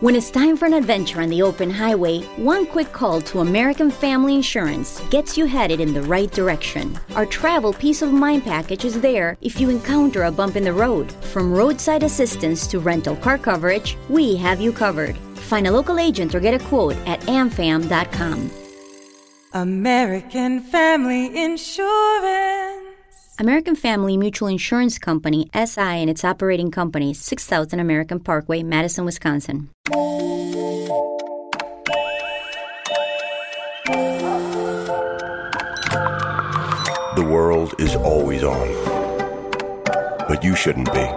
When it's time for an adventure on the open highway, one quick call to American Family Insurance gets you headed in the right direction. Our travel peace of mind package is there if you encounter a bump in the road. From roadside assistance to rental car coverage, we have you covered. Find a local agent or get a quote at amfam.com. American Family Insurance. American Family Mutual Insurance Company, SI, and its operating companies, 6000 American Parkway, Madison, Wisconsin. The world is always on. But you shouldn't be.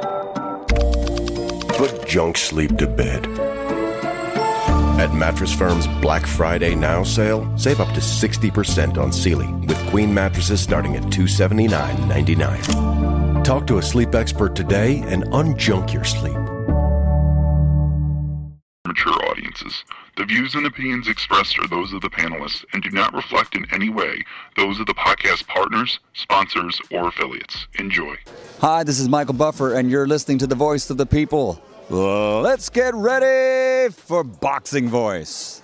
Put junk sleep to bed. At Mattress Firm's Black Friday Now sale, save up to 60% on Sealy with queen mattresses starting at $279.99. Talk to a sleep expert today and unjunk your sleep. mature audiences. The views and opinions expressed are those of the panelists and do not reflect in any way those of the podcast partners, sponsors, or affiliates. Enjoy. Hi, this is Michael Buffer, and you're listening to the voice of the people. Let's get ready for Boxing Voice.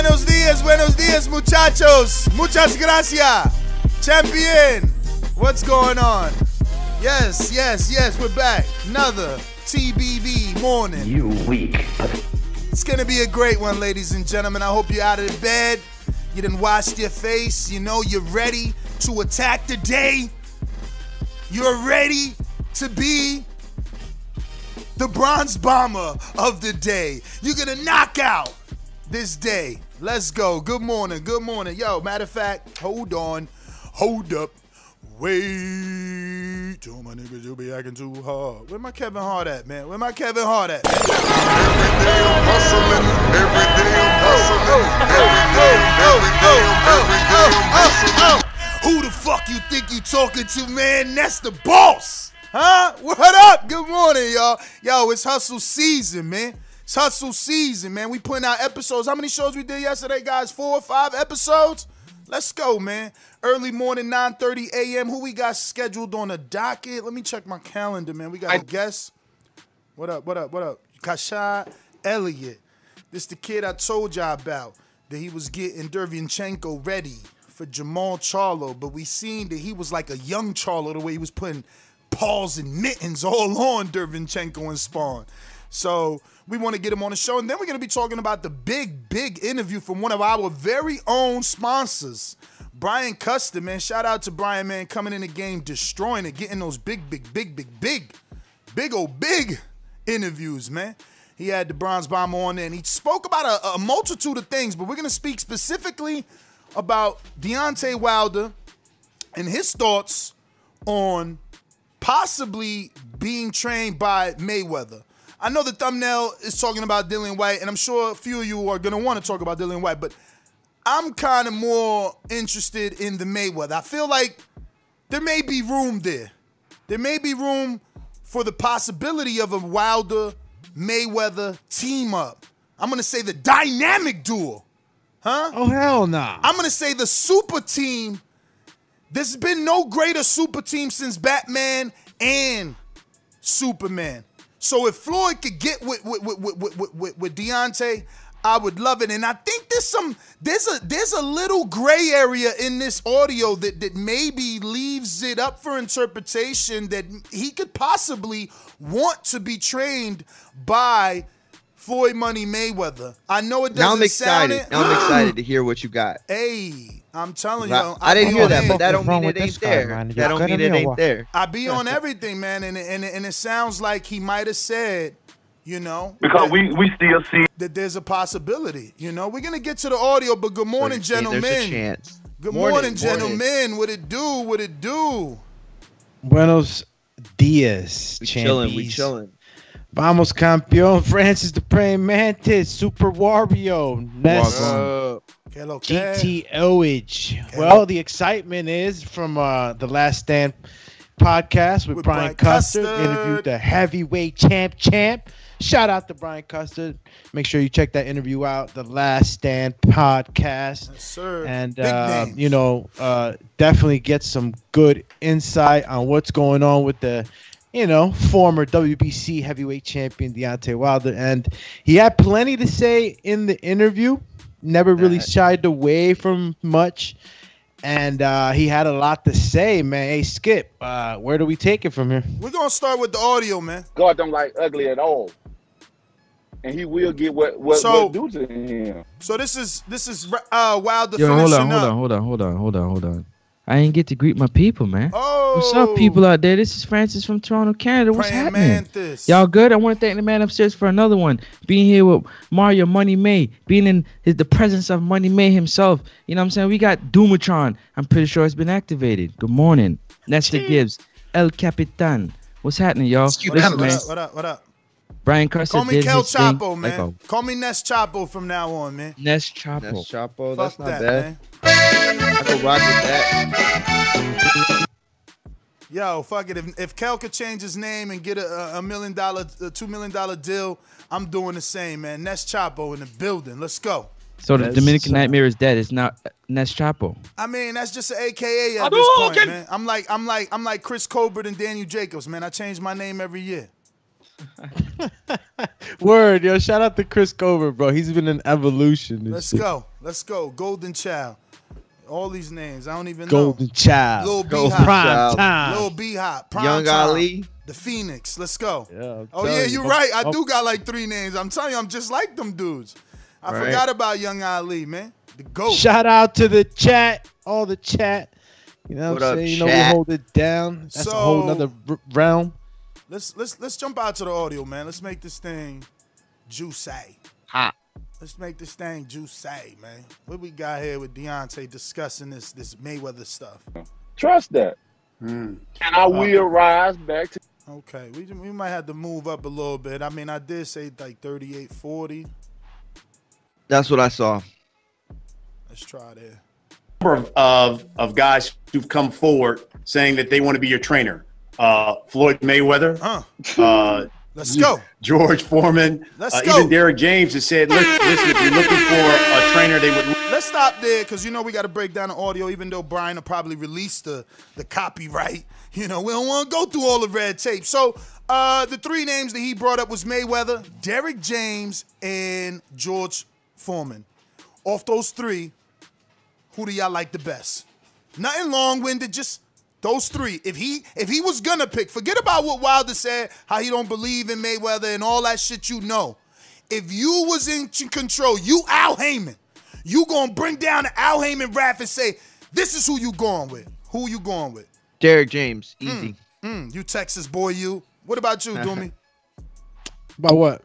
Buenos días, buenos días, muchachos. Muchas gracias. Champion. What's going on? Yes, yes, yes, we're back. Another TBV morning. You weak. It's gonna be a great one, ladies and gentlemen. I hope you're out of bed. You didn't wash your face. You know you're ready to attack the day. You're ready to be the bronze bomber of the day. You're gonna knock out this day Let's go. Good morning. Good morning. Yo, matter of fact, hold on. Hold up. Wait. Tell my niggas you be acting too hard. Where my Kevin Hart at, man? Where my Kevin Hart at? Who the fuck you think you talking to, man? That's the boss. Huh? What up? Good morning, y'all. Yo, it's hustle season, man. It's hustle season, man. We putting out episodes. How many shows we did yesterday, guys? Four or five episodes? Let's go, man. Early morning, 9:30 a.m. Who we got scheduled on the docket? Let me check my calendar, man. We got a guest. What up? What up? What up? Kashad Elliott. This the kid I told y'all about that he was getting Derevyanchenko ready for Jamal Charlo, but we seen that he was like a young Charlo the way he was putting paws and mittens all on Derevyanchenko and Spawn. So we want to get him on the show, and then we're going to be talking about the big, big interview from one of our very own sponsors, Brian Custer. Man, shout out to Brian, man, coming in the game, destroying it, getting those big, big, big, big, big, big old big interviews, man. He had the bronze bomber on there, and he spoke about a, a multitude of things, but we're going to speak specifically about Deontay Wilder and his thoughts on possibly being trained by Mayweather. I know the thumbnail is talking about Dillian Whyte, and I'm sure a few of you are going to want to talk about Dillian Whyte, but I'm kind of more interested in the Mayweather. I feel like there may be room there. There may be room for the possibility of a Wilder Mayweather team up. I'm going to say the dynamic duel. Huh? Oh hell nah. I'm gonna say the super team. There's been no greater super team since Batman and Superman. So if Floyd could get with with with with, with, with, Deontay, I would love it. And I think there's some there's a there's a little gray area in this audio that that maybe leaves it up for interpretation that he could possibly want to be trained by Floyd Money Mayweather. I know it doesn't Now I'm excited. sound it. Now I'm excited to hear what you got. Hey, I'm telling you, I, I, I didn't hear that, it. but that don't mean it ain't there. man? You That don't mean it ain't there. I be on everything, man, and and and it sounds like he might have said, you know, Because that, we, we still see that there's a possibility. You know, we're gonna get to the audio, but good morning, There's a gentlemen. chance. Good Morning, morning, morning. gentlemen. What it do? What it do? Buenos dias, We chilling. We champies. chilling. Vamos campeón, Francis the Praying Mantis, Super Wario, Ness, Uh, Que lo que? GTOH. Well, the excitement is from uh, the Last Stand podcast with, With Brian, Brian Custer, Custer. interviewed the heavyweight champ champ. Shout out to Brian Custer. Make sure you check that interview out, the Last Stand podcast. Yes, sir. and uh, you know uh, definitely get some good insight on what's going on with the you know former WBC heavyweight champion Deontay Wilder, and he had plenty to say in the interview. Never really shied away from much, and uh, he had a lot to say, man. Hey, Skip, uh, where do we take it from here? We're gonna start with the audio, man. God don't like ugly at all. And he will get what what, So- what due to him. So this is this is uh Wilder Yo, hold on, hold on, hold on, hold on, hold on, hold on. I ain't get to greet my people, man. Oh, What's up, oh. people out there? This is Francis from Toronto, Canada. What's Praying happening? Mantis. Y'all good? I want to thank the man upstairs for another one. Being here with Mario Money May, being in his, the presence of Money May himself. You know what I'm saying? We got Doomatron. I'm pretty sure it's been activated. Good morning. Nestor Gibbs, El Capitan. What's happening, y'all? What Listen, up, man. what up? What up? What up? Brian Custer Call me did Kel his thing Chapo, like man. a Call me Nest Chapo from now on, man. Nest Chapo. That's Chapo. Fuck That's not that, bad. man. I can rock with that. Yo, fuck it. If, if Kel could change his name and get a, a million dollar, a two million dollar deal, I'm doing the same, man. Ness Chapo in the building. Let's go. So the That's Dominican so- Nightmare is dead. It's not Nest Chapo. I mean, that's just an AKA at this point, man. I'm like, I'm like, I'm like Chris Colbert and Daniel Jacobs, man. I change my name every year. Word, yo! Shout out to Chris Cover, bro. He's been an evolution. Let's shit. go. Let's go. Golden Child. All these names, I don't even Golden know. Child, Lil B Golden Hop. Prime Child. Time. Lil B Hop. Prime Young Time, Ali. The Phoenix. Let's go. Yeah, Oh yeah, you. you're right. I oh. do got like three names. I'm telling you, I'm just like them dudes. I Right. forgot about Young Ali, man. The GOAT. Shout out to the chat, all the chat. You know What what I'm up, saying? You know we hold it down. That's a whole other nother realm. Let's let's let's jump out to the audio, man. Let's make this thing juicy. Hot. Let's make this thing juicy, man. What we got here with Deontay discussing this this Mayweather stuff? Trust that. And I will rise back to Okay, we we might have to move up a little bit. I mean, I did say like 38, 40. That's what I saw. Let's try there. number of, of, of guys who've come forward saying that they want to be your trainer. Uh, Floyd Mayweather. Uh, Let's go. George Foreman. Let's uh, go. Even Derrick James has said, "Look, listen, if you're looking for a trainer, they would Let's stop there because you know we got to break down the audio. Even though Brian will probably release the the copyright, you know we don't want to go through all the red tape. So uh, the three names that he brought up was Mayweather, Derrick James, and George Foreman. Off those three, who do y'all like the best? Nothing long winded, just those three. If he if he was gonna pick, forget about what Wilder said, how he don't believe in Mayweather and all that shit you know. If you was in control, you Al Haymon, you gonna bring down the Al Haymon rap and say, this is who you going with. Who you going with? Derrick James, easy. Mm, you Texas boy, you. What about you, Doomy? About what?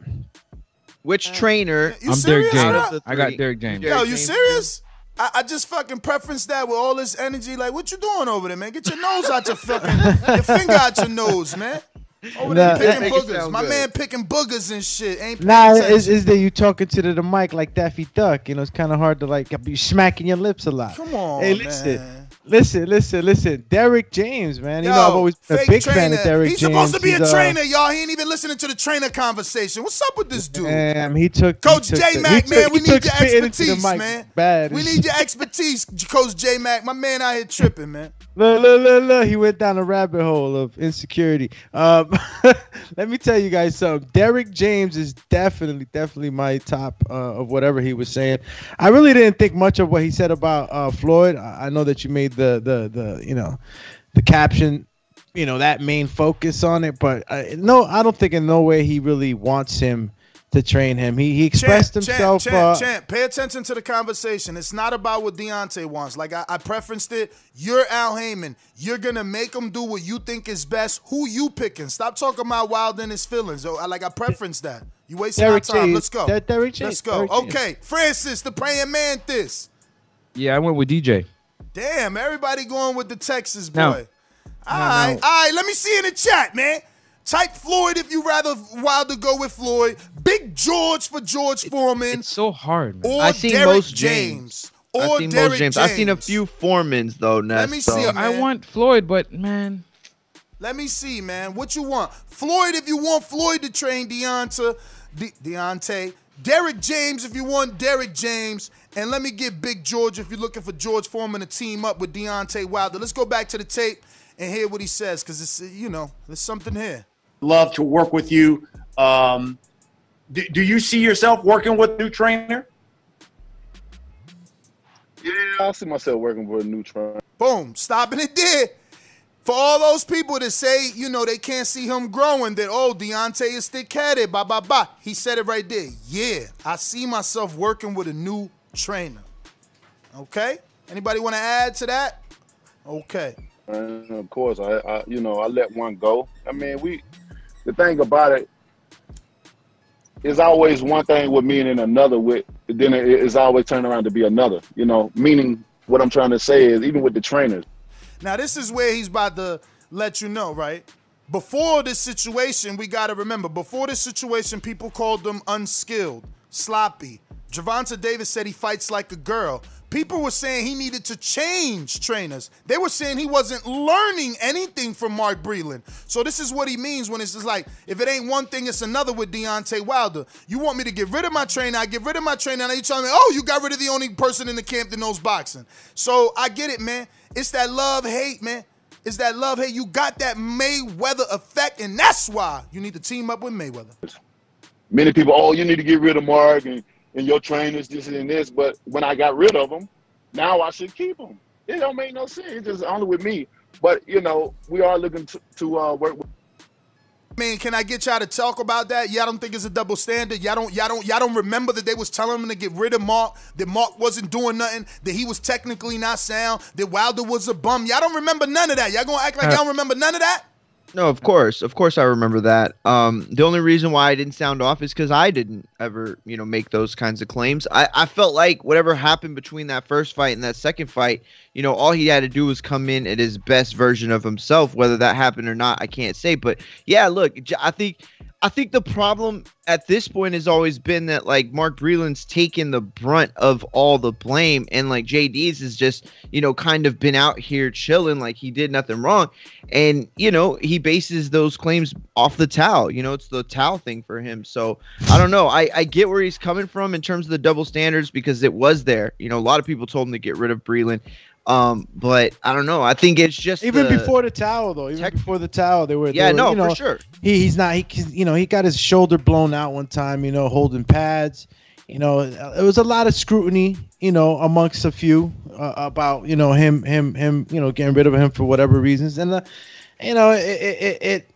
Which trainer? You I'm Derrick James. I got Derrick James. Yo, you serious? I, I just fucking preference that with all this energy. Like, what you doing over there, man? Get your nose out your fucking, your finger out your nose, man. Over there picking boogers. My good. man picking boogers and shit. Ain't Nah, is, is that you talking to the, the mic like Daffy Duck? You know, it's kind of hard to like be smacking your lips a lot. Come on, Hey, listen, man. Listen, listen, listen. Derrick James, man. You know, I've always been a big fan of. Derrick He's James. He's supposed to be He's, a uh, trainer, y'all. He ain't even listening to the trainer conversation. What's up with this dude? Damn, he took Coach he took J Mac, man, took- we need your spitting into the expertise, man. Bad. We need your expertise, Coach J Mac. My man out here tripping, man. Look, look, look, look. He went down a rabbit hole of insecurity. Um, let me tell you guys something. Derrick James is definitely, definitely my top uh, of whatever he was saying. I really didn't think much of what he said about uh, Floyd. I I know that you made the, the, the, you know, the caption, you know, that main focus on it. But uh, no, I don't think in no way he really wants him to train him. He he expressed champ, himself. Champ, uh, champ, champ, pay attention to the conversation. It's not about what Deontay wants. Like I, I preferenced it. You're Al Haymon. You're gonna make him do what you think is best. Who you picking? Stop talking about Wild and his feelings. Oh, I like I preference that. You wasting Derrick our time. James. Let's go. Der- Derrick Let's go. Derrick James. okay, Francis, the praying mantis. Yeah, I went with DJ. Damn, everybody going with the Texas boy. No. All right, all right. Let me see in the chat, man. Type Floyd if you rather Wilder go with Floyd. Big George for George Foreman. It's so hard. Man. Or seen Derrick most James. James. I've seen Derrick most James. I've seen a few Foremans though. Ness, me so- see, I want Floyd, but man, Let me see, man. What you want? Floyd if you want Floyd to train Deonta, De- Deontay. Derrick James if you want Derrick James. And let me get Big George if you're looking for George Foreman to team up with Deontay Wilder. Let's go back to the tape and hear what he says because it's, you know, there's something here. love to work with you. Um, do, do you see yourself working with a new trainer? Yeah, I see myself working with a new trainer. Boom, stopping it there. For all those people that say, you know, they can't see him growing, that, oh, Deontay is thick headed, blah, blah, blah. He said it right there. Yeah, I see myself working with a new trainer. Okay? Anybody want to add to that? Okay. And of course, I, I you know I let one go. I mean, we the thing about it is always one thing with me and then another with then it's always turning around to be another. You know, meaning what I'm trying to say is even with the trainers. Now, this is where he's about to let you know, right? Before this situation, we got to remember, before this situation, people called them unskilled, sloppy. Gervonta Davis said he fights like a girl. People were saying he needed to change trainers. They were saying he wasn't learning anything from Mark Breland. So this is what he means when it's just like, if it ain't one thing, it's another with Deontay Wilder. You want me to get rid of my trainer, I get rid of my trainer, and you telling me, oh, you got rid of the only person in the camp that knows boxing. So I get it, man. It's that love hate, man. It's that love hate. You got that Mayweather effect, and that's why you need to team up with Mayweather. Many people, oh, you need to get rid of Mark and, and your trainers, this and this. But when I got rid of them, now I should keep them. It don't make no sense. It's just only with me. But you know, we are looking to, to uh, work with. I mean, can I get y'all to talk about that? Y'all don't think it's a double standard? Y'all don't y'all don't y'all don't remember that they was telling him to get rid of Mark, that Mark wasn't doing nothing, that he was technically not sound, that Wilder was a bum. Y'all don't remember none of that. Y'all gonna act like Uh, y'all don't remember none of that? No, of course, of course, I remember that. Um, the only reason why I didn't sound off is because I didn't ever, you know, make those kinds of claims. I, I felt like whatever happened between that first fight and that second fight, you know, all he had to do was come in at his best version of himself. Whether that happened or not, I can't say. But yeah, look, I think I think the problem at this point has always been that like Mark Breland's taken the brunt of all the blame, and like Jay Deas has just you know kind of been out here chilling, like he did nothing wrong, and you know he bases those claims off the towel. You know, it's the towel thing for him. So I don't know. I I get where he's coming from in terms of the double standards because it was there. You know, a lot of people told him to get rid of Breland. Um, but I don't know. I think it's just Even the- before the towel, though, even before the towel, they were. they Yeah, were, no, you know, for sure. He, he's not. He, you know, he got his shoulder blown out one time. You know, holding pads. You know, it was a lot of scrutiny. You know, amongst a few uh, about you know him, him, him. You know, getting rid of him for whatever reasons, and uh, you know, it, it, it,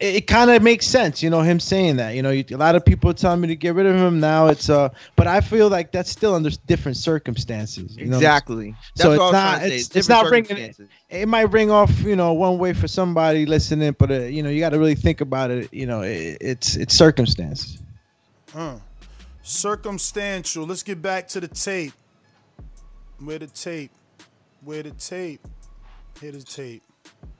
it it kind of makes sense, you know, him saying that. You know, you, a lot of people are telling me to get rid of him. Now it's uh, but I feel like that's still under different circumstances. You know? Exactly. That's so what I it's was not. trying say. It's, It's it's different not ringing. circumstances. It might ring off, you know, one way for somebody listening, but uh, you know, you got to really think about it. You know, it, it's it's circumstances. Uh, circumstantial. Let's get back to the tape. Where the tape? Where the tape? Here the tape.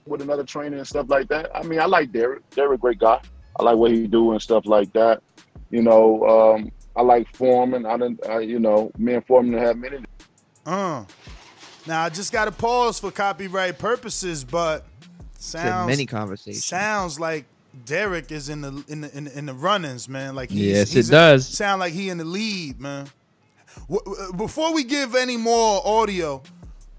With another trainer and stuff like that. I mean, I like Derrick. Derrick, great guy. I like what he do and stuff like that. You know, um, I like Foreman. I didn't, I, you know, me and Foreman have many. Uh. Now I just got to pause for copyright purposes, but sounds many conversations. Sounds like Derrick is in the in the in the, in the runnings, man. Like he's, Yes, it he's does. sound like he in the lead, man. W- w- Before we give any more audio,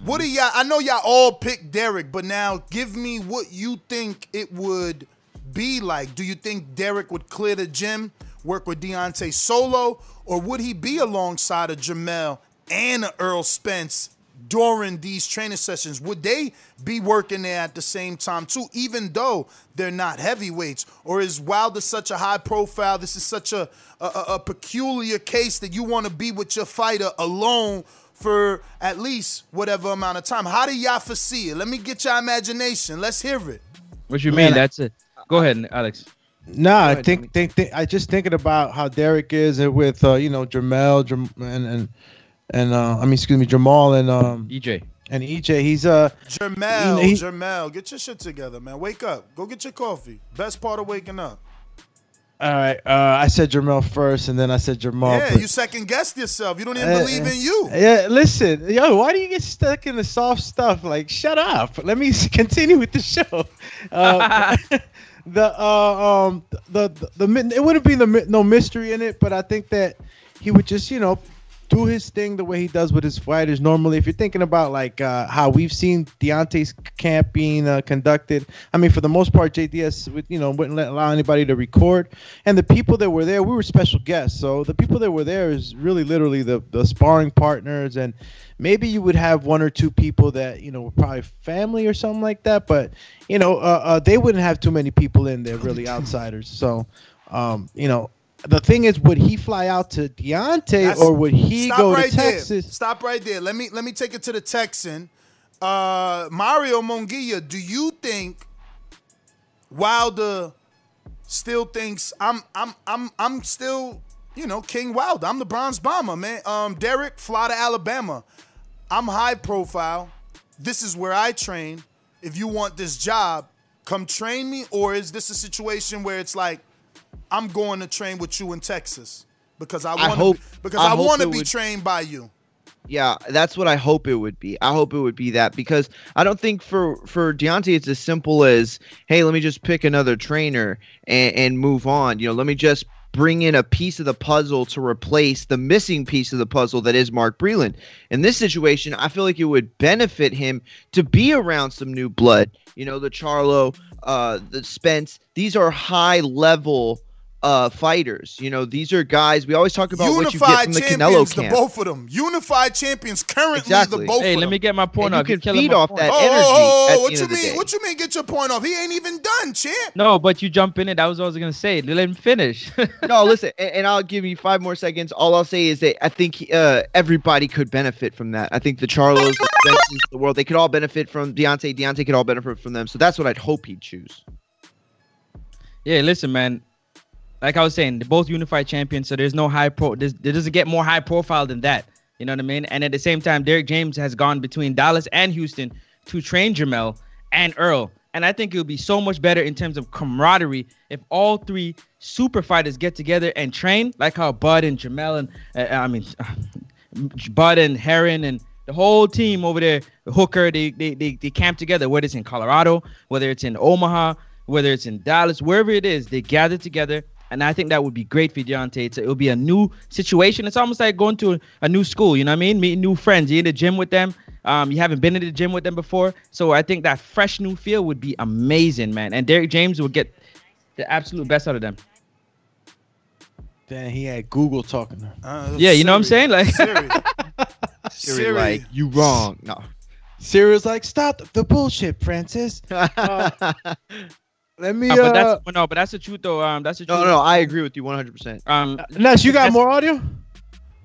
what do y'all? I know y'all all picked Derrick, but now give me what you think it would be like. Do you think Derrick would clear the gym, work with Deontay solo, or would he be alongside of Jamel and Errol Spence during these training sessions? Would they be working there at the same time too, even though they're not heavyweights? Or is Wilder such a high profile? This is such a, a- a peculiar case that you want to be with your fighter alone for at least whatever amount of time. How do y'all foresee it? Let me get your imagination. Let's hear it. What you mean? I- That's it. Go ahead, Alex. Nah, I think, think, think I just thinking about how Derrick is with uh, you know Jamel Jam- and and and uh, I mean excuse me Jamal and um EJ and EJ. He's uh Jermel, he- Jermel, get your shit together, man. Wake up. Go get your coffee. Best part of waking up. All right. Uh, I said Jamel first, and then I said Jamal. yeah, but- you second guessed yourself. You don't even Uh, believe in you. Yeah, listen, yo, why do you get stuck in the soft stuff? Like, shut up. Let me continue with the show. Uh, the uh, um the, the the mi- it wouldn't be the no mystery in it, but I think that he would just you know do his thing the way he does with his fighters normally. If you're thinking about like uh, how we've seen Deontay's camp being uh, conducted, I mean for the most part Jay Deas would you know wouldn't let, allow anybody to record, and the people that were there we were special guests, so the people that were there is really literally the the sparring partners and. Maybe you would have one or two people that you know were probably family or something like that, but you know uh, uh, they wouldn't have too many people in there, really outsiders. So, um, you know, the thing is, would he fly out to Deontay That's- or would he go right to there. Texas? Stop right there. Let me let me take it to the Texan. Uh, Mario Monguia, do you think Wilder still thinks I'm I'm I'm I'm still you know King Wilder? I'm the Bronze Bomber, man. Um, Derrick, fly to Alabama. I'm high profile. This is where I train. If you want this job, come train me. Or is this a situation where it's like I'm going to train with you in Texas because I want to because I I, want to be would- trained by you. Yeah, that's what I hope it would be. I hope it would be that because I don't think for for Deontay it's as simple as hey, let me just pick another trainer and, and move on. You know, let me just bring in a piece of the puzzle to replace the missing piece of the puzzle that is Mark Breland. In this situation, I feel like it would benefit him to be around some new blood. You know, the Charlo, uh, the Spence. These are high level uh fighters. You know, these are guys we always talk about what you get Unified from the Canelo champions, the both of them. Unified champions currently Exactly. the both of them. Hey, let me get my point And off. You're can feed off point. that Oh, energy oh, oh, at oh, the what end you mean? What you mean? Get your point off? He ain't even done, champ. No, but you jump in it. That was what I was gonna say. Let him finish. no, listen, and, and I'll give you five more seconds. All I'll say is that I think uh, everybody could benefit from that. I think the Charlos, the Spences, the world, they could all benefit from Deontay. Deontay could all benefit from them. So that's what I'd hope he'd choose. Yeah, listen, man. Like I was saying, they're both unified champions, so there's no high pro. There doesn't get more high profile than that. You know what I mean? And at the same time, Derrick James has gone between Dallas and Houston to train Jamel and Errol. And I think it would be so much better in terms of camaraderie if all three super fighters get together and train, like how Bud and Jamel and uh, I mean, Bud and Heron and the whole team over there, Hooker, they, they they they camp together. Whether it's in Colorado, whether it's in Omaha, whether it's in Dallas, wherever it is, they gather together. And I think that would be great for Deontay. It's, it'll be a new situation. It's almost like going to a, a new school. You know what I mean? Meeting new friends. You're in the gym with them. Um, you haven't been in the gym with them before, so I think that fresh new feel would be amazing, man. And Derrick James would get the absolute best out of them. Then he had Google talking to him. Uh, Yeah, you know what I'm saying? Like, Siri. Siri, Siri. like you wrong. No. Siri's like, stop the bullshit, Francis. Uh, let me. Uh, but Uh, that's but no, but that's the truth though. Um, that's the truth. No, no, I agree with you 100%. Um, Ness, you got more audio?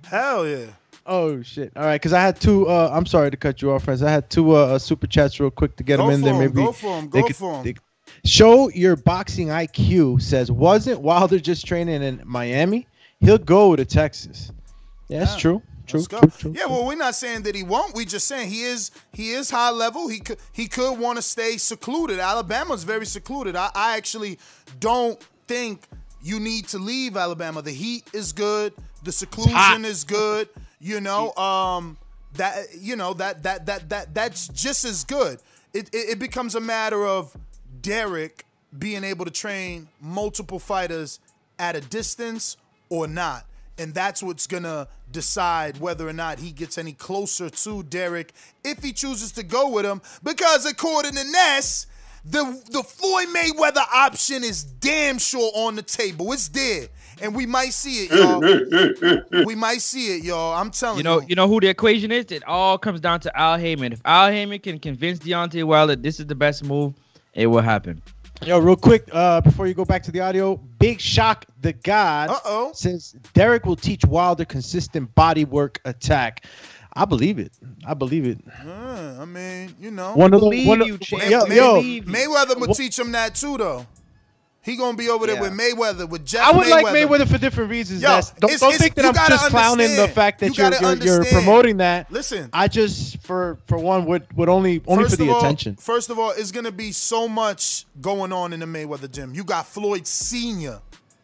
Hell yeah. Oh shit! All right, because I had two. Uh, I'm sorry to cut you off, friends. I had two uh, super chats real quick to get Go them in there. there. 'em, Maybe go for 'em, they go could- for 'em. they- Show your boxing IQ says wasn't Wilder just training in Miami? He'll go to Texas. Yeah, that's Yeah. true. True, Let's go. true, true. Yeah, well, we're not saying that he won't. We're just saying he is he is high level. He could he could want to stay secluded. Alabama's very secluded. I, I actually don't think you need to leave Alabama. The heat is good. The seclusion is good. You know, um, that you know that that that that that's just as good. It it, it becomes a matter of Derrick being able to train multiple fighters at a distance or not. And that's what's gonna decide whether or not he gets any closer to Derrick if he chooses to go with him. Because according to Ness, the the Floyd Mayweather option is damn sure on the table. It's there. And we might see it, y'all. we might see it, y'all. I'm telling You you. know, you know who the equation is. It all comes down to Al Haymon. If Al Haymon can convince Deontay Wilder this is the best move, it will happen. Yo, real quick, uh, before you go back to the audio, Big Shock the God Uh-oh. says Derrick will teach Wilder consistent body work attack. I believe it. I believe it. Uh, I mean, you know. One of the one of, you, champ. yo, May- yo, Mayweather would What- teach him that too, though. He gonna be over there Yeah. with Mayweather, with Jeff I would Mayweather. like Mayweather for different reasons. Yo, Ness. don't it's- don't it's- think that I'm gotta just clowning the fact that You you are you're, you're promoting that. Listen. I just for for one would would only only First for the all, attention. First of all, it's gonna be so much going on in the Mayweather gym. You got Floyd Senior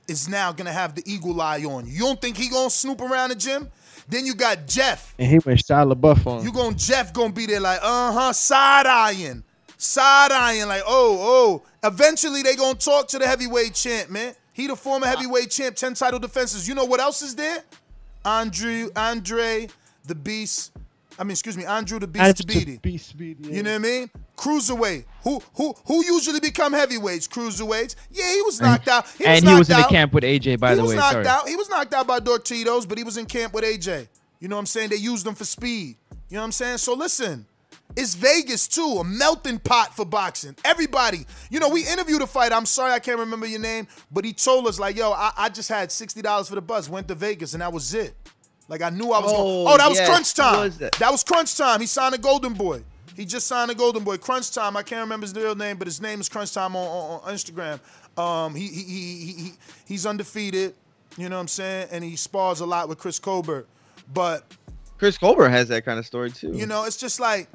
is now gonna have the eagle eye on you. You don't think he gonna snoop around the gym? Then you got Jeff. And he went Shia LaBeouf on. him. You going Jeff gonna be there like, uh huh, side eyeing, side eyeing, like, oh, oh. Eventually they gonna talk to the heavyweight champ, man. He the former ah. heavyweight champ, ten title defenses. You know what else is there? Andrew, Andre, the Beast. I mean, excuse me, Andrew the Beast Andrew Tabiti. Beast Speedy, yeah. You know what I mean? Cruiserweight. Who who who usually become heavyweights? Cruiserweights. Yeah, he was knocked out. He and was he was in the camp with AJ, by he the way, he was knocked Sorry. out. He was knocked out by Dorticos, but he was in camp with AJ. You know what I'm saying? They used him for speed. You know what I'm saying? So listen, it's Vegas too, a melting pot for boxing. Everybody, you know, we interviewed a fighter. I'm sorry I can't remember your name, but he told us like, yo, I, I just had sixty dollars for the bus, went to Vegas, and that was it. Like I knew I was Oh, going. Oh, that was yes. crunch time. was that? That was crunch time. He signed a Golden Boy. He just signed a Golden Boy. Crunch time. I can't remember his real name, but his name is Crunch Time on, on, Instagram. Um, he, he, he, he, he he's undefeated. You know what I'm saying? And he spars a lot with Chris Colbert. But Chris Colbert has that kind of story too. you know, it's just like,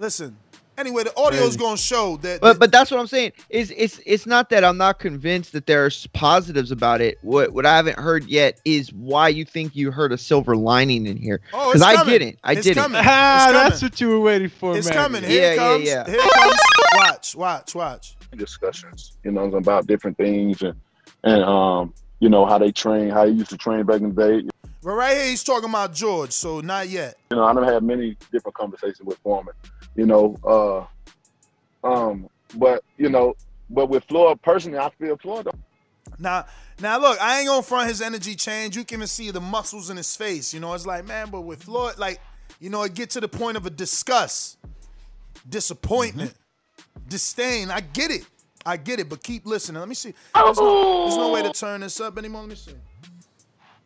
listen. Anyway, the audio is going to show that. But but that's what I'm saying. Is it's it's not that I'm not convinced that there's positives about it. What what I haven't heard yet is why you think you heard a silver lining in here. Oh, Because it's I didn't. I It's didn't. coming. Ah, It's that's what you were waiting for, it's man. coming. Here Yeah, it yeah, comes. yeah. Here it comes. Watch, watch, watch. discussions, you know, about different things and and um, you know, how they train, how they used to train back in the day. But right here, he's talking about George, so not yet. You know, I don't have had many different conversations with Foreman. You know, uh, um, but you know, but with Floyd personally, I feel Floyd. Now, now look, I ain't gonna front his energy change. You can even see the muscles in his face. You know, it's like, man, but with Floyd, like, you know, it get to the point of a disgust, disappointment, disdain. I get it. I get it, but keep listening. Let me see. There's no, there's no way to turn this up anymore. Let me see.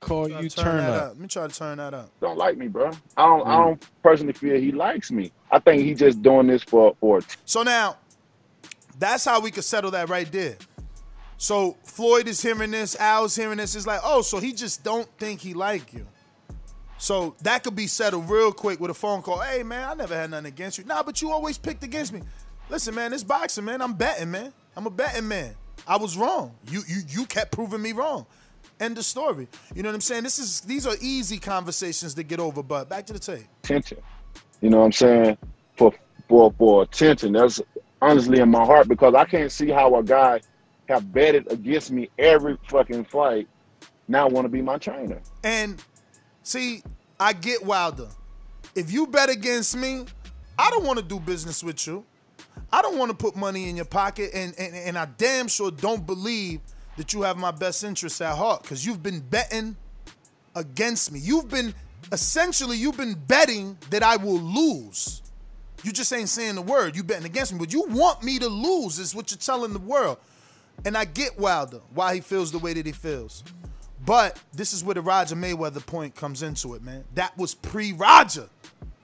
Call you turn turn up. up. Let me try to turn that up. Don't like me, bro. I don't. I mm. don't personally feel he likes me. I think he just doing this for for. So now, that's how we could settle that right there. So Floyd is hearing this, Al's hearing this. It's like, oh, so he just don't think he like you. So that could be settled real quick with a phone call. Hey man, I never had nothing against you. Nah, but you always picked against me. Listen, man, this boxing, man. I'm betting, man. I'm a betting man. I was wrong. You you you kept proving me wrong. End of story. You know what I'm saying? This is these are easy conversations to get over, but back to the tape. attention. You know what I'm saying? For for for attention. That's honestly in my heart because I can't see how a guy have betted against me every fucking fight now want to be my trainer. And see, I get Wilder. If you bet against me, I don't want to do business with you. I don't want to put money in your pocket, and, and, and I damn sure don't believe that you have my best interests at heart because you've been betting against me. You've been essentially you've been betting that I will lose. You just ain't saying the word. You betting against me, but you want me to lose. Is what you're telling the world. And I get Wilder why he feels the way that he feels. But this is where the Roger Mayweather point comes into it, man. That was pre-Roger.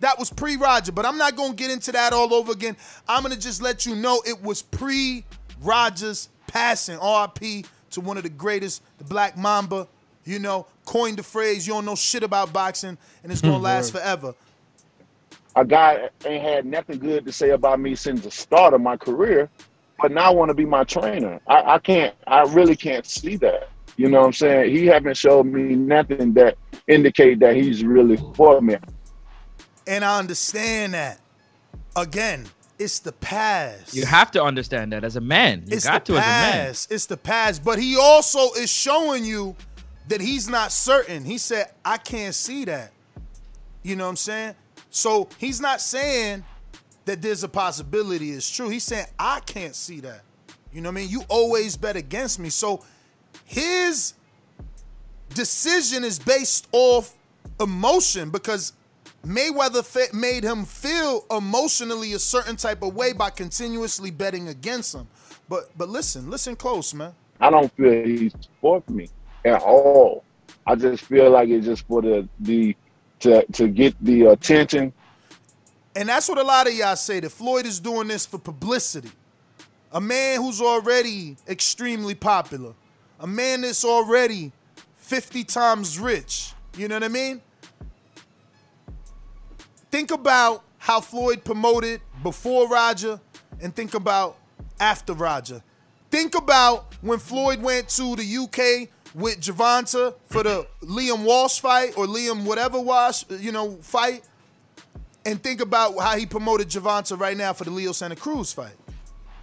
That was pre-Roger, but I'm not gonna get into that all over again. I'm gonna just let you know it was pre-Rogers passing. RP to one of the greatest, the Black Mamba. You know, coined the phrase, you don't know shit about boxing, and it's gonna hmm, last forever. A guy ain't had nothing good to say about me since the start of my career, but now want to be my trainer. I, I can't. I really can't see that. You know what I'm saying? He haven't showed me nothing that indicate that he's really for me. And I understand that. Again, it's the past. You have to understand that as a man. You it's got the to as a man. past. It's the past. But he also is showing you that he's not certain. He said, I can't see that. You know what I'm saying? So he's not saying that there's a possibility it's true. He's saying, I can't see that. You know what I mean? You always bet against me. So his decision is based off emotion because Mayweather fe- made him feel emotionally a certain type of way by continuously betting against him. But but listen, listen close, man. I don't feel he's for me at all. I just feel like it's just for the the to to get the attention. And that's what a lot of y'all say that Floyd is doing this for publicity. A man who's already extremely popular. A man that's already 50 times rich. You know what I mean? Think about how Floyd promoted before Roger and think about after Roger. Think about when Floyd went to the UK with Gervonta for the Liam Walsh fight or Liam whatever Walsh, you know, fight. And think about how he promoted Gervonta right now for the Leo Santa Cruz fight.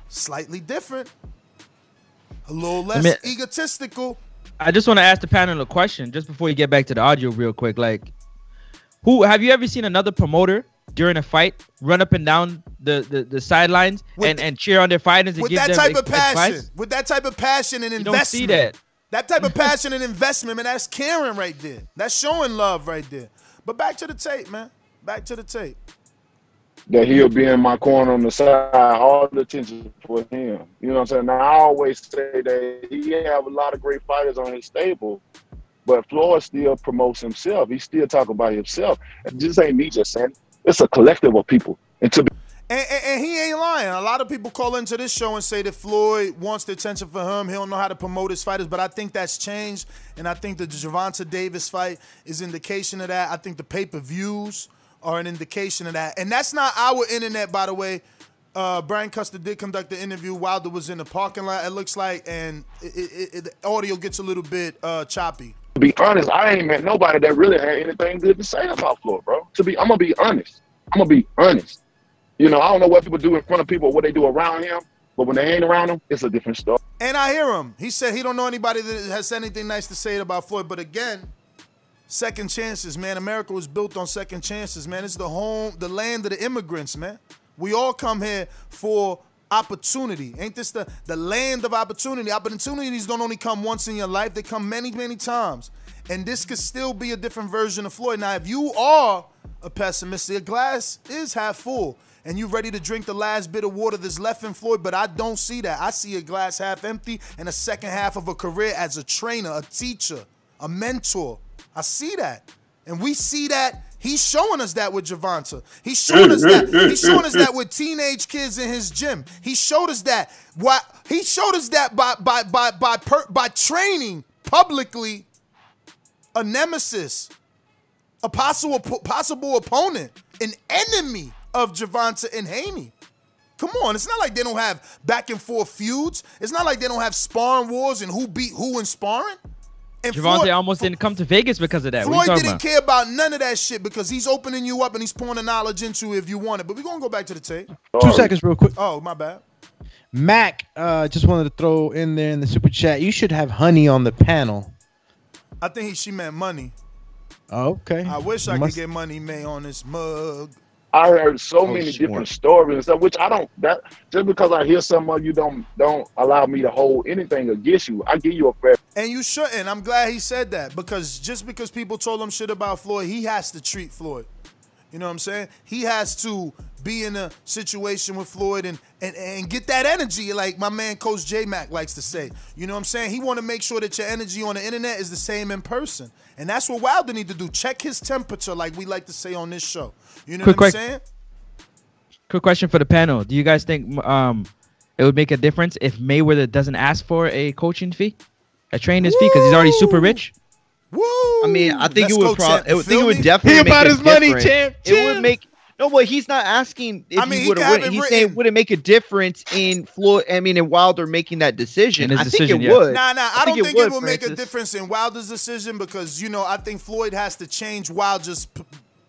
Slightly different. A little less mean- egotistical. I just want to ask the panel a question just before you get back to the audio real quick. Like, who have you ever seen another promoter during a fight run up and down the the, the sidelines and, and cheer on their fighters and with give that them type of advice? passion, with that type of passion and You investment. don't see that. That type of passion and investment, man, that's caring right there. That's showing love right there. But back to the tape, man. Back to the tape. that he'll be in my corner on the side, all the attention for him. You know what I'm saying? Now I always say that he have a lot of great fighters on his stable, but Floyd still promotes himself. He still talk about himself. It just ain't me just saying. It's a collective of people. And to be And, and, and he ain't lying. A lot of people call into this show and say that Floyd wants the attention for him. He don't know how to promote his fighters, but I think that's changed. And I think the Gervonta Davis fight is indication of that. I think the pay-per-views are an indication of that. And that's not our internet, by the way. Uh, Brian Custer did conduct the interview. Wilder was in the parking lot, it looks like, and it, it, it, the audio gets a little bit uh, choppy. To be honest, I ain't met nobody that really had anything good to say about Floyd, bro. To be, I'm gonna be honest. I'm gonna be honest. You know, I don't know what people do in front of people, what they do around him, but when they ain't around him, it's a different story. And I hear him. He said he don't know anybody that has anything nice to say about Floyd. But again, second chances, man. America was built on second chances, man. It's the home, the land of the immigrants, man. We all come here for opportunity. Ain't this the, the land of opportunity? Opportunities don't only come once in your life, they come many, many times. And this could still be a different version of Floyd. Now, if you are a pessimist, your glass is half full. And you're ready to drink the last bit of water that's left in Floyd, but I don't see that. I see a glass half empty and a second half of a career as a trainer, a teacher, a mentor. I see that. And we see that He's showing us that with Gervonta. Mm, mm, mm, He's showing us that. He's showing us that with teenage kids in his gym. He showed us that. Why he showed us that by by by by per, by training publicly a nemesis, a possible possible opponent, an enemy of Gervonta and Haney. Come on, it's not like they don't have back and forth feuds. It's not like they don't have sparring wars and who beat who in sparring. And Gervonta Floyd- almost didn't come to Vegas because of that. What Floyd are you didn't about? care about none of that shit because he's opening you up and he's pouring the knowledge into you if you want it. But we're gonna go back to the tape. Two seconds, real quick. Oh, my bad. Mac, uh, just wanted to throw in there in the super chat. You should have honey on the panel. I think he, she meant money. Okay. I wish I Must- could get money May on this mug. I heard so Oh, many smart. different stories and stuff, which I don't. That just because I hear some of you don't don't allow me to hold anything against you. I give you a fair. And you shouldn't. I'm glad he said that because just because people told him shit about Floyd, he has to treat Floyd. You know what I'm saying? He has to be in a situation with Floyd and and, and get that energy, like my man Coach J Mac likes to say. You know what I'm saying? He want to make sure that your energy on the internet is the same in person. And that's what Wilder need to do. Check his temperature, like we like to say on this show. You know Quick, what I'm quick. saying? Quick question for the panel: Do you guys think um it would make a difference if Mayweather doesn't ask for a coaching fee, a trainer's fee, because he's already super rich? Woo! I mean, I think Let's it would probably. I think it would definitely He make about a his money, difference. champ, It would make. No, but he's not asking if I mean, he he would can have. have it He's written. saying would it make a difference in Floyd? I mean, in Wilder making that decision. In I decision, think it yeah. would. Nah, nah, I, don't think, it, would, will make a difference in Wilder's decision because you know I think Floyd has to change Wilder's p-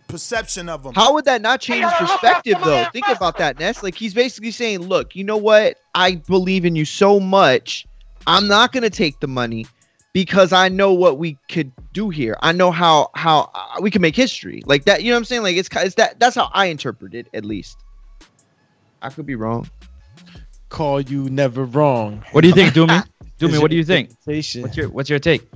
perception of him. How would that not change his perspective, though? Think about that, Ness. Like he's basically saying, "Look, you know what? I believe in you so much. I'm not gonna take the money because I know what we could do here. I know how how uh, we can make history like that. You know what I'm saying? Like it's, ki- it's that. That's how I interpret it, at least. I could be wrong. Call you never wrong. What do you think, Doomy? Is Doomy, what do you think? What's your What's your take?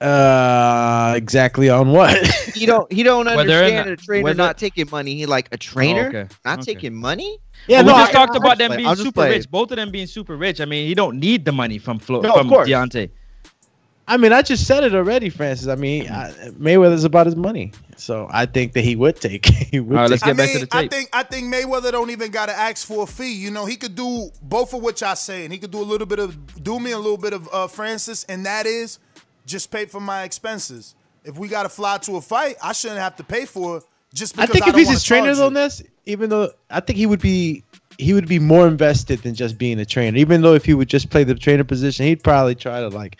Uh, exactly on what? He don't he don't understand not- a trainer whether- not taking money. He like a trainer okay. not Okay. taking money. yeah, we no, just I- talked I- about them play- being super play. rich. Both of them being super rich. I mean, he don't need the money from Flo- No, of from course. Deontay. I mean, I just said it already, Francis. I mean, I, Mayweather's about his money, so I think that he would take. He would All right, take let's I get back mean, to the tape. I think I think Mayweather don't even got to ask for a fee. You know, he could do both of what y'all saying. He could do a little bit of do me a little bit of uh, Francis, and that is just pay for my expenses. If we got to fly to a fight, I shouldn't have to pay for it just I because think if don't he's his trainer on this, even though I think he would be he would be more invested than just being a trainer. Even though if he would just play the trainer position, he'd probably try to like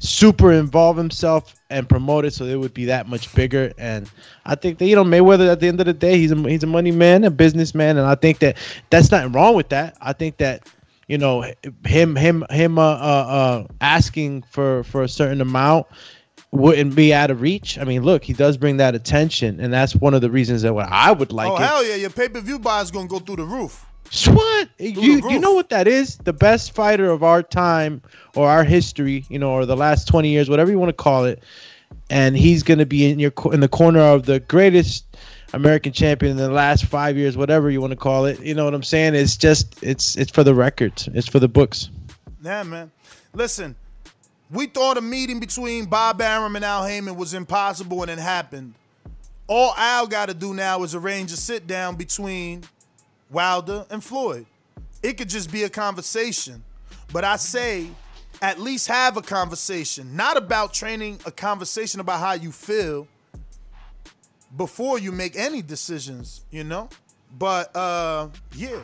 super involve himself and promote it so it would be that much bigger. And I think that you know Mayweather at the end of the day, he's a he's a money man, a businessman, and I think that that's nothing wrong with that. I think that you know him him him uh, uh, uh asking for for a certain amount wouldn't be out of reach. I mean, look, he does bring that attention, and that's one of the reasons that what I would like oh it. hell yeah, your pay per view buy is gonna go through the roof. What you you know what that is? The best fighter of our time or our history, you know, or the last twenty years, whatever you want to call it, and he's gonna be in your in the corner of the greatest American champion in the last five years, whatever you want to call it. You know what I'm saying? It's just it's it's for the records. It's for the books. Yeah, man. Listen, we thought a meeting between Bob Arum and Al Haymon was impossible, and it happened. All Al got to do now is arrange a sit down between Wilder and Floyd. It could just be a conversation, but I say at least have a conversation, not about training, a conversation about how you feel before you make any decisions, you know? But uh yeah.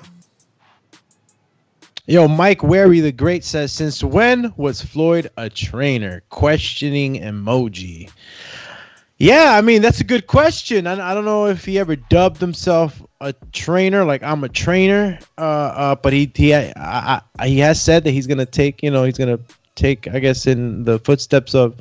Yo, Mike Wary the Great says, since when was Floyd a trainer? Questioning emoji. Yeah, I mean that's a good question. I, I don't know if he ever dubbed himself a trainer, like I'm a trainer. Uh, uh but he he I, I, he has said that he's gonna take, you know, he's gonna take, I guess, in the footsteps of,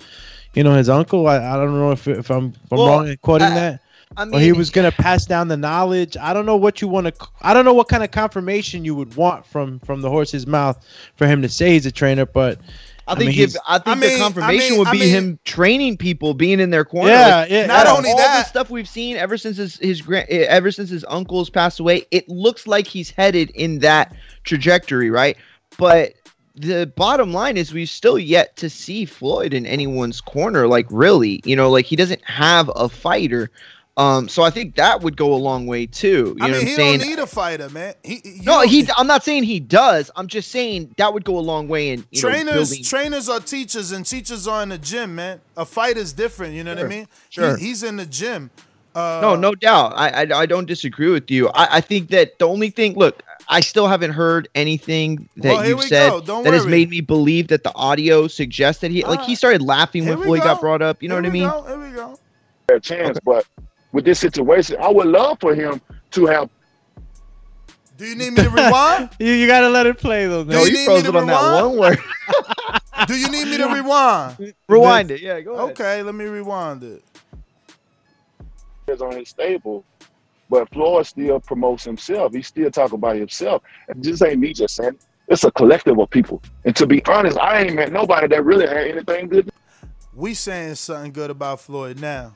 you know, his uncle. I, I don't know if if I'm, if I'm Well, wrong in quoting I- that. I or he was gonna pass down the knowledge. I don't know what you want to. I don't know what kind of confirmation you would want from from the horse's mouth for him to say he's a trainer. But I I think mean, if, he's- I think I mean- the confirmation I mean- would I be mean- him training people, being in their corner. Yeah, Like, yeah. Not only all that- the stuff we've seen ever since his his grand, eh, ever since his uncles passed away, it looks like he's headed in that trajectory, right? But the bottom line is we've still yet to see Floyd in anyone's corner. Like really, you know, like he doesn't have a fighter. Um, so I think that would go a long way too. You I know mean, what he I'm saying? don't need a fighter, man. He, he- no, he. I'm not saying he does. I'm just saying that would go a long way in you know, trainers building- trainers are teachers and teachers are in the gym, man. A fighter's different, you know what I mean? He- sure. he's in the gym. Uh, no, no doubt. I, I I don't disagree with you. I, I think that the only thing, look, I still haven't heard anything that Well, you've said go. Don't that has made me believe that the audio suggests that he like he started laughing when Here we Floyd go. got brought up. You know Here what I mean? go, Here we go. fair chance. But with this situation, I would love for him to have. Do you need me to rewind? You, you gotta let it play though. Do you need me to rewind? word. Do you need me to rewind? Rewind it. Yeah, go ahead. Okay, let me rewind it. it. is on his stable, but Floyd still promotes himself. He still talk about himself. And this ain't me just saying. It's a collective of people. And to be honest, I ain't met nobody that really had anything good. We saying something good about Floyd now.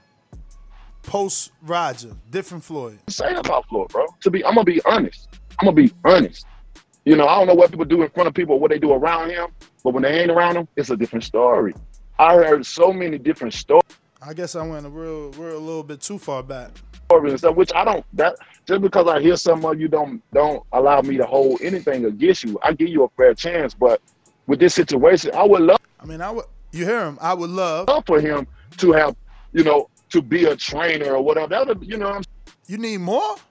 Post Roger, different Floyd. say about Floyd, bro. To be, I'm gonna be honest. I'm gonna be honest. You know, I don't know what people do in front of people, or what they do around him, but when they ain't around him, it's a different story. I heard so many different stories. I guess I went a real, real a little bit too far back. And stuff, which I don't. That just because I hear some of you don't don't allow me to hold anything against you. I give you a fair chance, but with this situation, I would love I mean, I would. You hear him? I would love. for him to have, you know, to be a trainer or whatever. That would, you know, what I'm You need more?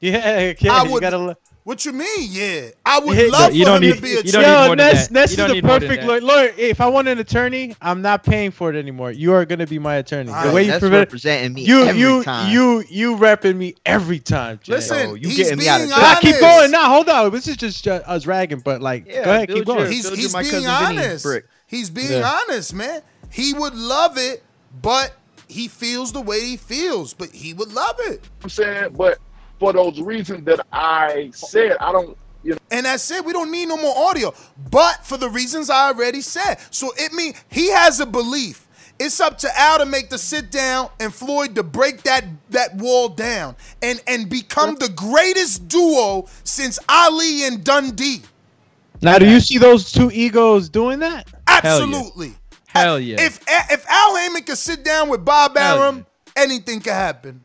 Yeah, yeah. I you would- gotta. le- What you mean? Yeah, I would Yeah, love you for don't him need- to be a you don't Yo, Ness. Ness is the need more than perfect lawyer. lawyer. If I want an attorney, I'm not paying for it anymore. You are gonna be my attorney. All the right, way you That's prevent representing me you, every you, time. you, you repping me every time. Jay. Listen, Yo, you he's getting me out of being jail. Keep going. Nah, hold on. This is just uh, us ragging, but like, Yeah, go ahead, keep going. He's, he's my being honest. He's being Yeah. honest, man. He would love it, but he feels the way he feels. But he would love it, I'm saying? But for those reasons that I said, I don't. You know, and that's it. We don't need no more audio. But for the reasons I already said, so it mean he has a belief. It's up to Al to make the sit down and Floyd to break that that wall down and and become the greatest duo since Ali and Dundee. Now, do you see those two egos doing that? Absolutely. Hell yeah. If if Al Haymon could sit down with Bob Hell Arum, anything could happen.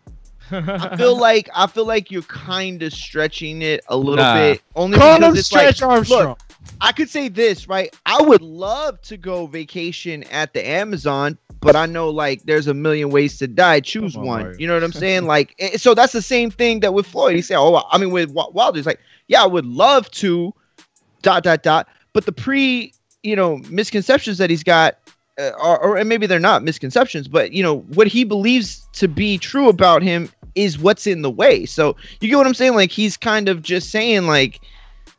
I feel like I feel like you're kind of stretching it a little Nah. bit. Only Call because him it's Stretch like, Armstrong. Look, I could say this right. I would love to go vacation at the Amazon, but I know like there's a million ways to die. Choose on, one. You know what I'm saying? like, eh, so that's the same thing that with Floyd. He said, "Oh, I mean with Wa- Wilder, he's like, yeah, I would love to." Dot dot dot. But the pre, you know, misconceptions that he's got uh, or, or and maybe they're not misconceptions, but you know what he believes to be true about him is what's in the way. So you get what I'm saying? Like he's kind of just saying like,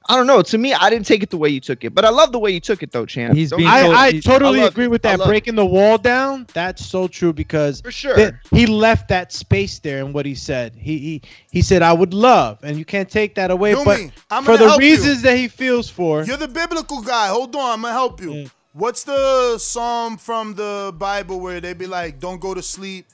I don't know. To me, I didn't take it the way you took it, but I love the way you took it though, champ. He's being get told- I, I he's- totally I agree it. with that. love it. Breaking the wall down, that's so true because For sure. th- he left that space there in what he said. He he, he said, I would love, and you can't take that away. Numi, but I'm for the help you. reasons that he feels for, You're the biblical guy. Hold on, I'm gonna help you. Mm. What's the psalm from the Bible where they be like, "Don't go to sleep,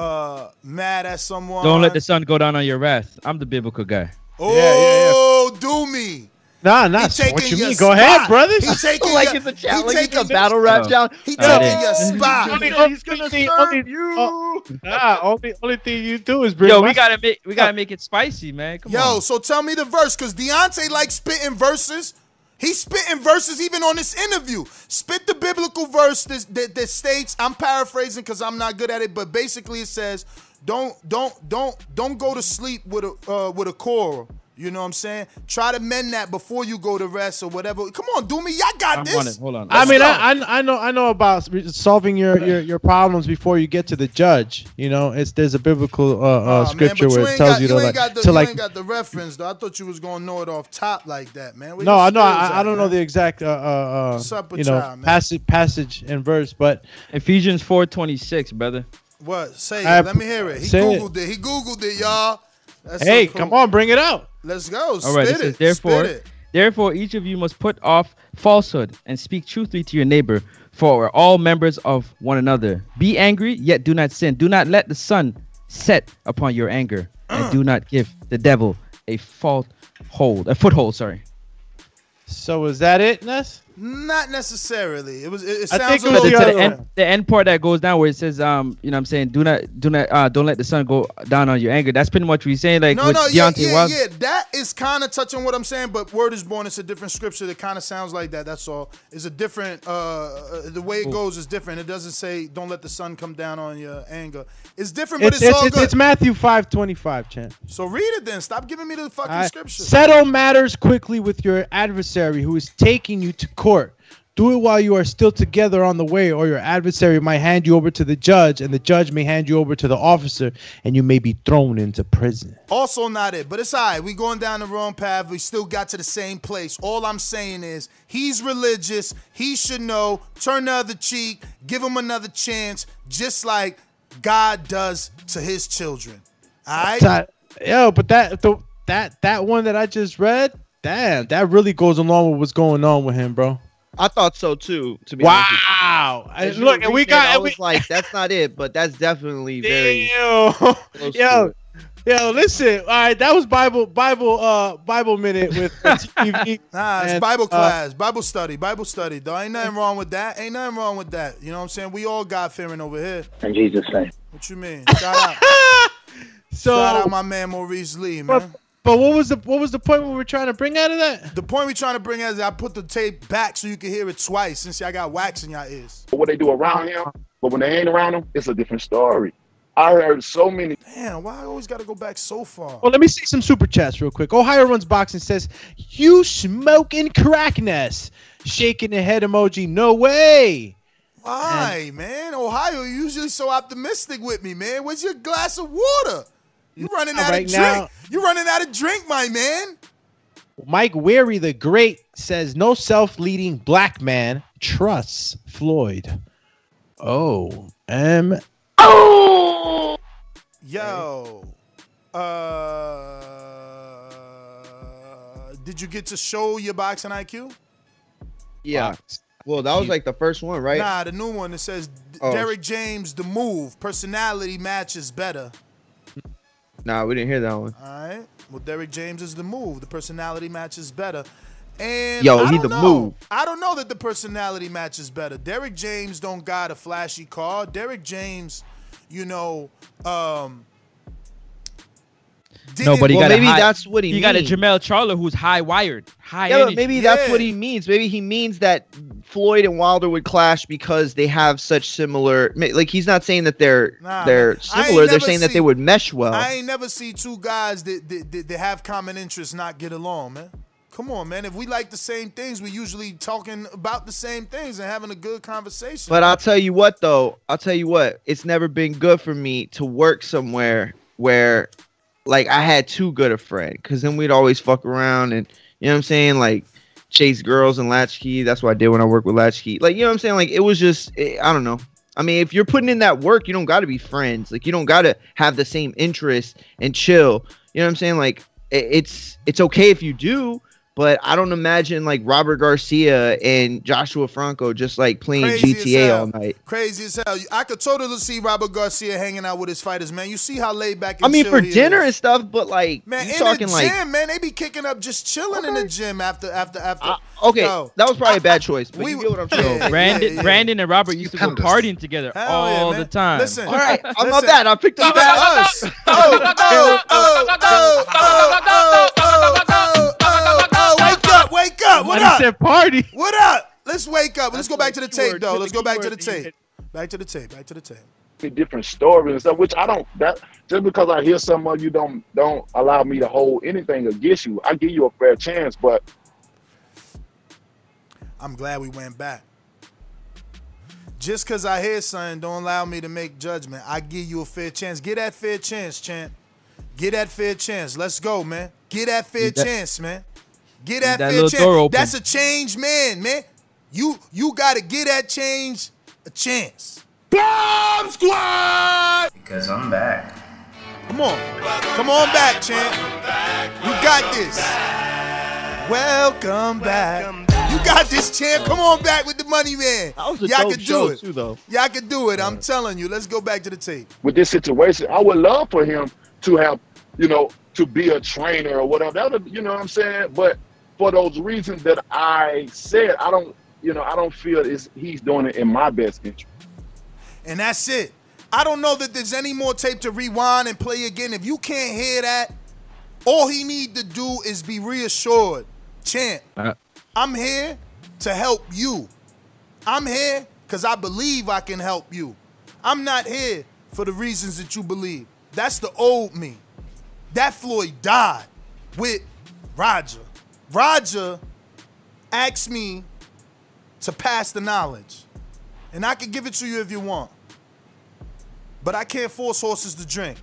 uh, mad at someone." Don't let the sun go down on your wrath. I'm the biblical guy. Oh, do me. nah, He not taking what you your mean. Go ahead, brother. He taking like your, it's a challenge, like it's a battle rap challenge. He taking it your spot. Only- He's gonna only- serve only- you. oh, nah, only only thing you do is bring. Yo, my- we gotta make we gotta make it spicy, man. Come Yo, on. so tell me the verse, cause Deontay likes spitting verses. He's spitting verses even on this interview. Spit the biblical verse that, that, that states. I'm paraphrasing because I'm not good at it, but basically it says, "Don't, don't, don't, don't go to sleep with a uh, with a choral." You know what I'm saying? Try to mend that before you go to rest or whatever. Come on, do me. Y'all got I'm this. on it. Hold on. I Let's mean. I, I I know I know about solving your, your your problems before you get to the judge. You know, it's there's a biblical uh, uh, Aw, man, scripture where it tells got- you to like got the, to you like. ain't got the reference though. I thought you was gonna know it off top like that, man. Where No, your I know. skills I, I don't know the exact uh, uh, up uh you know y'all, passage passage and verse, but Ephesians 4:26, brother. What? Say I- it. Let me hear it. He say it. googled it. He googled it, y'all. That's hey, so cool. come on, bring it out. Let's go. All right, it Spit says, it. therefore, Spit it. therefore, each of you must put off falsehood and speak truthfully to your neighbor, for we're all members of one another. Be angry, yet do not sin. Do not let the sun set upon your anger, and do not give the devil a fault hold, a foothold. Sorry. So is that it, Ness? Not necessarily. It was. It, it I think a little the, the end, the end part that goes down where it says, um, you know, what I'm saying, do not, do not, uh, don't let the sun go down on your anger. That's pretty much what he's saying. Like no, no, yeah, Deontay yeah, Wilder. yeah. That is kind of touching what I'm saying, but word is born. It's a different scripture that kind of sounds like that. That's all. It's a different. Uh, uh, the way it goes is different. It doesn't say don't let the sun come down on your anger. It's different, but It's, it's, all it's, good. it's Matthew five twenty five, champ. so read it then. Stop giving me the fucking scripture. Settle matters quickly with your adversary who is taking you to court. Do it while you are still together on the way, or your adversary might hand you over to the judge, and the judge may hand you over to the officer, and you may be thrown into prison. Also not it, but it's all right. We going down the wrong path. We still got to the same place. All I'm saying is he's religious. He should know. Turn the other cheek. Give him another chance, just like God does to his children. All right. Yo, but that the, that that one that I just read, damn, that really goes along with what's going on with him, bro. I thought so too. To be honest. Wow. As Look, and we reading it, got I and we, was like, that's not it, but that's definitely very. Yo, yo, yo, listen. All right, that was Bible, Bible, uh, Bible minute with TV. Nah, it's And, Bible uh, class, Bible study, Bible study. Though ain't nothing wrong with that. Ain't nothing wrong with that. You know what I'm saying? We all God fearing over here. In Jesus' name. What you mean? Shout out, So, shout out my man Maurice Lee, man. but what was the what was the point we were trying to bring out of that? The point we trying to bring out is I put the tape back so you can hear it twice since y'all got wax in y'all ears. what they do around him, but when they ain't around him, it's a different story. I heard so many. Damn, why I always got to go back so far? Well, let me see some super chats real quick. Ohio runs boxing says, "You smoking crackness." Shaking the head emoji. No way. Why, man? Ohio, you usually so optimistic with me, man. Where's your glass of water? You running out right of drink? now- You running out of drink, my man? Mike Weary the Great says, "No self-leading black man trusts Floyd." Oh, M. Oh. Yo, uh, did you get to show your boxing IQ? Yeah. Well, that was like the first one, right? Nah, the new one that says D- Oh. Derrick James, the move, personality matches better. Nah, we didn't hear that one. All right. Well, Derrick James is the move. The personality matches better. And Yo, I he the know. move. I don't know that the personality matches better. Derrick James don't got a flashy car. Derrick James, you know, um No, but he Well, got a maybe high- that's what he He got a. Jermell Charlo who's high wired, high Yeah, but energy. maybe that's what he means. Maybe he means that Floyd and Wilder would clash because they have such similar. Like he's not saying that they're Nah, they're man. I ain't similar. They're saying that they would mesh well. I ain't never see two guys that, that, that, that have common interests not get along, man. Come on, man. If we like the same things, we're usually talking about the same things and having a good conversation. But I'll tell you what, though. I'll tell you what. It's never been good for me to work somewhere where, like, I had too good a friend. Because then we'd always fuck around and, you know what I'm saying? Like, chase girls and latchkey. That's what I did when I worked with latchkey. Like, you know what I'm saying? Like, it was just, eh, I don't know. I mean, if you're putting in that work, you don't got to be friends. Like, you don't got to have the same interest and chill. You know what I'm saying? Like, i- it's it's okay if you do, but I don't imagine like Robert Garcia and Joshua Franco just like playing Crazy GTA all night. Crazy as hell. I could totally see Robert Garcia hanging out with his fighters, man. You see how laid back. And I mean, for dinner is. and stuff, but like, man, in talking the gym, like, man, they be kicking up just chilling okay. in the gym after after after. Uh, okay, Yo. that was probably a bad choice. But we, you get what I'm saying. Yeah, Brandon, yeah. Brandon and Robert used to go partying together hell all the time. Listen, all right, I'm not that. I picked up that. Us. oh, oh, oh, oh, oh, oh, oh, oh up. What up? said party. What up? Let's wake up. Let's That's go back to the the tape, keyword. though. Let's go back to the tape. Back to the tape. Back to the tape. different stories and stuff, which I don't that just because I hear some of you don't don't allow me to hold anything against you. I give you a fair chance, but I'm glad we went back. Just because I hear something don't allow me to make judgment. I give you a fair chance. Get that fair chance, champ. Get that fair chance. Let's go, man. Get that fair Leave that- chance, man. Get that, that fair chance. door open. That's a change, man, man. You you gotta get that change a chance. Bomb squad! Because I'm back. Come on. Come on back, champ. You got this. Welcome back. You got this, champ. Come on back with the money, man. That was a Y'all dope can do it. too, though. Y'all can do it. I'm telling you. Let's go back to the tape. with this situation, I would love for him to have, you know, to be a trainer or whatever. That would, you know what I'm saying? But for those reasons that I said, I don't, you know, I don't feel it's, he's doing it in my best interest. And that's it. I don't know that there's any more tape to rewind and play again. If you can't hear that, all he need to do is be reassured. Champ, Uh, I'm here to help you. I'm here because I believe I can help you. I'm not here for the reasons that you believe. That's the old me. That Floyd died with Roger. Roger asked me to pass the knowledge. And I can give it to you if you want. But I can't force horses to drink.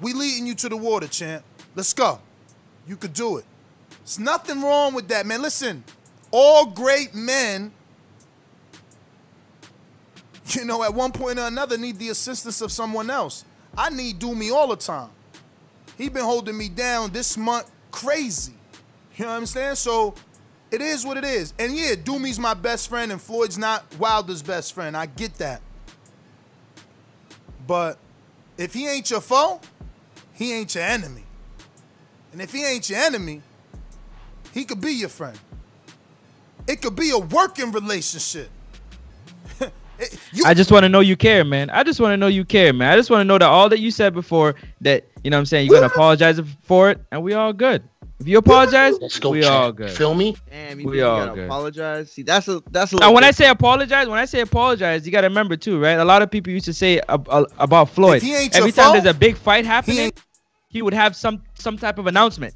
We leading you to the water, champ. Let's go. You could do it. There's nothing wrong with that, man. Listen, all great men, you know, at one point or another need the assistance of someone else. I need Do Me all the time. He been holding me down this month crazy. You know what I'm saying? So it is what it is. And yeah, Do Me's my best friend and Floyd's not Wilder's best friend. I get that. But if he ain't your foe, he ain't your enemy. And if he ain't your enemy, he could be your friend. It could be a working relationship. It- you- I just want to know you care, man. I just want to know you care, man. I just want to know that all that you said before that you know what I'm saying you're gonna apologize for it, and we all good. If you apologize, go, we champ. all good. Feel me? Damn, you we all gotta good. apologize. See, that's a that's a. Now, little when I say apologize, when I say apologize, you got to remember too, right? A lot of people used to say ab- uh, about Floyd. If he ain't Every time fault, there's a big fight happening, ain't- he would have some some type of announcement.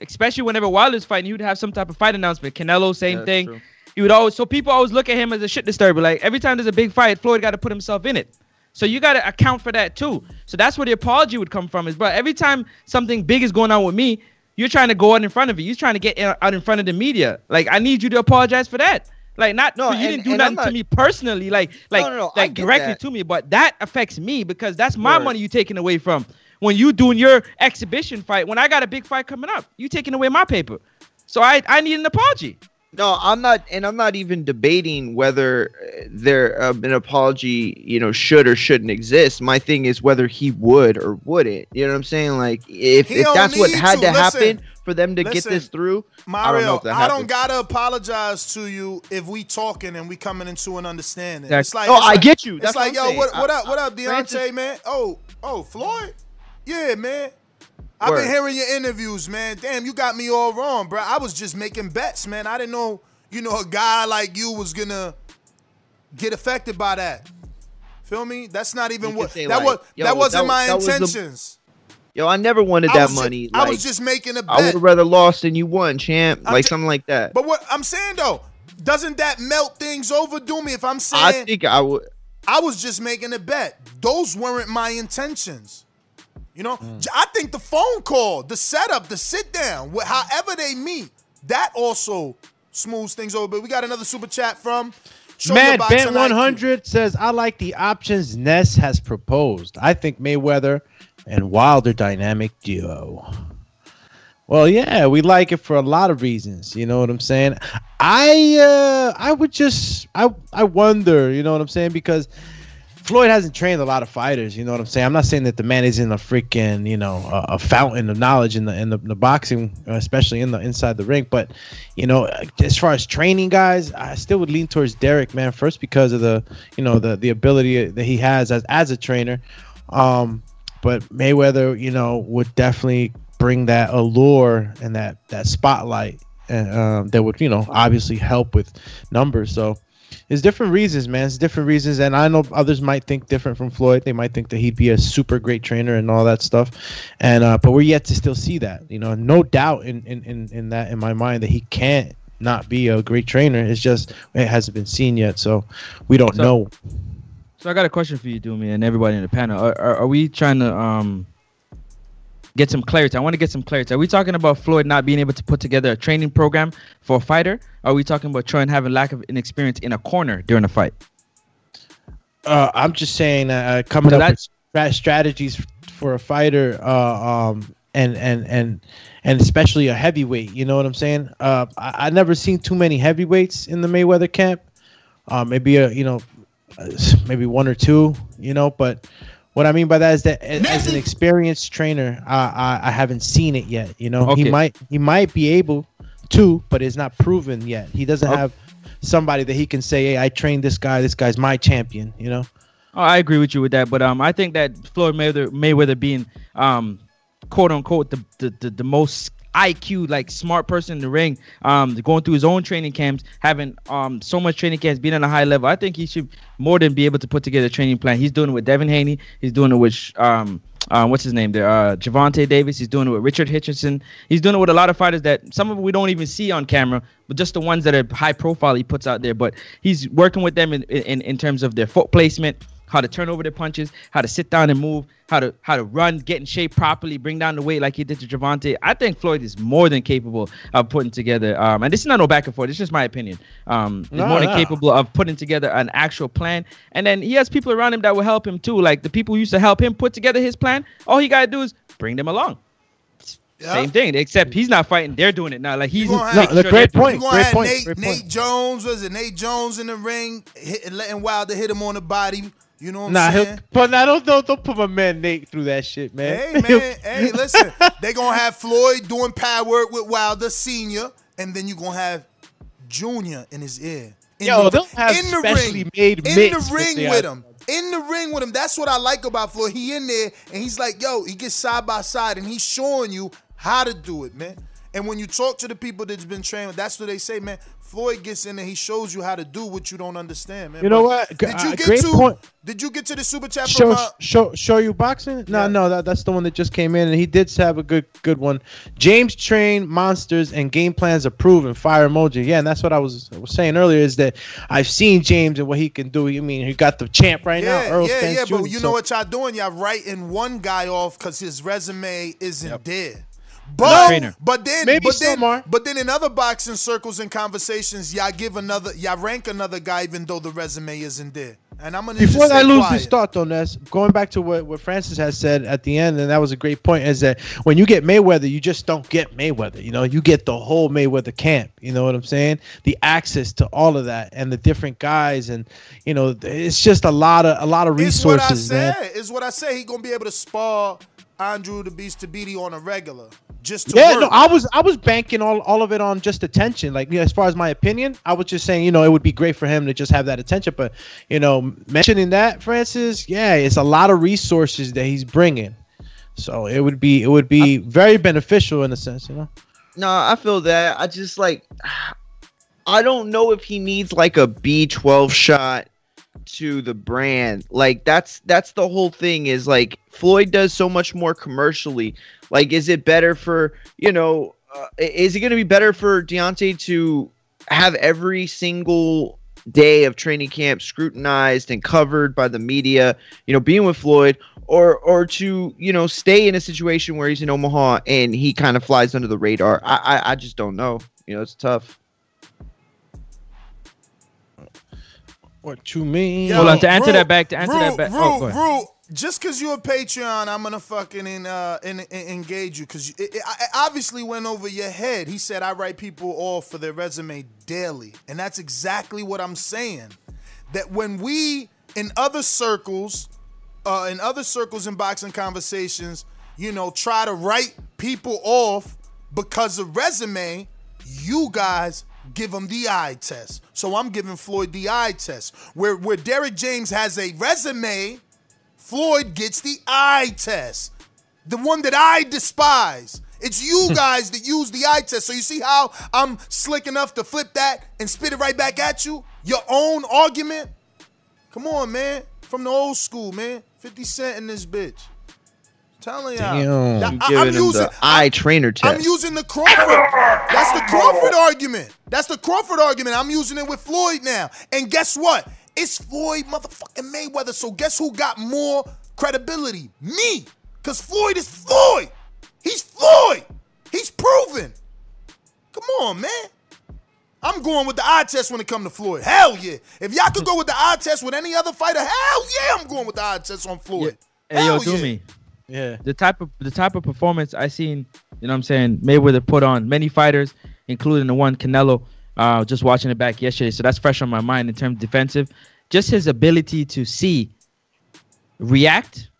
Especially whenever Wilder's fighting, he would have some type of fight announcement. Canelo, same That's thing. true. He would always so people always look at him as a shit disturber. Like every time there's a big fight, Floyd got to put himself in it. So you got to account for that too. So that's where the apology would come from. Is but every time something big is going on with me, you're trying to go out in front of it. You're trying to get in- out in front of the media. Like I need you to apologize for that. Like not No, no, you and- didn't do nothing to me personally. Like like no, no, I like directly that. to me, but that affects me because that's my Word. money you taking away from. When you doing your exhibition fight, when I got a big fight coming up, you taking away my paper. So I I need an apology. No, I'm not, and I'm not even debating whether uh, there uh, an apology, you know, should or shouldn't exist. My thing is whether he would or wouldn't. You know what I'm saying? Like, if, if that's what had to. to, happen for them to get this through, I don't Mario, know if that I, don't gotta apologize to you if we talking and we coming into an understanding. Exactly. It's like, oh, it's I like- get you. It's That's like, what I'm yo, what, saying. what I- up, what up, Deontay, Francis- man? Oh, oh, Floyd? Yeah, man. I've Word. been hearing your interviews, man. Damn, you got me all wrong, bro. I was just making bets, man. I didn't know, you know, a guy like you was gonna get affected by that. Feel me? That's not even what that like, was. that wasn't that- my that was the- intentions. Yo, I never wanted I that was ju- money. I was just making a I would bet. have rather lost than you won, champ. I'm like ju- something like that. But what I'm saying though, doesn't that melt things over, do me? If I'm saying I think I would. I was just making a bet. Those weren't my intentions. You know, Mm. I think the phone call, the setup, the sit down, wh- however they meet, that also smooths things over. But we got another super chat from Show Mad Boxing Ben 100 says, I like the options Ness has proposed. I think Mayweather and Wilder dynamic duo. Well, yeah, we like it for a lot of reasons. You know what I'm saying? I uh I would just I I wonder, you know what I'm saying? Because Floyd hasn't trained a lot of fighters, you know what I'm saying? I'm not saying that the man is in a freaking, you know, a, a fountain of knowledge in the in the, the boxing, especially in the inside the ring. But you know, as far as training guys, I still would lean towards Derrick, man. First because of the, you know, the the ability that he has as as a trainer. Um, but Mayweather, you know, would definitely bring that allure and that that spotlight, and um, that would, you know, obviously help with numbers. So it's different reasons, man. It's different reasons, and I know others might think different from Floyd. They might think that he'd be a super great trainer and all that stuff, and uh, but we're yet to still see that. You know, no doubt in in, in, in that in my mind that he can't not be a great trainer. It's just it hasn't been seen yet, so we don't So- know. So I got a question for you, Doomy, and everybody in the panel. Are, are, are we trying to um get some clarity? I want to get some clarity. Are we talking about Floyd not being able to put together a training program for a fighter? Are we talking about Troy having lack of inexperience in a corner during a fight? Uh, I'm just saying, uh, coming So up with strategies for a fighter, uh, um, and and and and especially a heavyweight. You know what I'm saying? Uh, I, I never seen too many heavyweights in the Mayweather camp. Uh, maybe a you know, uh, maybe one or two. You know, but What I mean by that is that a- as an experienced trainer, I, I I haven't seen it yet. You know, Okay. he might he might be able to, but it's not proven yet. He doesn't Okay. have somebody that he can say, "Hey, I trained this guy. This guy's my champion." You know. Oh, I agree with you with that, but um, I think that Floyd Mayweather, Mayweather being um, quote unquote the, the the the most IQ like smart person in the ring, um, going through his own training camps, having um so much training camps, being on a high level. I think he should more than be able to put together a training plan. He's doing it with Devin Haney. He's doing it with um. Uh, what's his name there? Uh, Gervonta Davis. He's doing it with Richardson Hitchins. He's doing it with a lot of fighters that some of we don't even see on camera, but just the ones that are high profile he puts out there. But he's working with them in, in, in terms of their foot placement, how to turn over their punches, how to sit down and move, how to how to run, get in shape properly, bring down the weight like he did to Gervonta. I think Floyd is more than capable of putting together. Um, and this is not no back and forth. It's just my opinion. Um, he's No, more than capable of putting together an actual plan. And then he has people around him that will help him too. Like the people who used to help him put together his plan. All he gotta do is bring them along. Same thing, except he's not fighting. They're doing it now. Like he's gonna making have- sure they're doing You it. gonna have Nate, Nate Jones was it? Nate Jones in the ring, hit, letting Wilder hit him on the body. You know what Nah, I'm saying? but nah, don't, don't don't put my man Nate through that shit, man. Hey man, hey, listen. They gonna have Floyd doing pad work with Wilder Senior, and then you gonna have Junior in his ear. In Yo, the, they'll have in the specially ring, made in the ring with him. In the ring with him. That's what I like about Floyd. He in there and he's like, yo, he gets side by side and he's showing you how to do it, man. And when you talk to the people that's been trained, that's what they say, man. Floyd gets in there, he shows you how to do what you don't understand, man. You know what? Did you uh, get to? point. Did you get to the super chat Show, show show you boxing? No, no, that, that's the one that just came in, and he did have a good good one. James train monsters and game plans approved and fire emoji. Yeah, and that's what I was was saying earlier is that I've seen James and what he can do. You mean he got the champ right yeah, now, Errol yeah, Spence yeah. Jr., But you so- know what y'all doing? Y'all writing one guy off because his resume isn't there. No, But trainer. but then Maybe but then are. but then in other boxing circles and conversations, y'all give another y'all rank another guy even though the resume isn't there. And I'm gonna Before just I lose quiet. this thought, though, Ness, going back to what, what Francis has said at the end, and that was a great point, is that when you get Mayweather, you just don't get Mayweather. You know, you get the whole Mayweather camp. You know what I'm saying? The access to all of that and the different guys, and you know, it's just a lot of a lot of resources. It's what I resources, man. said. Is what I say. He gonna be able to spar Andrew the Beast Tabiti on a regular. Just to Yeah, work. no, I was I was banking all, all of it on just attention. Like you know, as far as my opinion, I was just saying, you know, it would be great for him to just have that attention. But you know, mentioning that, Francis, yeah, it's a lot of resources that he's bringing. So it would be it would be very beneficial in a sense, you know. No, I feel that. I just like I don't know if he needs like a B12 shot to the brand. Like that's that's the whole thing is like Floyd does so much more commercially. Like is it better for, you know, uh, is it going to be better for Deontay to have every single day of training camp scrutinized and covered by the media, you know, being with Floyd or or to, you know, stay in a situation where he's in Omaha and he kind of flies under the radar. I I, I just don't know. You know, it's tough. What you mean? Hold on, to answer Rue, that back, to answer Rue, that back. Rue, oh, go ahead. Rue, just because you're a Patreon, I'm gonna fucking in, uh, in, in- engage you because it, it, I- I obviously went over your head. He said I write people off for their resume daily, and that's exactly what I'm saying. That when we in other circles, uh, in other circles in boxing conversations, you know, try to write people off because of resume, you guys give them the eye test. So I'm giving Floyd the eye test. Where where Derrick James has a resume, Floyd gets the eye test. The one that I despise. It's you guys that use the eye test. So you see how I'm slick enough to flip that and spit it right back at you? Your own argument? Come on, man. From the old school, man. 50 Cent in this bitch. Telling y'all. Damn. That- You I- giving I'm him using, the eye trainer test. I'm using the Crawford. That's the Crawford argument. That's the Crawford argument. I'm using it with Floyd now. And guess what? It's Floyd motherfucking Mayweather. So guess who got more credibility? Me. Because Floyd is Floyd. He's Floyd. He's proven. Come on, man. I'm going with the eye test when it comes to Floyd. Hell yeah. If y'all could go with the eye test with any other fighter, hell yeah, I'm going with the eye test on Floyd. Hey yo, Hell do yeah. me. Yeah. The type of the type of performance I seen, you know what I'm saying, Mayweather put on many fighters, including the one Canelo. Uh just watching it back yesterday. So that's fresh on my mind in terms of defensive. Just his ability to see, react,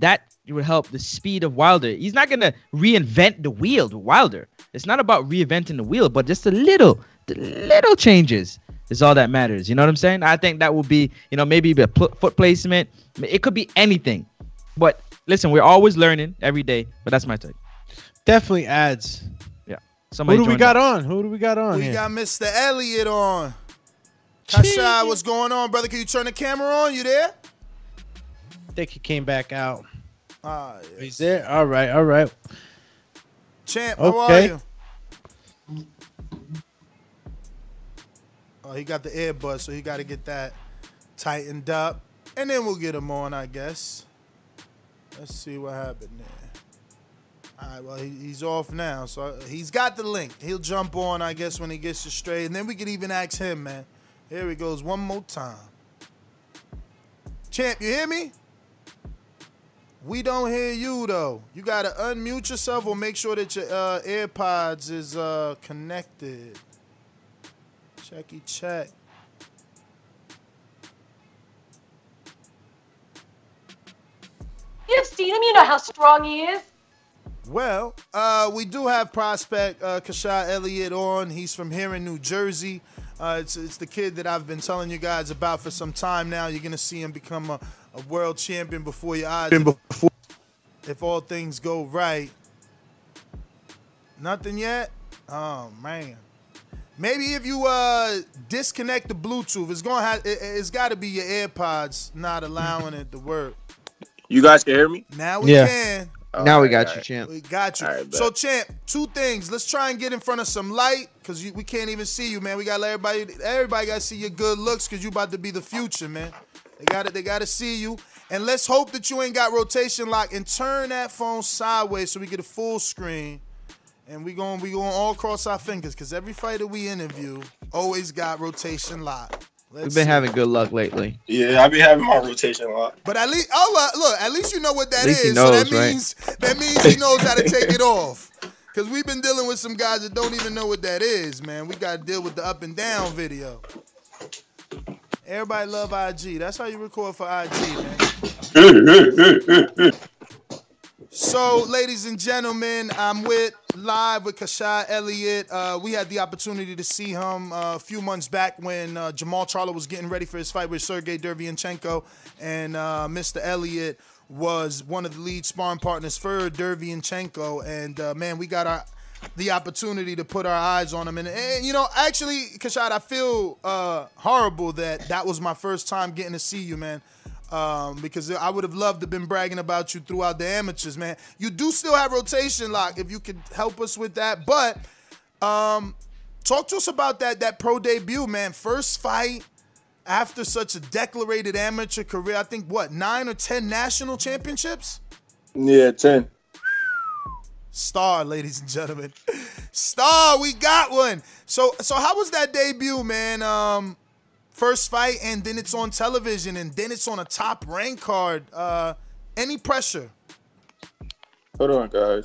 that would help the speed of Wilder. He's not gonna reinvent the wheel Wilder. It's not about reinventing the wheel, but just a little, the little changes is all that matters. You know what I'm saying? I think that would be, you know, maybe a pl- foot placement. It could be anything. But listen, we're always learning every day. But that's my take. Definitely adds. Yeah. Somebody Who do we got up. on? Who do we got on? We here? got Mr. Elliott on. Kashai, what's going on, brother? Can you turn the camera on? You there? I think he came back out. Ah, He's there. All right. All right. Champ, how Okay. are you? Oh, he got the earbud, so he got to get that tightened up, and then we'll get him on, I guess. Let's see what happened there. All right, well, he, he's off now, so he's got the link. He'll jump on, I guess, when he gets it straight, and then we can even ask him, man. Here he goes one more time. Champ, you hear me? We don't hear you though. You gotta unmute yourself or make sure that your uh, AirPods is uh, connected. Checky check. You've seen him. You know how strong he is. Well, uh, we do have prospect uh, Kashai Elliott on. He's from here in New Jersey. Uh, it's, it's the kid that I've been telling you guys about for some time now. You're gonna see him become a, a world champion before your eyes. If, if all things go right. Nothing yet. Oh man. Maybe if you uh disconnect the Bluetooth, it's gonna have it, it's got to be your AirPods not allowing it to work. You guys can hear me? Now we Yeah. can. Oh, now we got you, champ. We got you. All right, bet. so, champ, two things. Let's try and get in front of some light because we can't even see you, man. We got to let everybody. Everybody got to see your good looks because you about to be the future, man. They got it. They got to see you. And let's hope that you ain't got rotation lock and turn that phone sideways so we get a full screen. And we going we going all cross our fingers because every fighter we interview always got rotation lock. We've been see. having good luck lately. Yeah, I've been having my rotation a lot. But at least, oh uh, look, at least you know what that At least he is. so that right? means that means he knows how to take it off. Cause we've been dealing with some guys that don't even know what that is, man. We got to deal with the up and down video. Everybody love IG. That's how you record for IG, man. So, ladies and gentlemen, I'm with live with Kashai Elliott. Uh, we had the opportunity to see him uh, a few months back when uh, Jermall Charlo was getting ready for his fight with Sergey Derevyanchenko, and uh, Mr. Elliott was one of the lead sparring partners for Derevyanchenko. And uh, man, we got our the opportunity to put our eyes on him. And, and you know, actually, Kashad, I feel uh, horrible that that was my first time getting to see you, man. Um, because I would have loved to have been bragging about you throughout the amateurs, man. You do still have rotation lock if you could help us with that. But um, talk to us about that that pro debut, man. First fight after such a declarated amateur career. I think what nine or ten national championships. Yeah, 10. Star, ladies and gentlemen. Star, we got one. So so how was that debut, man? Um first fight and then it's on television and then it's on a top rank card. Uh any pressure? Hold on, guys.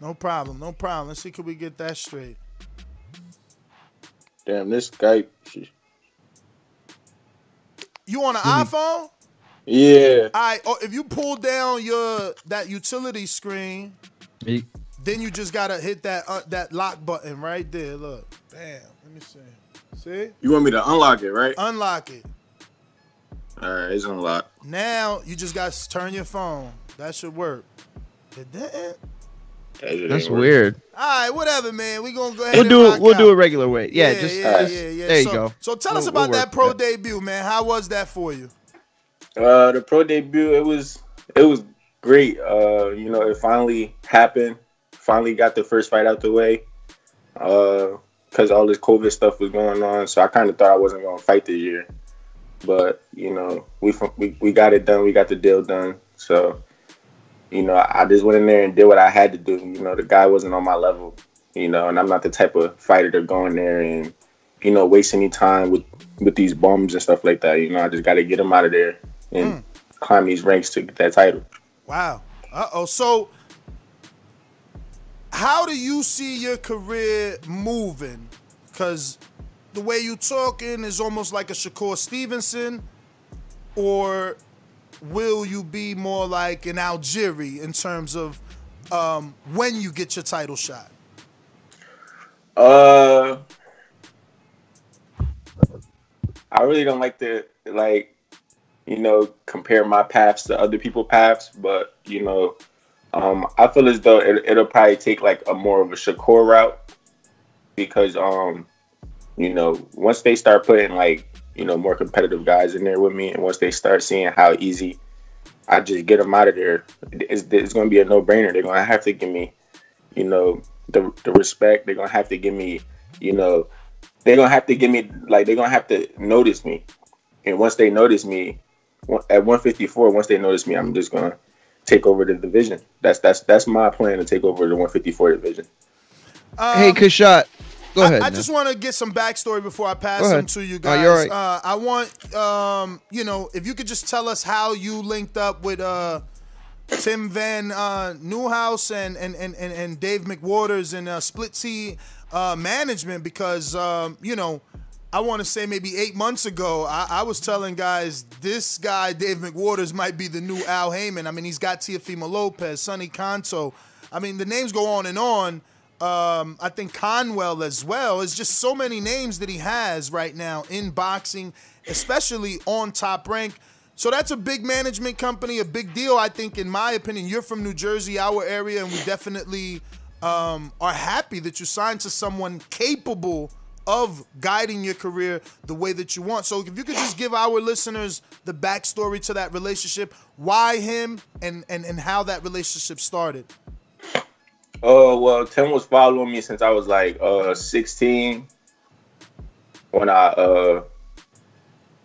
No problem, no problem. Let's see could we get that straight. Damn, this Skype. shit. You on an iPhone? Yeah. All right, oh, if you pull down your that utility screen, He- then you just gotta hit that uh, that lock button right there. Look, bam. Let me see. See? You want me to unlock it, right? Unlock it. All right, it's unlocked. Now you just got to turn your phone. That should work. It didn't. That's weird. All right, whatever, man. We gonna go ahead. We'll and do it. We'll out. do it regular way. Yeah, just yeah, uh, yeah, yeah. there you go. So tell us We'll- about we'll that pro with debut, man. How was that for you? Uh, the pro debut, it was it was great. Uh, you know, it finally happened. Finally got the first fight out the way. Uh, because all this COVID stuff was going on, so I kind of thought I wasn't going to fight this year. But you know, we we we got it done. We got the deal done. So, you know, I just went in there and did what I had to do. You know, the guy wasn't on my level. You know, and I'm not the type of fighter to go in there and you know waste any time with with these bums and stuff like that. You know, I just got to get them out of there and climb these ranks to get that title. Wow. Uh oh. So, how do you see your career moving? Because the way you talking is almost like a Shakur Stevenson, or will you be more like an Algieri in terms of um, when you get your title shot? Uh, I really don't like to like, you know, compare my paths to other people's paths, but you know, um, I feel as though it, it'll probably take like a more of a Shakur route because, um, you know, once they start putting like, you know, more competitive guys in there with me, and once they start seeing how easy I just get them out of there, it's, it's going to be a no brainer. They're going to have to give me, you know, the the respect. They're going to have to give me, you know, they're going to have to give me like they're going to have to notice me, and once they notice me, at 154, once they notice me, I'm just going to take over the division. That's that's that's my plan to take over the 154 division. Um, hey, Kashad. Go I, ahead. I man. just want to get some backstory before I pass them to you Oh, guys. you're right. uh, I want, um, you know, if you could just tell us how you linked up with uh, Tim Van uh, Newhouse and, and, and, and, and Dave McWaters and uh, Split T uh, management, because, um, you know, I want to say maybe eight months ago, I, I was telling guys this guy, Dave McWaters, might be the new Al Haymon. I mean, he's got Teofimo Lopez, Sonny Conto. I mean, the names go on and on. Um, I think Conwell as well. It's just so many names that he has right now in boxing, especially on top rank. So that's a big management company, a big deal. I think, in my opinion, you're from New Jersey, our area, and we definitely um, are happy that you signed to someone capable of guiding your career the way that you want. So if you could just give our listeners the backstory to that relationship, why him, and and and how that relationship started. Oh well, Tim was following me since I was like uh 16. When I uh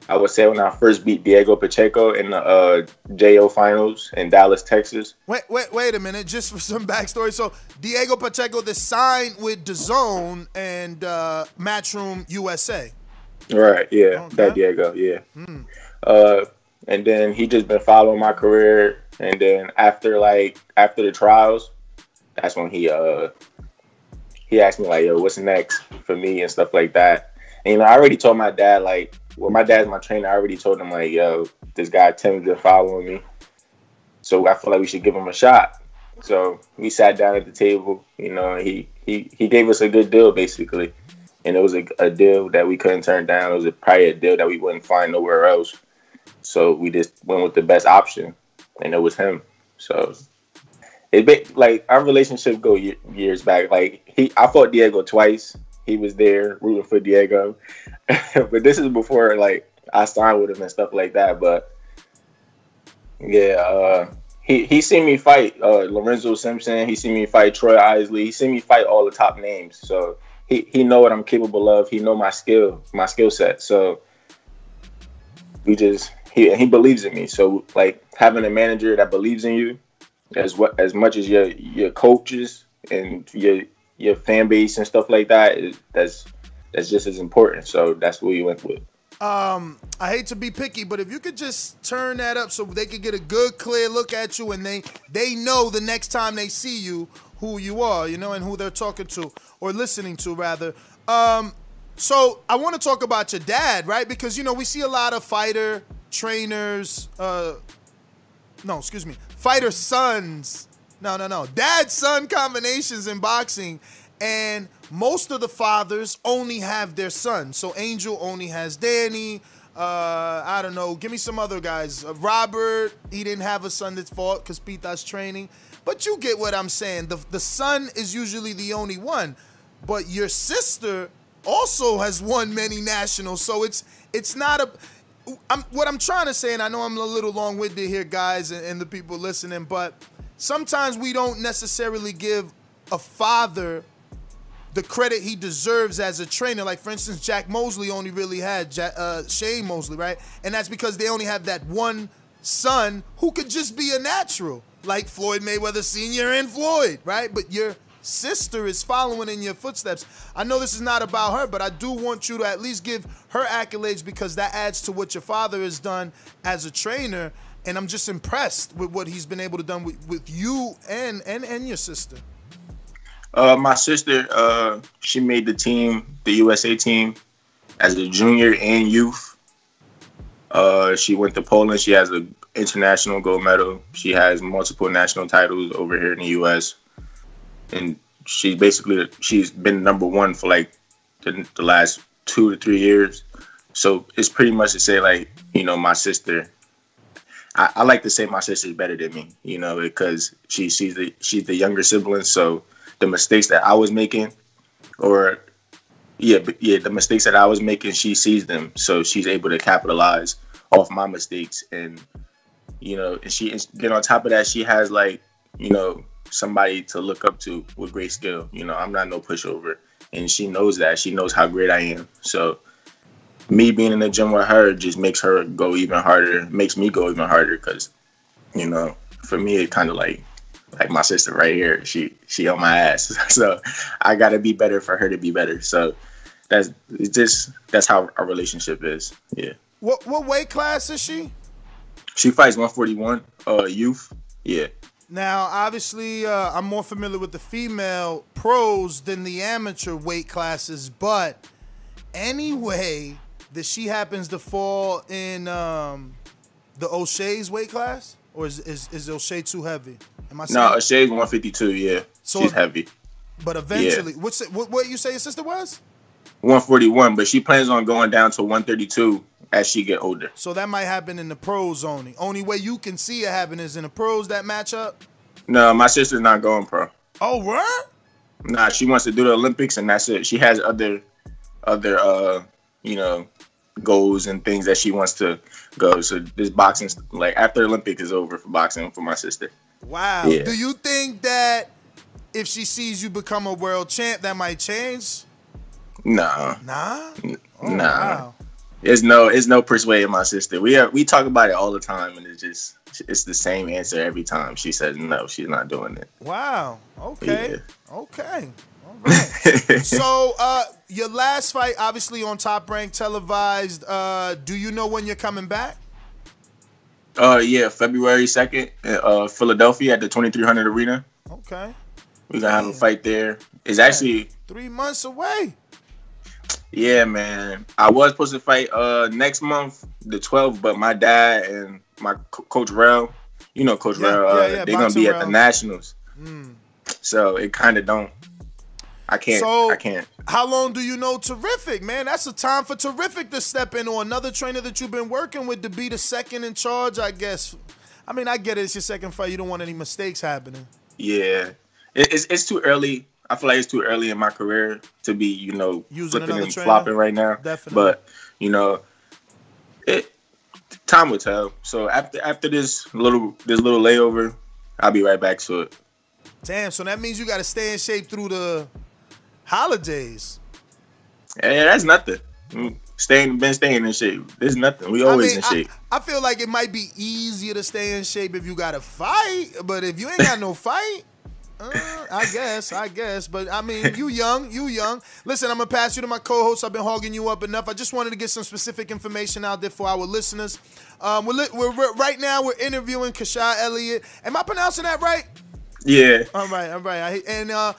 I would say when I first beat Diego Pacheco in the uh JO finals in Dallas, Texas. Wait, wait, wait a minute. Just for some backstory. So Diego Pacheco, the signed with DAZN and uh, Matchroom USA. Right, yeah, that Diego, yeah. Hmm. Uh and then he just been following my career and then after like after the trials, that's when he uh he asked me like, yo, what's next for me and stuff like that. And you know, I already told my dad like well my dad's my trainer, I already told him like, yo, this guy Tim's been following me. So I feel like we should give him a shot. So we sat down at the table, you know, he he he gave us a good deal basically. And it was a, a deal that we couldn't turn down. It was a, probably a deal that we wouldn't find nowhere else. So we just went with the best option, and it was him. So it ba- like our relationship go years back. Like he, I fought Diego twice. He was there rooting for Diego, but this is before like I signed with him and stuff like that. But yeah, uh, he he seen me fight uh, Lorenzo Simpson. He seen me fight Troy Isley. He seen me fight all the top names. So he he know what I'm capable of. He know my skill, my skill set. So we just he he believes in me. So like having a manager that believes in you as what as much as your your coaches and your your fan base and stuff like that is that's that's just as important. So that's what we went with. Um, I hate to be picky, but if you could just turn that up so they could get a good, clear look at you, and they they know the next time they see you who you are, you know, and who they're talking to or listening to rather. Um, so I want to talk about your dad, right? Because you know we see a lot of fighter trainers. Uh, no, excuse me, fighter sons. No, no, no, dad son combinations in boxing, and most of the fathers only have their son. So Angel only has Danny. Uh, I don't know. Give me some other guys. Uh, Robert, he didn't have a son that fought because Pita's training. But you get what I'm saying. The the son is usually the only one, but your sister also has won many nationals. So it's it's not a. I'm, what I'm trying to say, and I know I'm a little long-winded here, guys, and, and the people listening, but sometimes we don't necessarily give a father the credit he deserves as a trainer. Like for instance, Jack Mosley only really had Jack, uh, Shane Mosley, right? And that's because they only have that one son who could just be a natural, like Floyd Mayweather Sr. and Floyd, right? But your sister is following in your footsteps. I know this is not about her, but I do want you to at least give her accolades because that adds to what your father has done as a trainer. And I'm just impressed with what he's been able to done with, with you and, and and your sister. Uh, my sister, uh, she made the team, the USA team, as a junior and youth. Uh, she went to Poland. She has an international gold medal. She has multiple national titles over here in the U.S. And she's basically she's been number one for like the, the last two to three years. So it's pretty much to say like you know my sister. I, I like to say my sister's better than me, you know, because she she's the she's the younger sibling. So the mistakes that I was making, or yeah, yeah, the mistakes that I was making, she sees them, so she's able to capitalize off my mistakes, and you know, and she and then on top of that, she has like you know somebody to look up to with great skill. You know, I'm not no pushover, and she knows that. She knows how great I am. So me being in the gym with her just makes her go even harder. Makes me go even harder because you know, for me, it kind of like like my sister right here. She she on my ass, so I got to be better for her to be better. So that's it's just that's how our relationship is. Yeah. What what weight class is she? She fights 141 uh youth. Yeah. Now, obviously, uh, I'm more familiar with the female pros than the amateur weight classes, but anyway, that she happens to fall in um, the O'Shea's weight class, or is is, is O'Shea too heavy? Am I? No, O'Shea's 152. Yeah. So She's heavy. But eventually, what's it, what what you say your sister was? 141, but she plans on going down to 132 as she get older. So that might happen in the pros only. Only way you can see it happen is in the pros that match up. No, my sister's not going pro. Oh, what? Nah, she wants to do the Olympics and that's it. She has other other uh, you know, goals and things that she wants to go. So this boxing like after Olympics is over for boxing for my sister. Wow. Yeah. Do you think that if she sees you become a world champ, that might change? Nah. Nah. Oh, nah. Oh, There's no it's no persuading my sister. We are we talk about it all the time and it's just it's the same answer every time. She says no, she's not doing it. Wow. Okay. Okay. Right. so, uh, your last fight, obviously on Top Rank televised. Uh, do you know when you're coming back? Uh yeah, February second, uh Philadelphia at the twenty three hundred arena. Okay. We're gonna have a fight there. It's actually Three months away. yeah, man. I was supposed to fight uh next month, the twelfth, but my dad and my co- coach Rel, you know Coach Yeah, Rel, uh, yeah, they're gonna be at the Nationals. Mm. So it kinda don't I can't So- I can't. How long do you know Terrific, man? That's a time for Terrific to step in, or another trainer that you've been working with to be the second in charge, I guess. I mean, I get it. It's your second fight. You don't want any mistakes happening. Yeah. It's it's too early. I feel like it's too early in my career to be, you know, Using flipping and trainer? flopping right now. Definitely. But, you know, it time will tell. So after after this little this little layover, I'll be right back to it. Damn. So that means you got to stay in shape through the holidays. Yeah, that's nothing. Staying been staying in shape. There's nothing. We always in shape. I, I feel like it might be easier to stay in shape if you got to fight, but if you ain't got no fight, uh, I guess, I guess. But I mean, you young, you young. Listen, I'm gonna pass you to my co-host. I've been hogging you up enough. I just wanted to get some specific information out there for our listeners. Um, we're, li- we're, we're right now we're interviewing Kasha Elliott. Am I pronouncing that right? yeah. All right, all right. I, and uh,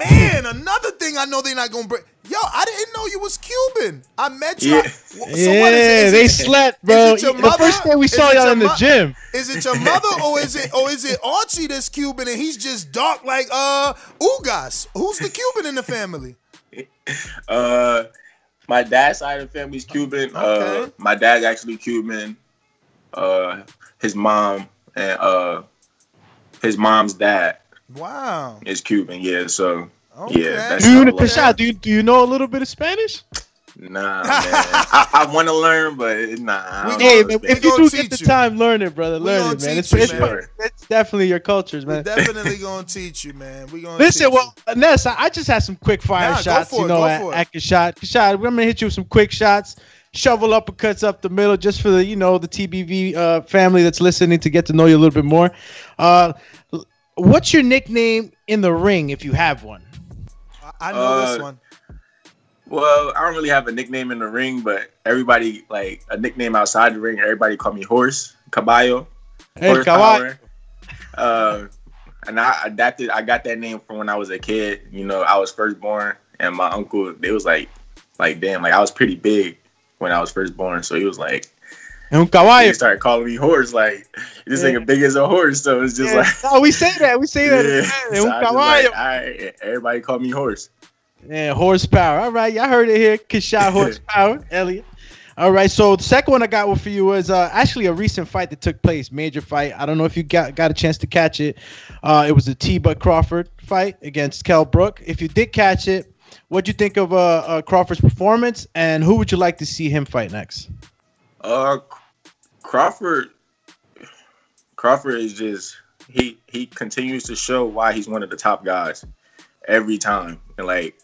man, another thing I know they're not gonna break. Yo, I didn't know you was Cuban. I met you. Yeah. So yeah, is it? Is they it- slept, bro. Is it your The mother? first day we Is saw y'all your in the gym. Is it your mother or is it or is it Archie that's Cuban and he's just dark like uh Ugas? Who's the Cuban in the family? Uh, my dad's side of the family's Cuban. Uh, Okay. my dad's actually Cuban. Uh, his mom and uh, his mom's dad Wow. It's Cuban. Yeah, so yeah, that's Dude, how it works. Kashad, do you, do you know a little bit of Spanish? Nah, man. I, I want to learn, but nah. Hey, man, if you do get the time, learn it, brother. We Learn it, man. It's, you, it's, man. it's definitely your cultures, man. Definitely gonna teach you, man. We gonna Listen, teach well, Ness, I, I just had some quick fire Nah, shots, you it, know, go at, for it. at Kashad. Kashad, I'm gonna hit you with some quick shots, shovel uppercuts up the middle, just for the, you know, the TBV uh, family that's listening to get to know you a little bit more. Uh, l- what's your nickname in the ring, if you have one? I know this Uh, one. Well, I don't really have a nickname in the ring, but everybody like a nickname outside the ring. Everybody call me Horse Caballo. El Horsepower. Uh, and I adapted. I got that name from when I was a kid. You know, I was first born, and my uncle. They was like, like damn, like I was pretty big when I was first born. So he was like, Un caballo. They started calling me horse. Like this Yeah. nigga big as a horse. So it's just Yeah. like No, we say that. We say that. Yeah. Un So I just like, I- everybody call me horse. Yeah, horsepower. All right, y'all heard it here. Kashad horsepower, Elliot. All right, so the second one I got for you was uh, actually a recent fight that took place, major fight. I don't know if you got got a chance to catch it. Uh, it was the T. Bud Crawford fight against Kell Brook. If you did catch it, what'd you think of uh, uh, Crawford's performance, and who would you like to see him fight next? Uh, Crawford. Crawford is just he he continues to show why he's one of the top guys every time, and like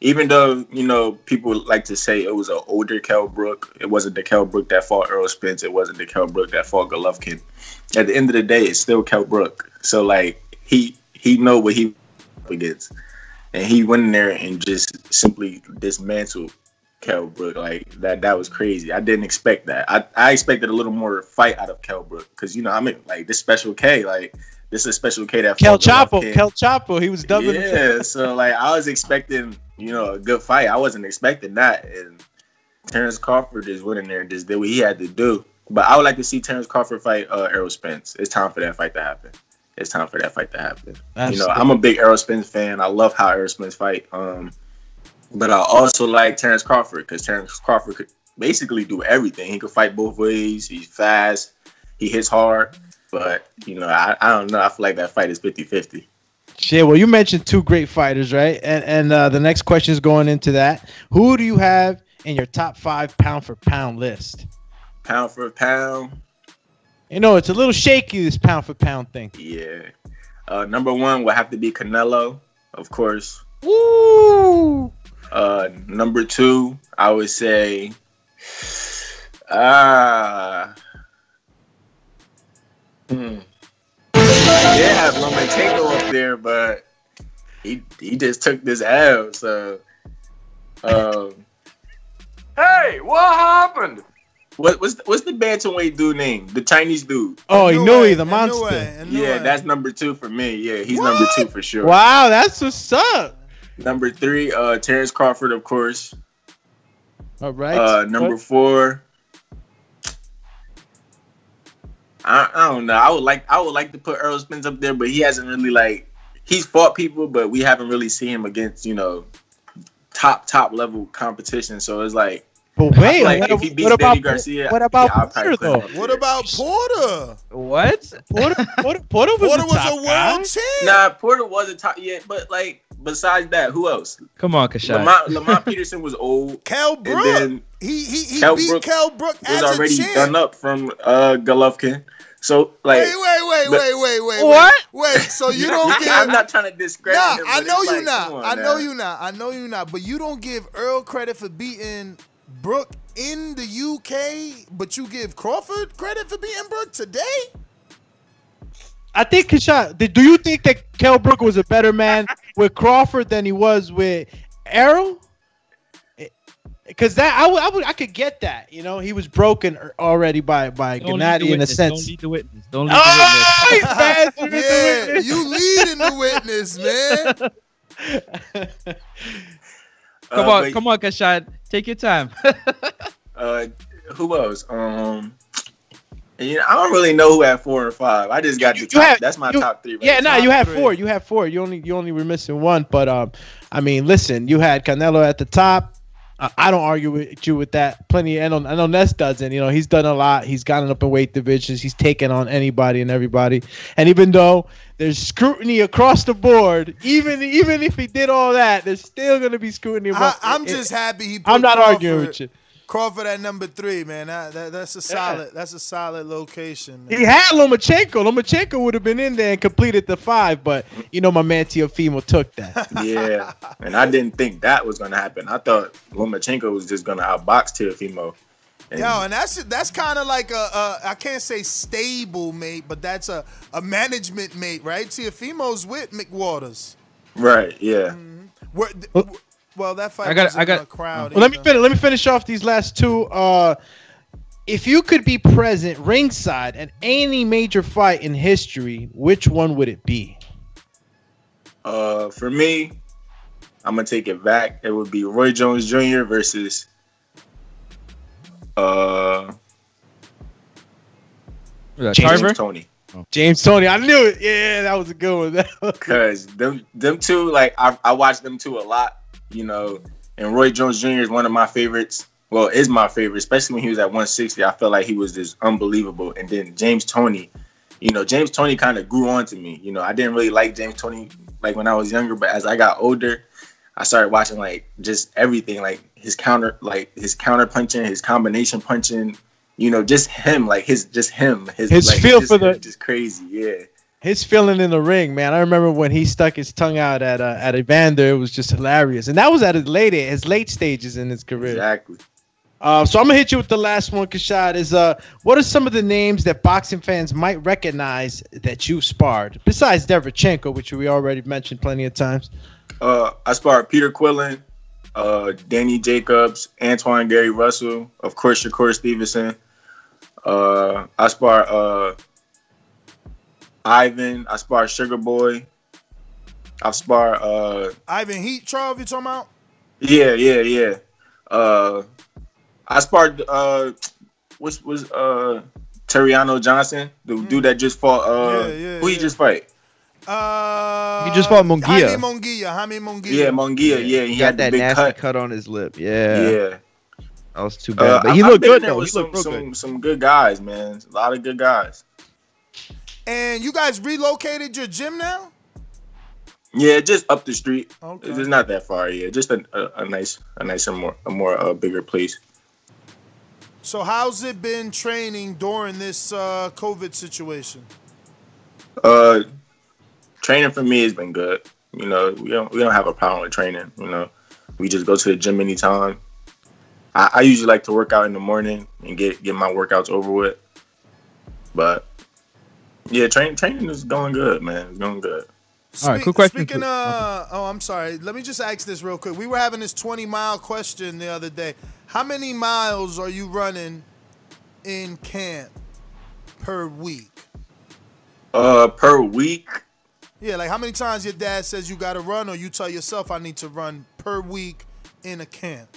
even though you know people like to say it was an older Kell Brook, it wasn't the Kell Brook that fought Errol Spence, it wasn't the Kell Brook that fought Golovkin. At the end of the day, it's still Kell Brook. So like he he know what he up against, and he went in there and just simply dismantled Kell Brook. Like that that was crazy. I didn't expect that. I, I expected a little more fight out of Kell Brook because you know I mean like this special K like this is special K that Kel Chapo, Kel Chapo. He was dubbing. Yeah, so like I was expecting, you know, a good fight. I wasn't expecting that. And Terence Crawford just went in there and just did what he had to do. But I would like to see Terence Crawford fight uh, Errol Spence. It's time for that fight to happen. It's time for that fight to happen. you know, I'm a big Errol Spence fan. I love how Errol Spence fight. Um, but I also like Terence Crawford because Terence Crawford could basically do everything. He could fight both ways. He's fast. He hits hard. But you know, I, I don't know. I feel like that fight is 50-50. Shit. Well, you mentioned two great fighters, right? And and uh, the next question is going into that. Who do you have in your top five pound for pound list? Pound for pound. You know, it's a little shaky this pound for pound thing. Yeah. Uh, number one will have to be Canelo, of course. Woo! Uh, number two, I would say, ah, hmm. Yeah, have Lomachenko up there, but he he just took this L. So, um, Hey, what happened? what what's the, what's the bantamweight dude name? The Chinese dude. Oh, Inoue, the monster. Yeah, that's number two for me. Yeah, he's number two for sure. Wow, that's what's up. Number three, uh, Terence Crawford, of course. All right. Uh, number four. I, I don't know. I would like I would like to put Errol Spence up there, but he hasn't really like he's fought people, but we haven't really seen him against you know top top level competition. So it's like. But wait, like what, if he beats what about Danny Garcia, what about yeah, Porter though? What about Porter? What? Porter, Porter, Porter was, Porter a was top a world champ. Nah, Porter was a top. Yeah, but like besides that, who else? Come on, Kashad. Lamont, Lamont Peterson was old. Cal and Brook. then He he he Kell beat Brook Kell Brook was already a done up from uh Golovkin. So like, wait, wait, wait, but- wait, wait, wait. What? Wait, wait, so you don't give I'm not trying to discredit Nah, him. I know you like, not. come on I know now. you not. I know you not. But you don't give Errol credit for beating Brook in the UK, but you give Crawford credit for beating Brook today. I think Kashad, did- do you think that Kell Brook was a better man with Crawford than he was with Errol? Because that I would, I would I could get that. You know, he was broken er- already by by Don't the Gennady in a witness. Don't sense. lead the witness. Don't lead Oh, the he's bad. Yeah, you leading the witness, man. Come Uh, on, but, come on, Kashad. Take your time. Uh, who else? Um, you know, I don't really know who had four and five. I just got the You top. have- that's my you- top three. Right Yeah, now. no, you Top had three. four. You had four. You only you only were missing one. But um, I mean, listen, you had Canelo at the top. Uh, I don't argue with you with that. Plenty. and I know Ness doesn't. You know, he's done a lot. He's gotten up in weight divisions. He's taken on anybody and everybody. And even though there's scrutiny across the board, even even if he did all that, there's still gonna be scrutiny. I, I'm it- just happy he. Put I'm not Crawford, arguing with you. Crawford at number three, man. That, that, that's a solid. That's a solid location. man. He had Lomachenko. Lomachenko would have been in there and completed the five, but you know my man Teofimo took that. Yeah, and I didn't think that was gonna happen. I thought Lomachenko was just gonna outbox Teofimo. And Yo, and that's that's kind of like a, a I can't say stable mate, but that's a, a management mate, right? Teofimo's with McWaters. right, yeah. Mm-hmm. Where, well, that fight I got- I got- a crowd. Well, let me finish. Let me finish off these last two. Uh, if you could be present ringside at any major fight in history, which one would it be? Uh, for me, I'm gonna take it back. It would be Roy Jones Jr. versus uh James Tarver? Toney. James Toney. I knew it. Yeah, that was a good one. Cause them them two, like I I watched them two a lot, you know. And Roy Jones Jr. is one of my favorites. Well, is my favorite, especially when he was at 160. I felt like he was just unbelievable. And then James Toney, you know, James Toney kind of grew on to me. You know, I didn't really like James Toney like when I was younger, but as I got older, I started watching like just everything, like his counter, like his counter punching, his combination punching. You know, just him, like his just him, his His like, feel just, for the- just crazy, yeah. His feeling in the ring, man. I remember when he stuck his tongue out at uh, at Evander. It was just hilarious, and that was at his late his late stages in his career. Exactly. Uh, so I'm gonna hit you with the last one, Kashad. Is uh, what are some of the names that boxing fans might recognize that you've sparred besides Derevyanchenko, which we already mentioned plenty of times? Uh, I sparred Peter Quillin, uh, Danny Jacobs, Antoine Gary Russell, of course Shakur Stevenson. Uh, I sparred uh, Ivan. I sparred Sugar Boy. I've sparred uh, Ivan Heat, Charles, you talking about? yeah, yeah, yeah. Uh, I sparred uh, what's was uh, Tureano Johnson, the dude that just fought. Uh, Yeah, yeah, who he yeah. just fight? Uh, He just fought Munguia. Jaime Munguia. Jaime Munguia. Yeah, Munguia. Yeah, he, He had had that big nasty cut. cut. on his lip. Yeah. yeah. That was too bad. Uh, but he I- looked I've good there though. He some, looked real some, good. some good guys, man. A lot of good guys. And you guys relocated your gym now? Yeah, just up the street. Okay. It's not that far. Yeah, just a, a, a nice, a nicer, more, a more uh, bigger place. So how's it been training during this uh, COVID situation? Uh, training for me has been good. You know, we don't we don't have a problem with training. You know, we just go to the gym anytime. I, I usually like to work out in the morning and get get my workouts over with. But yeah, training training is going good, man. It's going good. All right, Spe- quick question. Speaking uh, oh, I'm sorry. Let me just ask this real quick. We were having this 20 mile question the other day. How many miles are you running in camp per week? Uh, per week, Yeah, like how many times your dad says you got to run, or you tell yourself I need to run per week in a camp?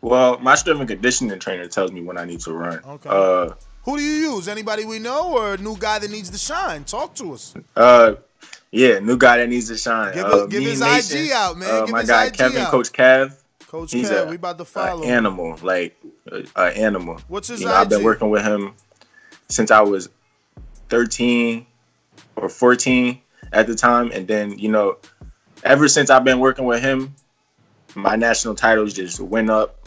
well, my strength and conditioning trainer tells me when I need to run. Okay. Uh, Who do you use? Anybody we know, or a new guy that needs to shine? Talk to us. Uh, yeah, new guy that needs to shine. Give uh, give his Nation, IG out, man. Uh, Give my guy IG Kevin, out. Coach Kev. Coach he's Kev, a, we about to follow. animal, like an animal. What's his You know, I've been working with him since I was 13 or 14 at the time, and then you know, ever since I've been working with him, my national titles just went up.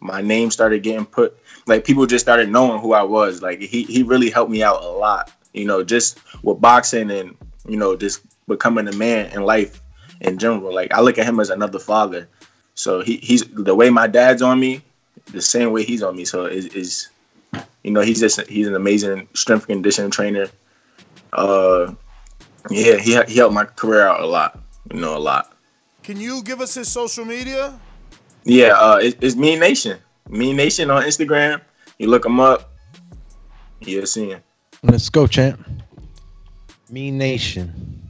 My name started getting put like people just started knowing who I was. Like he he really helped me out a lot. You know, just with boxing and you know just becoming a man in life in general. Like I look at him as another father. So he he's the way my dad's on me, the same way he's on me. So is is you know he's just he's an amazing strength conditioning trainer. Uh, yeah, he he helped my career out a lot. You know, a lot. Can you give us his social media? Yeah, uh, it, it's Mean Nation. Mean Nation on Instagram. You look them up. You'll see him. Let's go, champ. Mean Nation.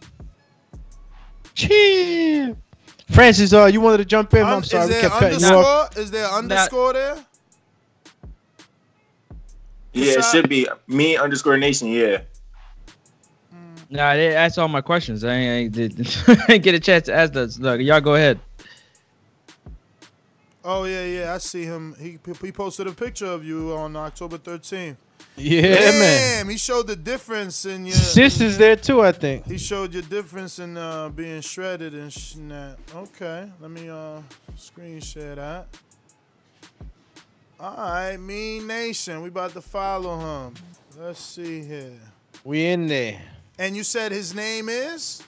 Champ. Francis, uh, you wanted to jump in? I'm Un- sorry, is we there kept cutting you off. underscore? Is there underscore there? Yeah, it should be me underscore Nation. Yeah. Nah, they- that's all my questions. I ain't, I didn't get a chance to ask those. Look, y'all go ahead. Oh yeah, yeah. I see him. He he posted a picture of you on October 13th. Yeah, Damn, man. He showed the difference in your. Sis is there too, I think. He showed your difference in uh, being shredded and snap. Okay, let me uh screen share that. All right, Mean Nation. We about to follow him. Let's see here. We in there. And you said his name is,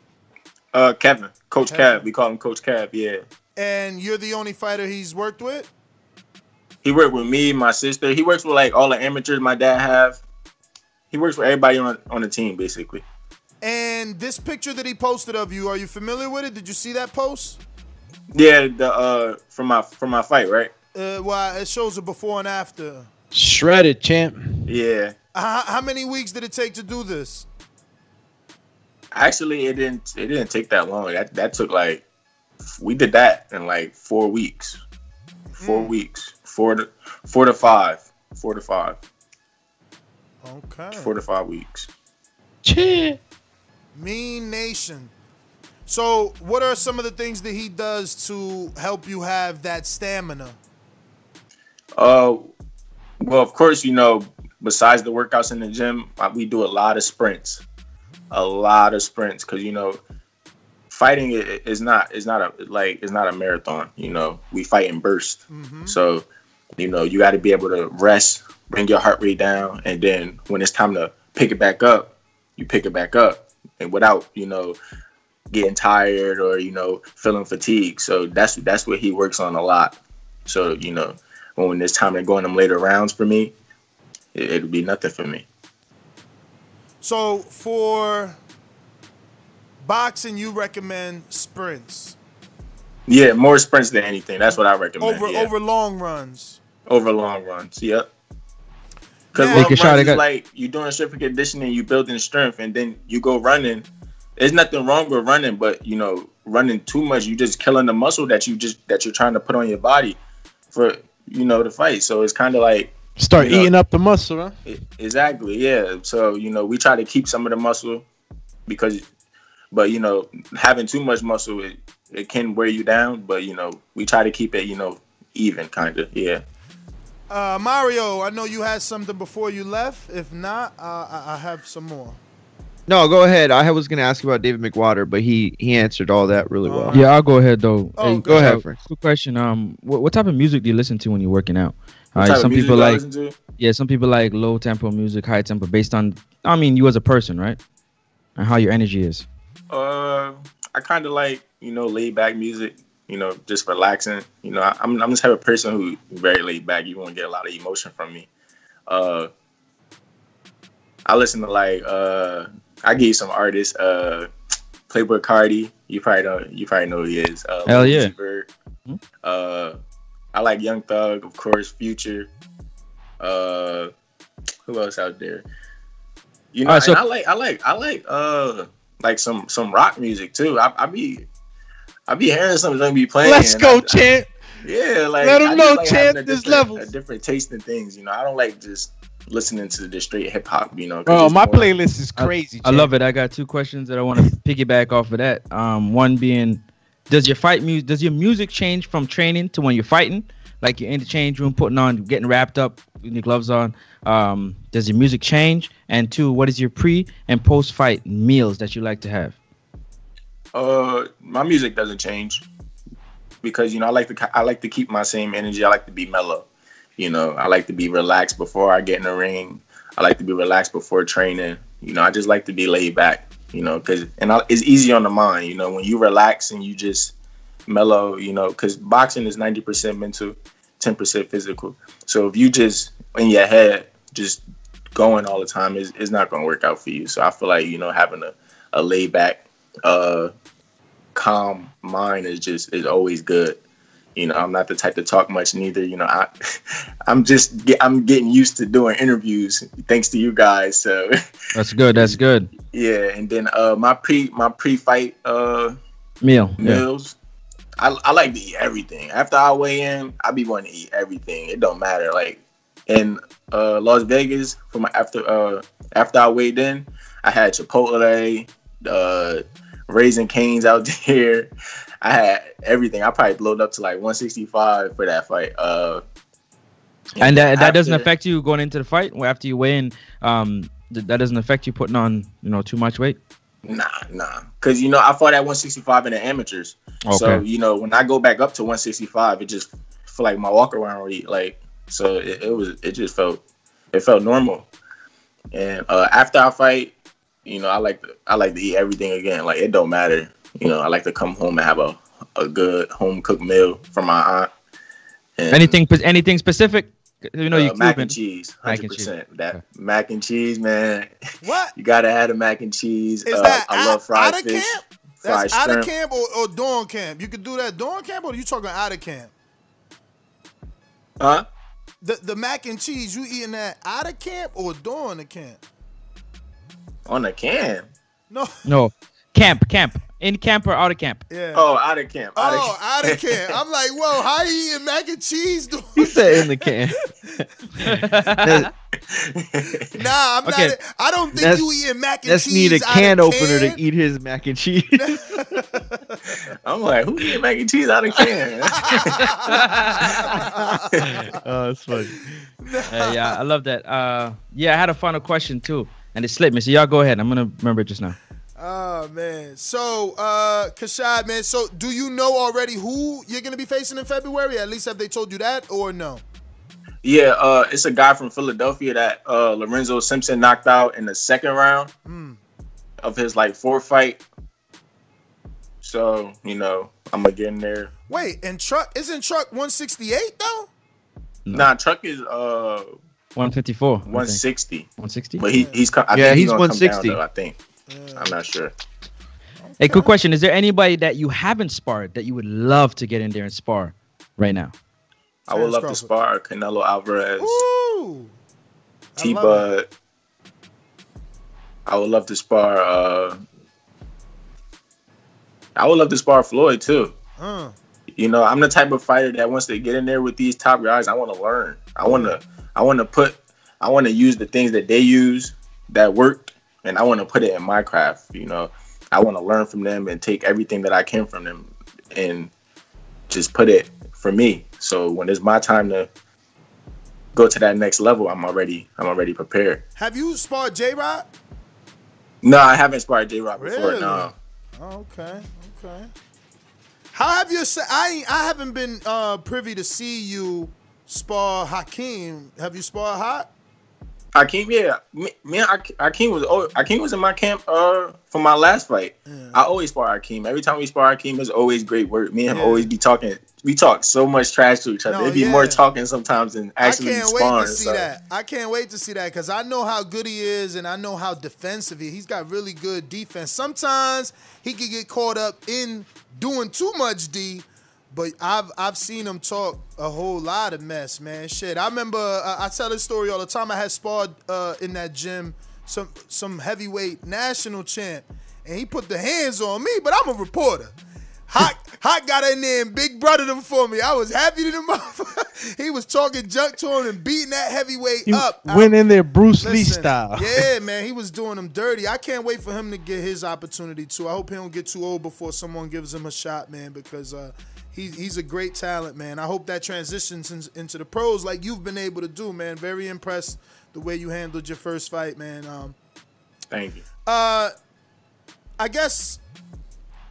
Uh, Kevin, Coach Kevin. Cav. We call him Coach Cav. Yeah. And you're the only fighter he's worked with. He worked with me, my sister. He works with like all the amateurs my dad have. He works with everybody on on the team basically. And this picture that he posted of you, are you familiar with it? Did you see that post? Yeah, the uh from my from my fight, right? Uh, well, it shows a before and after. Shredded, champ. Yeah. How, how many weeks did it take to do this? Actually, it didn't it didn't take that long. That that took like we did that in like four weeks. Four weeks. Four to four to five. Four to five. Okay. Four to five weeks. Mean Nation. So, what are some of the things that he does to help you have that stamina? Uh, well, of course, you know, besides the workouts in the gym, we do a lot of sprints, a lot of sprints, because you know, fighting is not is not a like it's not a marathon. You know, we fight in bursts. Mm-hmm. So, you know, you got to be able to rest, bring your heart rate down, and then when it's time to pick it back up, you pick it back up, and without you know getting tired or you know feeling fatigued. So that's that's what he works on a lot. So you know when it's time to go in them later rounds for me, it, it'd be nothing for me. So, for boxing, you recommend sprints Yeah, more sprints than anything. That's what I recommend. over yeah. over long runs. over long runs. Yep. Because Yeah. long Take a shot, runs is got- like you doing strength and conditioning, you building strength, and then you go running. There's nothing wrong with running, but you know, running too much, you just killing the muscle that you just that you're trying to put on your body for you know the fight. So it's kind of like Start you know, eating up the muscle, huh? Exactly, yeah. So you know, we try to keep some of the muscle because, but you know, having too much muscle it, it can wear you down. But you know, we try to keep it, you know, even kind of, yeah. Uh, Mario, I know you had something before you left. If not, uh, I, I have some more. No, go ahead. I was gonna ask about David McWater, but he he answered all that really well. Yeah, I'll go ahead though. Oh, Hey, go ahead, Frank. Quick question. Um, what, what type of music do you listen to when you're working out? What Uh, some people like yeah, some people like low tempo music, high tempo, based on I mean you as a person, right? And how your energy is. Uh, I kind of like you know laid back music. You know, just relaxing. You know, I, I'm I'm the type of person who very laid back. You won't get a lot of emotion from me. Uh, I listen to like uh, I give you some artists. Uh, Playboi Carti. You probably know. You probably know who he is. Uh, Hell yeah. Vert. Uh, I like Young Thug, of course. Future. Uh, who else out there? You know, Alright, so- I like I like I like uh like some some rock music too. I, I be I be hearing something be playing. Let's go, I- champ. yeah, like Let 'em I just know, like champ, having a there's different- levels. A different taste in things, you know. I don't like just listening to the straight hip hop, you know, Bro, my more- playlist is I- crazy. I, love it. I got two questions that I want to piggyback off of that. Um, one being, does your fight music, does your music change from training to when you're fighting? Like you're in the change room, putting on, getting wrapped up, your gloves on. Um, does your music change? And two, what is your pre and post fight meals that you like to have? Uh, my music doesn't change because you know I like to I like to keep my same energy. I like to be mellow. You know, I like to be relaxed before I get in the ring. I like to be relaxed before training. You know, I just like to be laid back. You know, because and I, it's easy on the mind. You know, when you relax and you just mellow. You know, because boxing is ninety percent mental, ten percent physical. So if you just in your head just going all the time is is not going to work out for you. So I feel like you know having a a laid back uh calm mind is just is always good. You know, I'm not the type to talk much neither. You know, I I'm just I'm getting used to doing interviews thanks to you guys. So That's good. That's good. yeah, and then uh my pre my pre fight uh Meal. Yeah. I, I like to eat everything. After I weigh in, I be wanting to eat everything. It don't matter. Like in uh, Las Vegas, for my after uh, after I weighed in, I had Chipotle, uh, Raising Cane's out there. I had everything. I probably blowed up to like 165 for that fight. Uh, And that that doesn't affect you going into the fight. After you weigh in, um, th- that doesn't affect you putting on, you know, too much weight. Nah, nah. Cause you know I fought at 165 in the amateurs. Okay. So you know when I go back up to 165, it just feel like my walk around already like. So it, it was it just felt it felt normal. And uh, after I fight, you know I like to I like to eat everything again. Like it don't matter. You know I like to come home and have a a good home cooked meal from my aunt. And, Anything anything specific? You know, uh, you mac and cheese, hundred percent. That mac and cheese, man. What? You gotta have the mac and cheese. Is uh, that I love fried out of fish, camp? fried That's out of camp or, or dawn camp. You could do that dawn camp, or you talking out of camp? Huh? The the mac and cheese you eating that out of camp or dawn the camp? On the camp? No. No, camp, camp, in camp or out of camp. Yeah. Oh, out of camp. Out Oh, of out of camp. I'm like, whoa, how you eating mac and cheese? Dude? He said in the can. Nah, I'm Okay. not. I don't think Let's- you eating mac and cheese. Let's cheese. need a can opener can. to eat his mac and cheese. I'm like, who eat mac and cheese out of can? oh, that's funny. Uh, yeah, I love that. Uh, yeah, I had a final question too, and it slipped me. So y'all go ahead. I'm gonna remember it just now. Oh man. So, uh, Kashad, man. So, do you know already who you're gonna be facing in February? At least have they told you that, or no? yeah, uh, it's a guy from Philadelphia that uh, Lorenzo Simpson knocked out in the second round Hmm. of his like fourth fight. So you know, I'm gonna get in there. Wait, and truck isn't truck 168 though? Nah, Truck is uh 154. 160. 160. But he he's I Yeah, think he's gonna come down, 160. though, I think. I'm not sure. Hey, quick question: Is there anybody that you haven't sparred that you would love to get in there and spar right now? I would love to spar Canelo Alvarez, Ooh. T Bud. I would love to spar. uh I would love to spar Floyd too. Uh, You know, I'm the type of fighter that once they get in there with these top guys, I want to learn. I want to, I want to put, I want to use the things that they use that worked, and I want to put it in my craft. You know, I want to learn from them and take everything that I can from them and just put it for me. So when it's my time to go to that next level, I'm already, I'm already prepared. have you sparred J Rod? No, I haven't sparred J Rock before. Really? No. Oh, okay, okay. How have you? I I haven't been uh, privy to see you spar Hakeem. Have you sparred Hot? Akeem, yeah, me, me Akeem was oh, Akeem was in my camp uh for my last fight. I always spar Akeem. Every time we spar Akeem, it's always great work. Me and him Yeah. always be talking. We talk so much trash to each other. No, It'd be yeah. more talking sometimes than actually sparring. I can't wait to see so. that. I can't wait to see that because I know how good he is and I know how defensive he. He's got really good defense. Sometimes he can get caught up in doing too much D, but I've I've seen him talk a whole lot of mess, man. Shit, I remember uh, I tell this story all the time. I had sparred uh, in that gym some some heavyweight national champ, and he put the hands on me, but I'm a reporter. Hot, Hot got in there and big brother them for me. I was happy to the motherfucker. He was talking junk to him and beating that heavyweight He up. went in there Bruce Lee style. Yeah, man, he was doing them dirty. I can't wait for him to get his opportunity too. I hope he don't get too old before someone gives him a shot, man, because uh, he, he's a great talent, man. I hope that transitions in- into the pros like you've been able to do, man. Very impressed the way you handled your first fight, man. Um, Thank you. uh, I guess.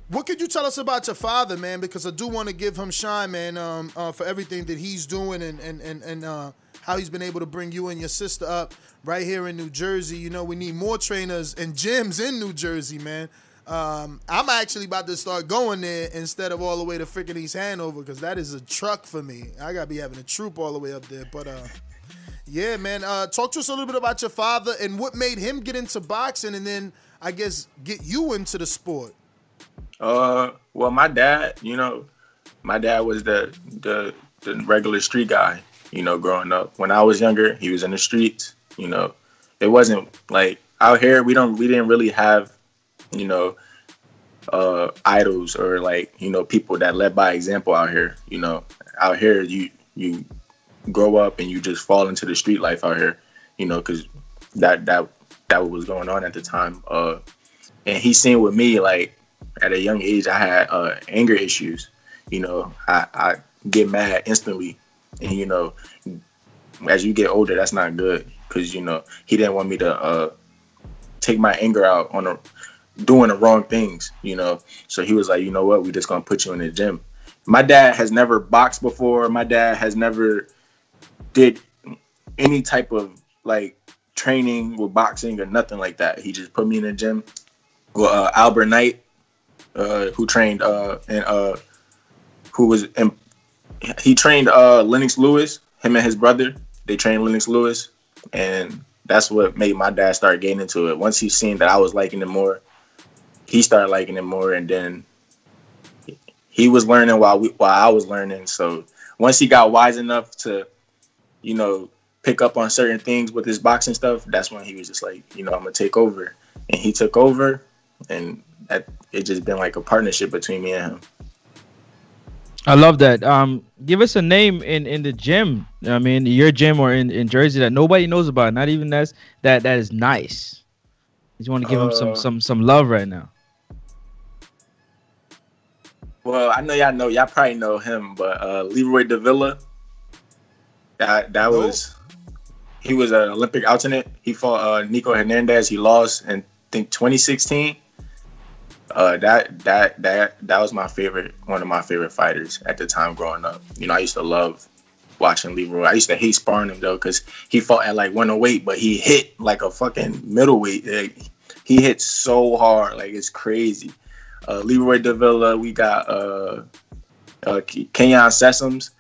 What could you tell us about your father, man? Because I do want to give him shine, man, um, uh, for everything that he's doing and and and, and uh, how he's been able to bring you and your sister up right here in New Jersey. You know, we need more trainers and gyms in New Jersey, man. Um, I'm actually about to start going there instead of all the way to freaking East Hanover because that is a truck for me. I gotta be having a troop all the way up there, but uh, yeah, man. Uh, talk to us a little bit about your father and what made him get into boxing, and then I guess get you into the sport. Uh, well, my dad, you know, my dad was the the the regular street guy. You know, growing up. When I was younger, he was in the streets. You know, it wasn't like out here. We don't. We didn't really have, you know, uh, idols or like you know people that led by example out here. You know, out here you you grow up and you just fall into the street life out here. You know, because that that that was going on at the time. Uh, and he seen with me like at a young age I had uh, anger issues. You know, I, I get mad instantly, and you know, as you get older, that's not good because you know he didn't want me to uh, take my anger out on a, doing the wrong things. You know, so he was like, you know what, we just gonna put you in the gym. My dad has never boxed before. My dad has never did any type of like training with boxing or nothing like that. He just put me in the gym. Well, uh, Albert Knight, uh, who trained uh, and uh, who was in, he trained uh, Lennox Lewis. Him and his brother, they trained Lennox Lewis, and that's what made my dad start getting into it. Once he seen that I was liking it more, he started liking it more, and then he was learning while we while I was learning. So once he got wise enough to, you know, pick up on certain things with his boxing stuff, that's when he was just like, you know, I'm gonna take over, and he took over, and that it just been like a partnership between me and him. I love that. Um, give us a name in in the gym. I mean, your gym or in, in Jersey that nobody knows about. Not even that's that that is nice. You want to give him some Uh, some some love right now. Well, I know y'all know y'all probably know him, but uh, Leroy Davila. That that was he was an Olympic alternate. He fought uh, Nico Hernandez. He lost in I think 2016. Uh, that that that that was my favorite, one of my favorite fighters at the time growing up. You know, I used to love watching Leroy. I used to hate sparring him though, because he fought at like 108, but he hit like a fucking middleweight. Like, he hit so hard, like it's crazy. Uh, Leroy Davila, we got uh, uh, Kenyon Sessoms,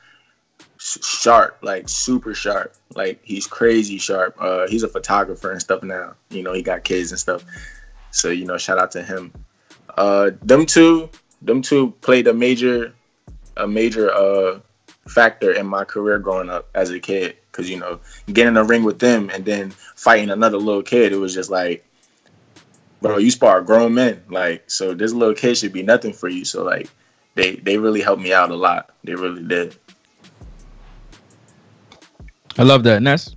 sh- sharp, like super sharp. Like he's crazy sharp. Uh, he's a photographer and stuff now. You know, he got kids and stuff. So you know, shout out to him. Uh, them two, them two played a major, a major uh factor in my career growing up as a kid. Cause you know, getting in the ring with them and then fighting another little kid, it was just like, bro, you spar grown men. Like, so this little kid should be nothing for you. So like, they they really helped me out a lot. They really did. I love that. Ness.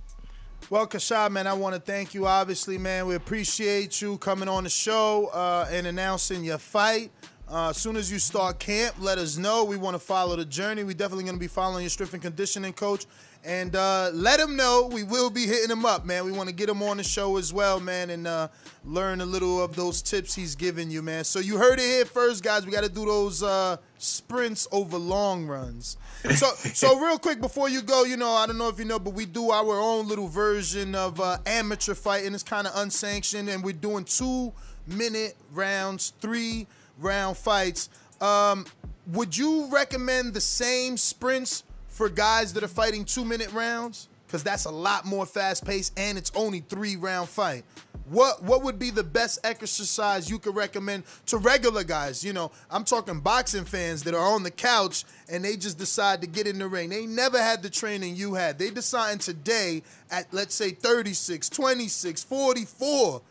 Well, Kashad, man, I want to thank you. Obviously, man, we appreciate you coming on the show uh, and announcing your fight. Uh, as soon as you start camp, let us know. We want to follow the journey. We definitely going to be following your strength and conditioning coach, and uh, let him know we will be hitting him up, man. We want to get him on the show as well, man, and uh, learn a little of those tips he's giving you, man. So you heard it here first, guys. We got to do those uh, sprints over long runs. So, so real quick before you go, you know, I don't know if you know, but we do our own little version of uh, amateur fighting. It's kind of unsanctioned, and we're doing two minute rounds, three round fights. Um, would you recommend the same sprints for guys that are fighting two minute rounds? Because that's a lot more fast paced, and it's only three round fight. What what would be the best exercise you could recommend to regular guys? You know, I'm talking boxing fans that are on the couch and they just decide to get in the ring. They never had the training you had. They deciding today at let's say 36, 26, 44,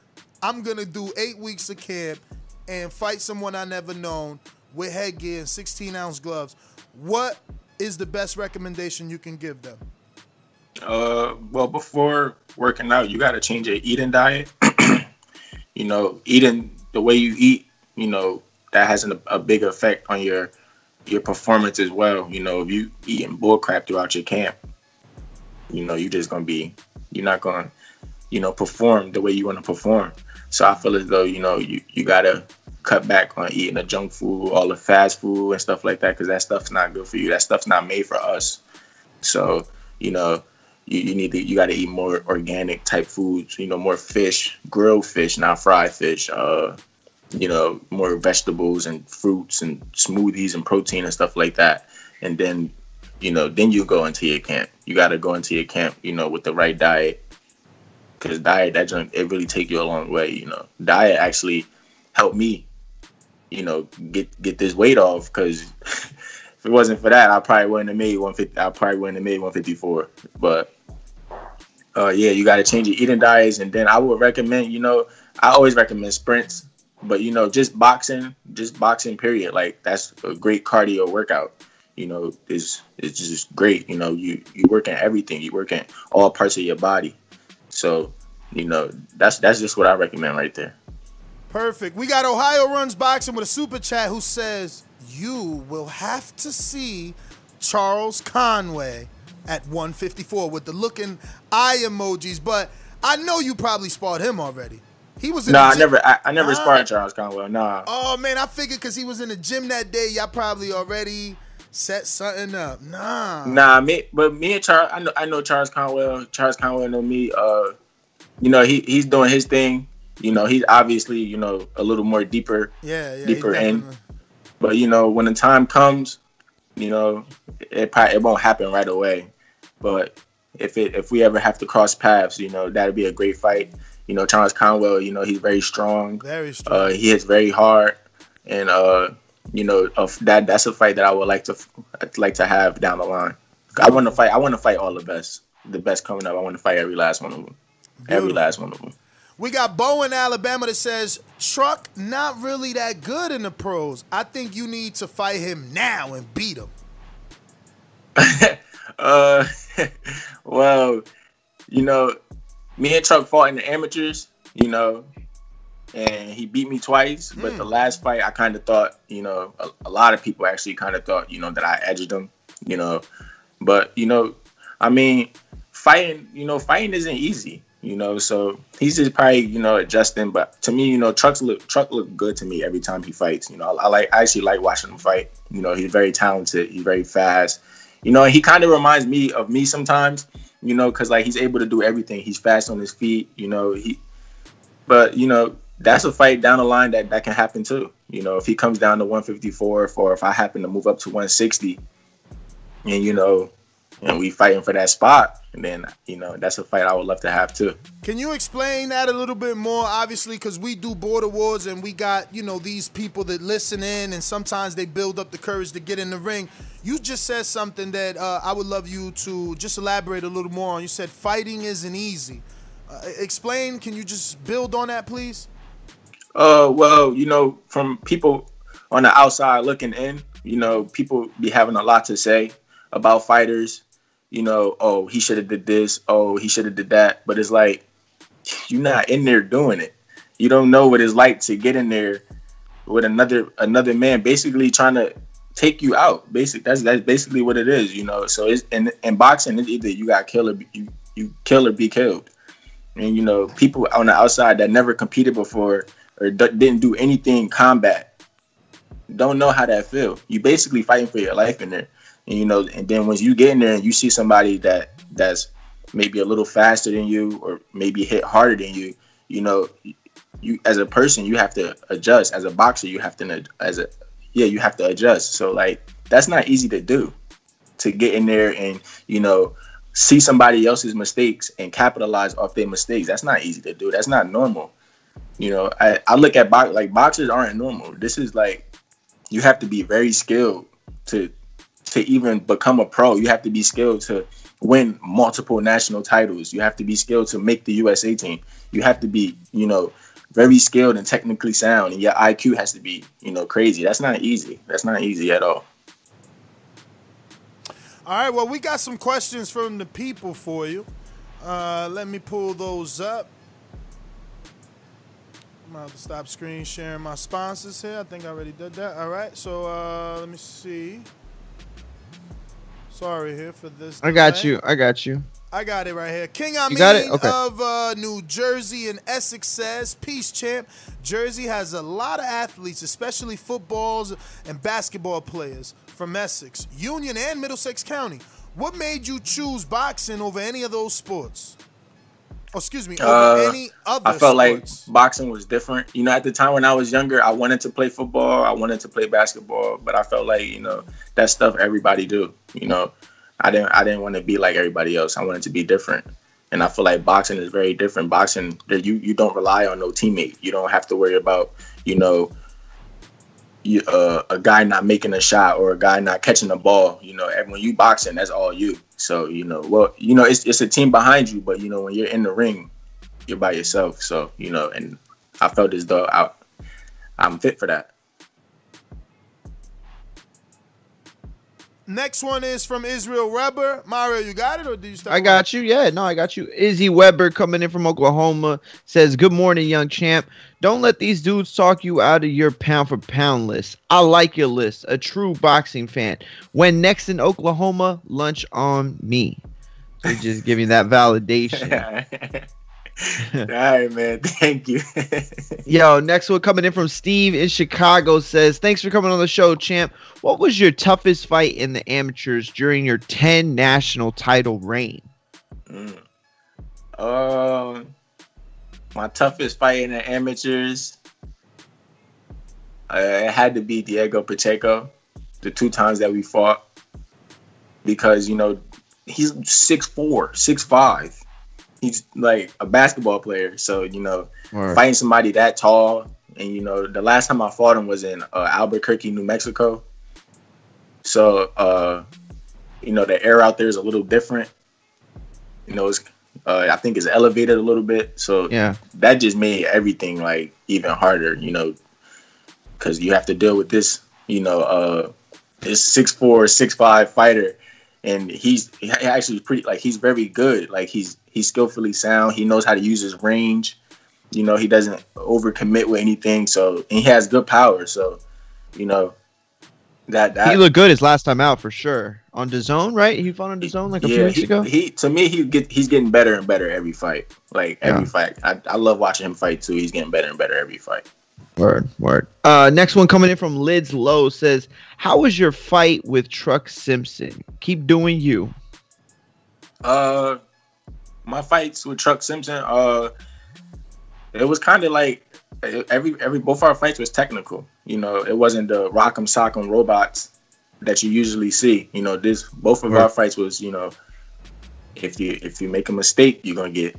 I'm gonna do eight weeks of camp and fight someone I never known with headgear and 16 ounce gloves. What is the best recommendation you can give them? Uh, well, before working out, you got to change your eating diet. you know, eating the way you eat, you know, that has an, a big effect on your your performance as well. You know, if you eating bullcrap throughout your camp, you know, you're just gonna be, you're not gonna, you know, perform the way you want to perform. So I feel as though you know you you gotta cut back on eating the junk food, all the fast food and stuff like that, because that stuff's not good for you. That stuff's not made for us. So you know, you, you need to you got to eat more organic type foods. You know, more fish, grilled fish, not fried fish. Uh, you know, more vegetables and fruits and smoothies and protein and stuff like that. And then, you know, then you go into your camp. You got to go into your camp, you know, with the right diet. Because diet, that junk, it really take you a long way. You know, diet actually helped me, you know, get get this weight off. Because if it wasn't for that, I probably wouldn't have made 150. I probably wouldn't have made 154. But uh, yeah, you got to change your eating diets, and then I would recommend, you know, I always recommend sprints, but you know, just boxing, just boxing, period. Like that's a great cardio workout. You know, is is just great. You know, you you work in everything. You work in all parts of your body. So, you know, that's that's just what I recommend right there. Perfect. We got Ohio Runs Boxing with a super chat who says, You will have to see Charles Conwell at 154 with the looking eye emojis. But I know you probably spotted him already. He was in No, the I never I, I never Huh? sparred Charles Conwell. Nah. Oh man, I figured because he was in the gym that day, y'all probably already set something up. Nah. Nah, me, but me and Charles, I know, I know Charles Conwell. Charles Conwell know me. Uh, you know, he he's doing his thing. You know, he's obviously you know a little more deeper, Yeah, yeah. deeper in. But you know, when the time comes, you know, it probably it won't happen right away. But if it if we ever have to cross paths, you know, that'd be a great fight. You know, Charles Conwell, you know, he's very strong. Very strong. Uh, he hits very hard, and uh, you know, of that that's a fight that I would like to I'd like to have down the line. I want to fight. I want to fight all the best, the best coming up. I want to fight every last one of them. Every last one of them. We got Bo in Alabama that says Truck not really that good in the pros. I think you need to fight him now and beat him. uh, well, you know, me and Truck fought in the amateurs. You know, and he beat me twice. But the last fight, I kind of thought, you know, a, a lot of people actually kind of thought, you know, that I edged him. You know, but you know, I mean, fighting, you know, fighting isn't easy. You know, so he's just probably, you know, adjusting. But to me, you know, Truck's look Truck look good to me every time he fights. You know, I, I like I actually like watching him fight. You know, he's very talented. He's very fast. You know, he kind of reminds me of me sometimes. You know, because like he's able to do everything. He's fast on his feet. You know, he. But you know, that's a fight down the line that that can happen too. You know, if he comes down to 154, or if I happen to move up to 160, and you know, and we fighting for that spot, and then you know that's a fight I would love to have too. Can you explain that a little bit more? Obviously, because we do border wars and we got, you know, these people that listen in and sometimes they build up the courage to get in the ring. You just said something that uh, I would love you to just elaborate a little more on. You said fighting isn't easy. Uh, explain, can you just build on that, please? Uh, well, you know, from people on the outside looking in, you know, people be having a lot to say about fighters. You know, oh, he should have did this. Oh, he should have did that. But it's like you're not in there doing it. You don't know what it's like to get in there with another another man, basically trying to take you out. Basic. That's that's basically what it is. You know. So it's in in boxing, it's either you got kill or you you kill or be killed. And you know, people on the outside that never competed before or d- didn't do anything combat don't know how that feel. You basically fighting for your life in there, and you know. And then once you get in there and you see somebody that that's maybe a little faster than you or maybe hit harder than you, you know, you as a person you have to adjust. As a boxer, you have to as a yeah you have to adjust. So like that's not easy to do to get in there and you know see somebody else's mistakes and capitalize off their mistakes. That's not easy to do. That's not normal. You know, I, I look at box like boxers aren't normal. This is like you have to be very skilled to to even become a pro. You have to be skilled to win multiple national titles. You have to be skilled to make the USA team. You have to be, you know, very skilled and technically sound, and your IQ has to be, you know, crazy. That's not easy. That's not easy at all. All right, well, we got some questions from the people for you. Uh, let me pull those up. I'm gonna to stop screen sharing my sponsors here. I think I already did that. All right, so uh, let me see. Sorry here for this. I got delay. you. I got you. I got it right here. King Amin? Okay. of uh, New Jersey and Essex says, Peace, champ. Jersey has a lot of athletes, especially footballs and basketball players from Essex, Union, and Middlesex County. What made you choose boxing over any of those sports? Oh, excuse me, Uh, any other I felt sports? like boxing was different. You know, at the time when I was younger, I wanted to play football, I wanted to play basketball, but I felt like you know that stuff everybody do. You know, I didn't I didn't want to be like everybody else. I wanted to be different, and I feel like boxing is very different. Boxing, you you don't rely on no teammate. You don't have to worry about you know. You, uh, a guy not making a shot or a guy not catching the ball, you know, and when you boxing, that's all you. So you know, well, you know, it's it's a team behind you, but you know, when you're in the ring, you're by yourself. So you know, and I felt as though I, I'm fit for that. Next one is from Israel Weber. Mario, you got it, or do you start? I got you. Yeah, no, I got you. Izzy Weber coming in from Oklahoma says, Good morning, young champ. Don't let these dudes talk you out of your pound for pound list. I like your list. A true boxing fan. When next in Oklahoma, lunch on me. So just giving that validation. All right, man. Thank you. Yo, next one coming in from Steve in Chicago says, Thanks for coming on the show, champ. What was your toughest fight in the amateurs during your 10 national title reign? Mm. Um, my toughest fight in the amateurs, uh, it had to be Diego Pacheco. The two times that we fought, because you know he's 6'4", 6'5". He's like a basketball player, so you know Word. fighting somebody that tall, and you know the last time I fought him was in uh, Albuquerque, New Mexico. So uh, you know the air out there is a little different. You know, it's uh, I think it's elevated a little bit, so Yeah. that just made everything like even harder. You know, because you have to deal with this. You know, uh, this six four, six five fighter, and he's he actually pretty like he's very good. Like he's he's skillfully sound. He knows how to use his range. You know, he doesn't overcommit with anything. So and he has good power. So, you know, that that he looked good his last time out for sure on the zone, right? He fought on the zone like a few weeks he, ago. He to me he get he's getting better and better every fight. Like every Yeah. fight, I, I love watching him fight too. He's getting better and better every fight. Word, word. Uh, next one coming in from Lids Low says, "How was your fight with Truck Simpson? Keep doing you." Uh, my fights with Truck Simpson, uh, it was kind of like every every both our fights was technical. You know, it wasn't the rock'em sock'em robots that you usually see. You know, this both of our fights was you know, if you if you make a mistake, you're gonna get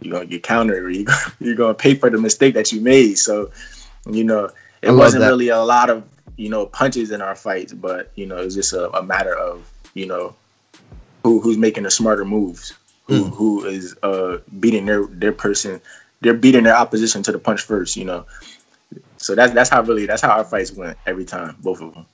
you're gonna get countered. Or you you're gonna pay for the mistake that you made. So, you know, it wasn't that. really a lot of you know punches in our fights, but you know, it was just a, a matter of you know who who's making the smarter moves, who Hmm. who is uh beating their their person, they're beating their opposition to the punch first, you know. So that's that's how really that's how our fights went every time, both of them.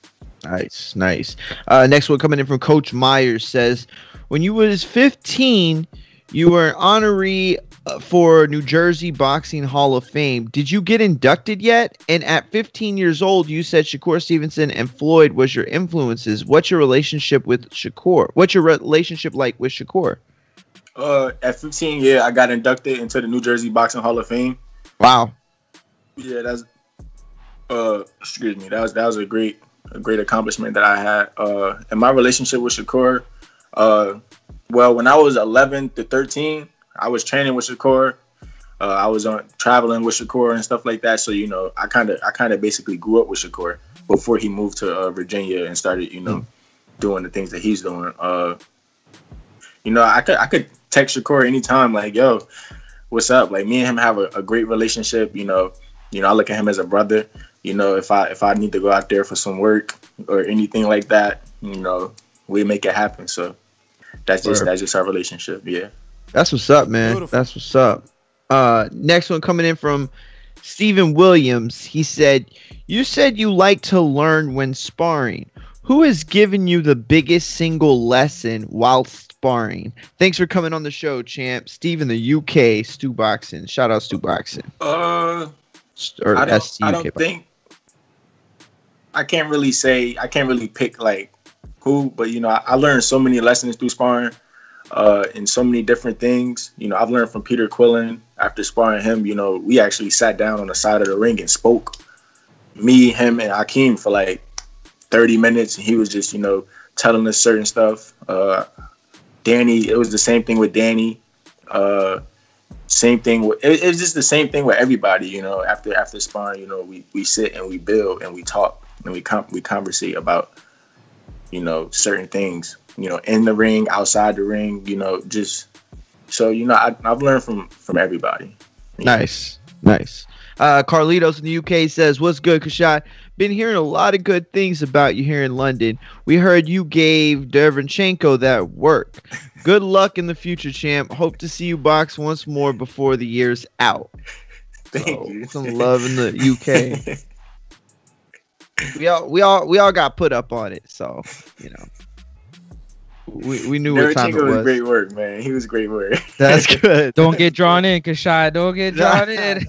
Nice, nice. Uh, next one coming in from Coach Myers says, "When you was 15, you were an honoree uh, for New Jersey Boxing Hall of Fame. Did you get inducted yet? And at 15 years old, you said Shakur Stevenson and Floyd was your influences. What's your relationship with Shakur? What's your relationship like with Shakur? Uh, at 15, yeah, I got inducted into the New Jersey Boxing Hall of Fame. Wow. Yeah, that's uh, excuse me, that was that was a great a great accomplishment that I had. Uh, and my relationship with Shakur, uh, well, when I was 11 to 13, I was training with Shakur. Uh, I was on traveling with Shakur and stuff like that. So you know, I kind of I kind of basically grew up with Shakur before he moved to uh, Virginia and started you know doing the things that he's doing. Uh, you know, I could I could text your Shakur anytime like, yo, what's up? Like me and him have a, a great relationship. You know, you know, I look at him as a brother. You know, if I if I need to go out there for some work or anything like that, you know, we make it happen. So that's just Word. that's just our relationship. Yeah. That's what's up, man. That's what's up. Uh, next one coming in from Stephen Williams. He said, "You said you like to learn when sparring. Who has given you the biggest single lesson while sparring? Thanks for coming on the show, champ. Steve in the UK, Stu Boxing. Shout out Stu Boxing. Uh, Or I don't, I don't think I can't really say I can't really pick like who, but you know, I, I learned so many lessons through sparring, uh, in so many different things. You know, I've learned from Peter Quillin after sparring him. You know, we actually sat down on the side of the ring and spoke, me, him, and Akeem for like thirty minutes, and he was just you know telling us certain stuff. Uh, Danny, it was the same thing with Danny. Uh, same thing with it, it's just the same thing with everybody you know after after sparring you know we we sit and we build and we talk and we com- we conversate about you know certain things you know in the ring outside the ring you know just so you know I, i've learned from from everybody Nice, nice. Uh, Carlitos in the UK says, "What's good, Kashad? Been hearing a lot of good things about you here in London. We heard you gave Derevyanchenko that work. Good luck in the future, champ. Hope to see you box once more before the year's out. Thank oh, you. Some love in the UK. we all, we all, we all got put up on it, so you know, we, we knew what time it was was. great work man he was great work That's good. Don't get drawn in, Kashad. Don't get drawn in.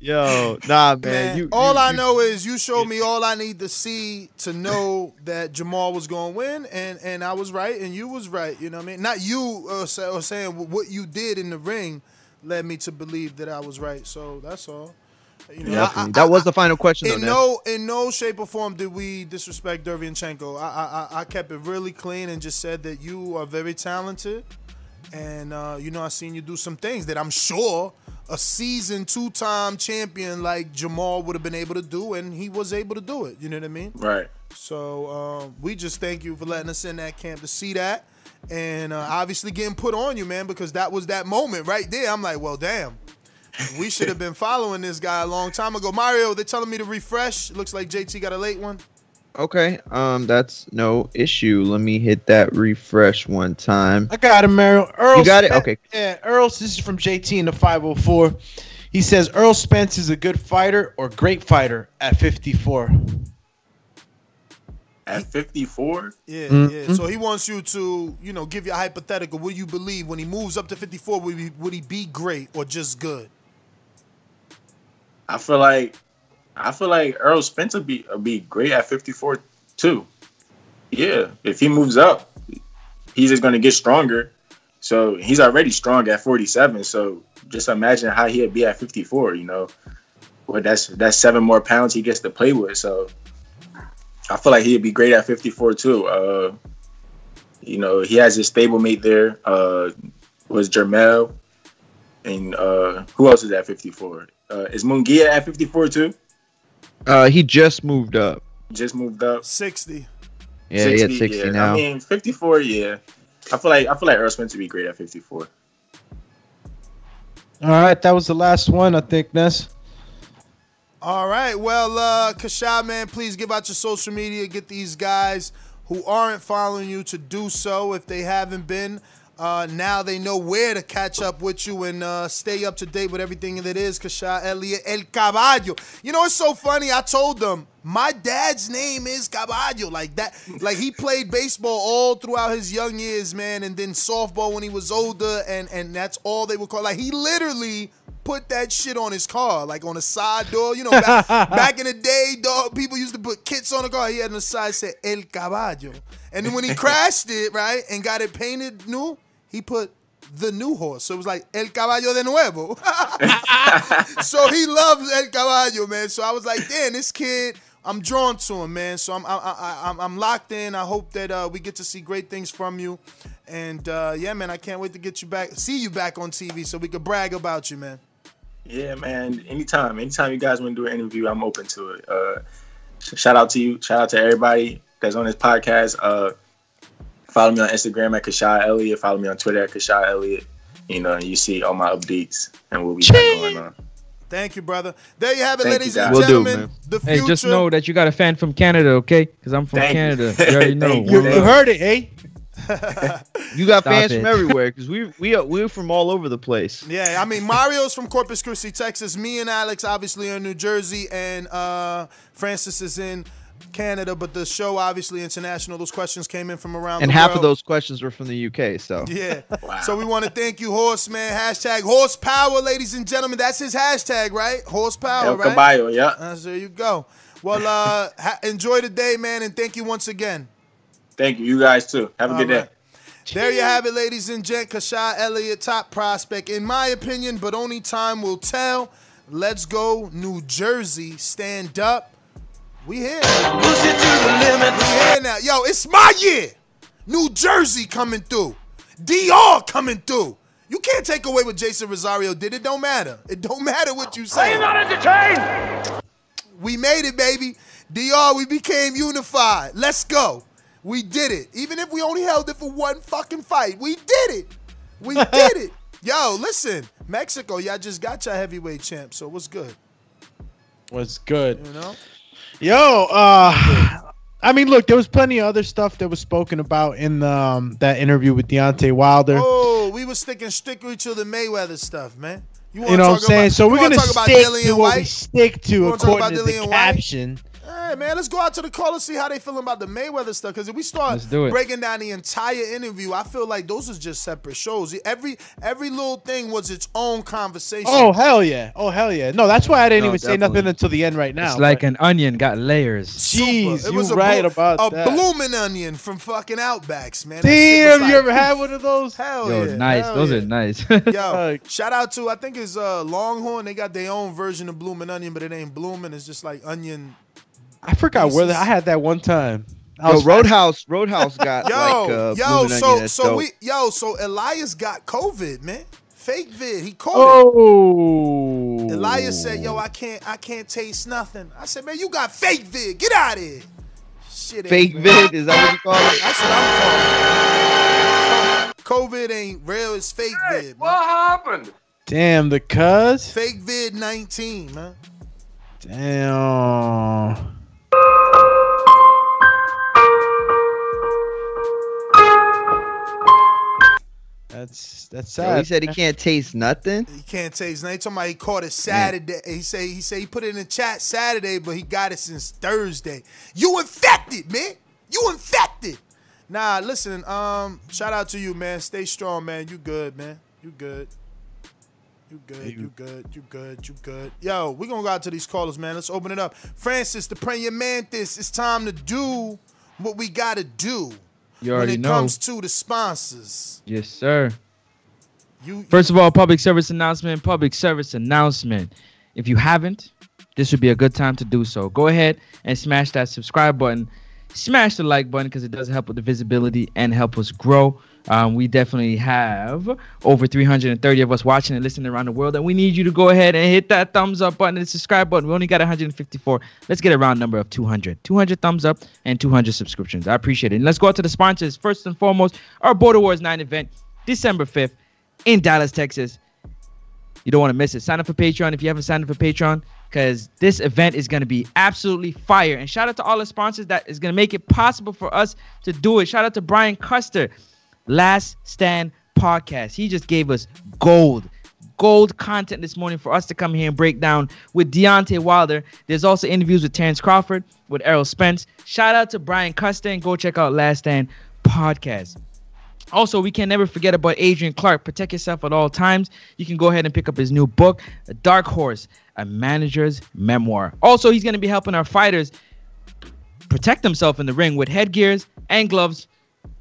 Yo, nah, man. Man, you, all you- I you- know is you showed me all I need to see to know that Jermall was going to win, and and I was right, and you was right. You know what I mean? Not you uh, say, or saying what you did in the ring led me to believe that I was right. So that's all. You know, I- Definitely. that was the final question, in Nev. no in no shape or form did we disrespect Derevyanchenko. I, I I- I kept it really clean and just said that you are very talented, and uh, you know I seen you do some things that I'm sure a seasoned two time champion like Jermall would have been able to do, and he was able to do it. You know what I mean? right So um, we just thank you for letting us in that camp to see that, and uh, obviously getting put on you, man, because that was that moment right there. I'm like, well, damn. We should have been following this guy a long time ago. Mario, they're telling me to refresh. Looks like JT got a late one. Okay, um, that's no issue. Let me hit that refresh one time. I got him, Earl. Earl You got it? Okay. Yeah, Earl. This is from JT in the 504. He says Errol Spence is a good fighter or great fighter at 54. At 54? Yeah, Mhm. yeah. So he wants you to, you know, give you a hypothetical. What do you believe when he moves up to 54? Would he, would he be great or just good? I feel like I feel like Errol Spencer be be great at 54 too. Yeah, if he moves up, he's just gonna get stronger. So he's already strong at 47. So just imagine how he'd be at 54. You know, well that's that's seven more pounds he gets to play with. So I feel like he'd be great at 54 too. Uh, you know, he has his stablemate there. Uh, was Jermell, and uh, who else is at 54? Uh, is Munguia at 54 too? Uh, he just moved up. Just moved up. 60. Yeah, he at 60 yeah. now. I mean, 54. Yeah, I feel like I feel like Errol Spence would be great at 54. All right, that was the last one, I think, Ness. All right. Well, uh, Kashad, man, please give out your social media. Get these guys who aren't following you to do so if they haven't been. Uh, now they know where to catch up with you and uh, stay up to date with everything that is Kashad Elliott El Caballo. You know, it's so funny. I told them my dad's name is Caballo. Like that. Like he played baseball all throughout his young years, man, and then softball when he was older, and and that's all they would call. Like he literally put that shit on his car, like on the side door. You know, back, back in the day, dog, people used to put kits on the car. He had on the side said El Caballo. And then when he crashed it, right, and got it painted new, he put the new horse. So it was like El Caballo de Nuevo. so he loves El Caballo, man. So I was like, damn, this kid, I'm drawn to him, man. So I'm I, I, I'm I'm locked in. I hope that uh, we get to see great things from you. And uh, yeah, man, I can't wait to get you back, see you back on TV, so we could brag about you, man. Yeah, man. Anytime, anytime you guys want to do an interview, I'm open to it. Uh, shout out to you. Shout out to everybody that's on this podcast. Follow me on Instagram at Kashad Elliott. Follow me on Twitter at Kashad Elliott. You know, and you see all my updates and what we got going on. Thank you, brother. There you have it, Thank ladies you, and guys. Will gentlemen. man. the Hey, just know that you got a fan from Canada, okay? Because I'm from Thank. Canada. You already know. You, you heard it, eh? You got Stop fans it. from everywhere because we we are, we're from all over the place. Yeah, I mean Mario's from Corpus Christi, Texas. Me and Alex obviously are in New Jersey, and uh, Francis is in Canada. But the show obviously international. Those questions came in from around. And the half world. of those questions were from the UK. So Yeah. So we want to thank you, Horseman. Hashtag horsepower, ladies and gentlemen. That's his hashtag, right? Horsepower, El right? Caballo, yeah. Uh, there you go. Well, uh, ha- enjoy the day, man, and thank you once again. Thank you. You guys too. Have a All good day. There you have it, ladies and gents. Kashad Elliott, top prospect, in my opinion, but only time will tell. Let's go, New Jersey. Stand up. We here. Push it to the limit. We here now. Yo, it's my year. New Jersey coming through. DR coming through. You can't take away what Jeison Rosario did. It don't matter. It don't matter what you say. Are you not entertained? We made it, baby. DR, we became unified. Let's go. We did it. Even if we only held it for one fucking fight, we did it. We did it. Yo, listen, Mexico, y'all just got your heavyweight champ. So what's good? Was good. You know? Yo, uh I mean, look, there was plenty of other stuff that was spoken about in um, that interview with Deontay Wilder. Oh, we was sticking strictly to the Mayweather stuff, man. you wanna know what I'm saying? about- so we're gonna stick to what we stick to You according to about the Dillian Whyte? Caption. Hey man, let's go out to the call and see how they feeling about the Mayweather stuff. Because if we start do breaking down the entire interview, I feel like those is just separate shows. Every every little thing was its own conversation. Oh hell yeah! Oh hell yeah! No, that's why I didn't No, even say nothing until the end right now. It's like an onion, got layers. Jeez, it you was a right blo- about a that. blooming onion from fucking Outbacks, man. That shit was Damn, like- you ever had one of those? Hell Yo, yeah, nice. hell Those yeah. are nice. Yo, shout out to I think it's uh, Longhorn. They got their own version of blooming onion, but it ain't blooming. It's just like onion. I forgot where the, I had that one time. I Yo, Roadhouse, Roadhouse got Yo, like uh, yo, so so dope. we yo, so Elias got COVID, man. Fake vid. He caught Oh. it. Elias said, "Yo, I can't, I can't taste nothing." I said, "Man, you got fake vid. Get out of here." Shit. ain't Fake real. vid, is that what you call it? That's what I'm calling it. COVID ain't real. It's fake vid. What happened? Damn the cuz. Fake vid 19, man. Damn. That's that's Yo, he said he can't taste nothing. He can't taste. Now he talking about he caught it Saturday. He say he say he put it in the chat Saturday, but he got it since Thursday. You infected, man. You infected. Nah, listen. Um, shout out to you, man. Stay strong, man. You good, man. You good. You good, you good, you good, you good. Yo, we gonna go out to these callers, man. Let's open it up. Francis, the Premier Mantis, it's time to do what we gotta do You when it know. comes to the sponsors. Yes, sir. You First of all, public service announcement, public service announcement. If you haven't, this would be a good time to do so. Go ahead and smash that subscribe button. Smash the like button because it does help with the visibility and help us grow. Um, we definitely have over 330 of us watching and listening around the world, and we need you to go ahead and hit that thumbs up button and subscribe button. We only got 154. Let's get a round number of 200. 200 thumbs up and 200 subscriptions. I appreciate it. And let's go out to the sponsors. First and foremost, our Border Wars 9 event, December 5th in Dallas, Texas. You don't want to miss it. Sign up for Patreon if you haven't signed up for Patreon, because this event is going to be absolutely fire. And shout out to all the sponsors that is going to make it possible for us to do it. Shout out to Brian Custer, Last Stand Podcast. He just gave us gold. Gold content this morning for us to come here and break down with Deontay Wilder. There's also interviews with Terence Crawford, with Errol Spence. Shout out to Brian Custer go check out Last Stand Podcast. Also, we can never forget about Adrian Clark. Protect yourself at all times. You can go ahead and pick up his new book, A Dark Horse, a manager's memoir. Also, he's going to be helping our fighters protect themselves in the ring with headgears and gloves,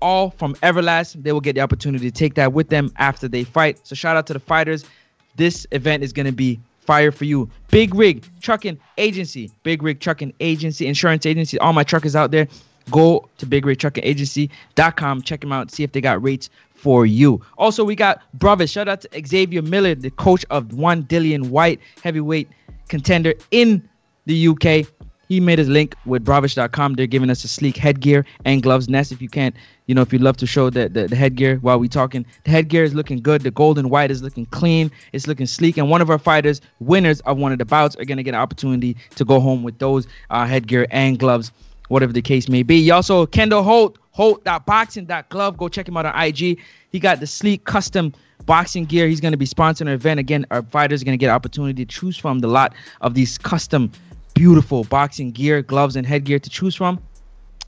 all from Everlast. They will get the opportunity to take that with them after they fight. So, shout out to the fighters. This event is going to be fire for you. Big Rig Trucking Agency, Big Rig Trucking Agency, insurance agency. All my truckers out there, go to bigrigtruckingagency.com. Check them out. See if they got rates for you. Also, we got Brothers. Shout out to Xavier Miller, the coach of one Dillian Whyte, heavyweight contender in the UK. He made his link with Bravish.com. They're giving us a sleek headgear and gloves. Nest, if you can't, you know, if you'd love to show the, the, the headgear while we talking, the headgear is looking good. The gold and white is looking clean. It's looking sleek. And one of our fighters, winners of one of the bouts, are going to get an opportunity to go home with those uh, headgear and gloves, whatever the case may be. You also, Kendall Holt, Holt.boxing.glove. Go check him out on IG. He got the sleek custom boxing gear. He's going to be sponsoring an event. Again, our fighters are going to get an opportunity to choose from the lot of these custom, beautiful boxing gear, gloves, and headgear to choose from.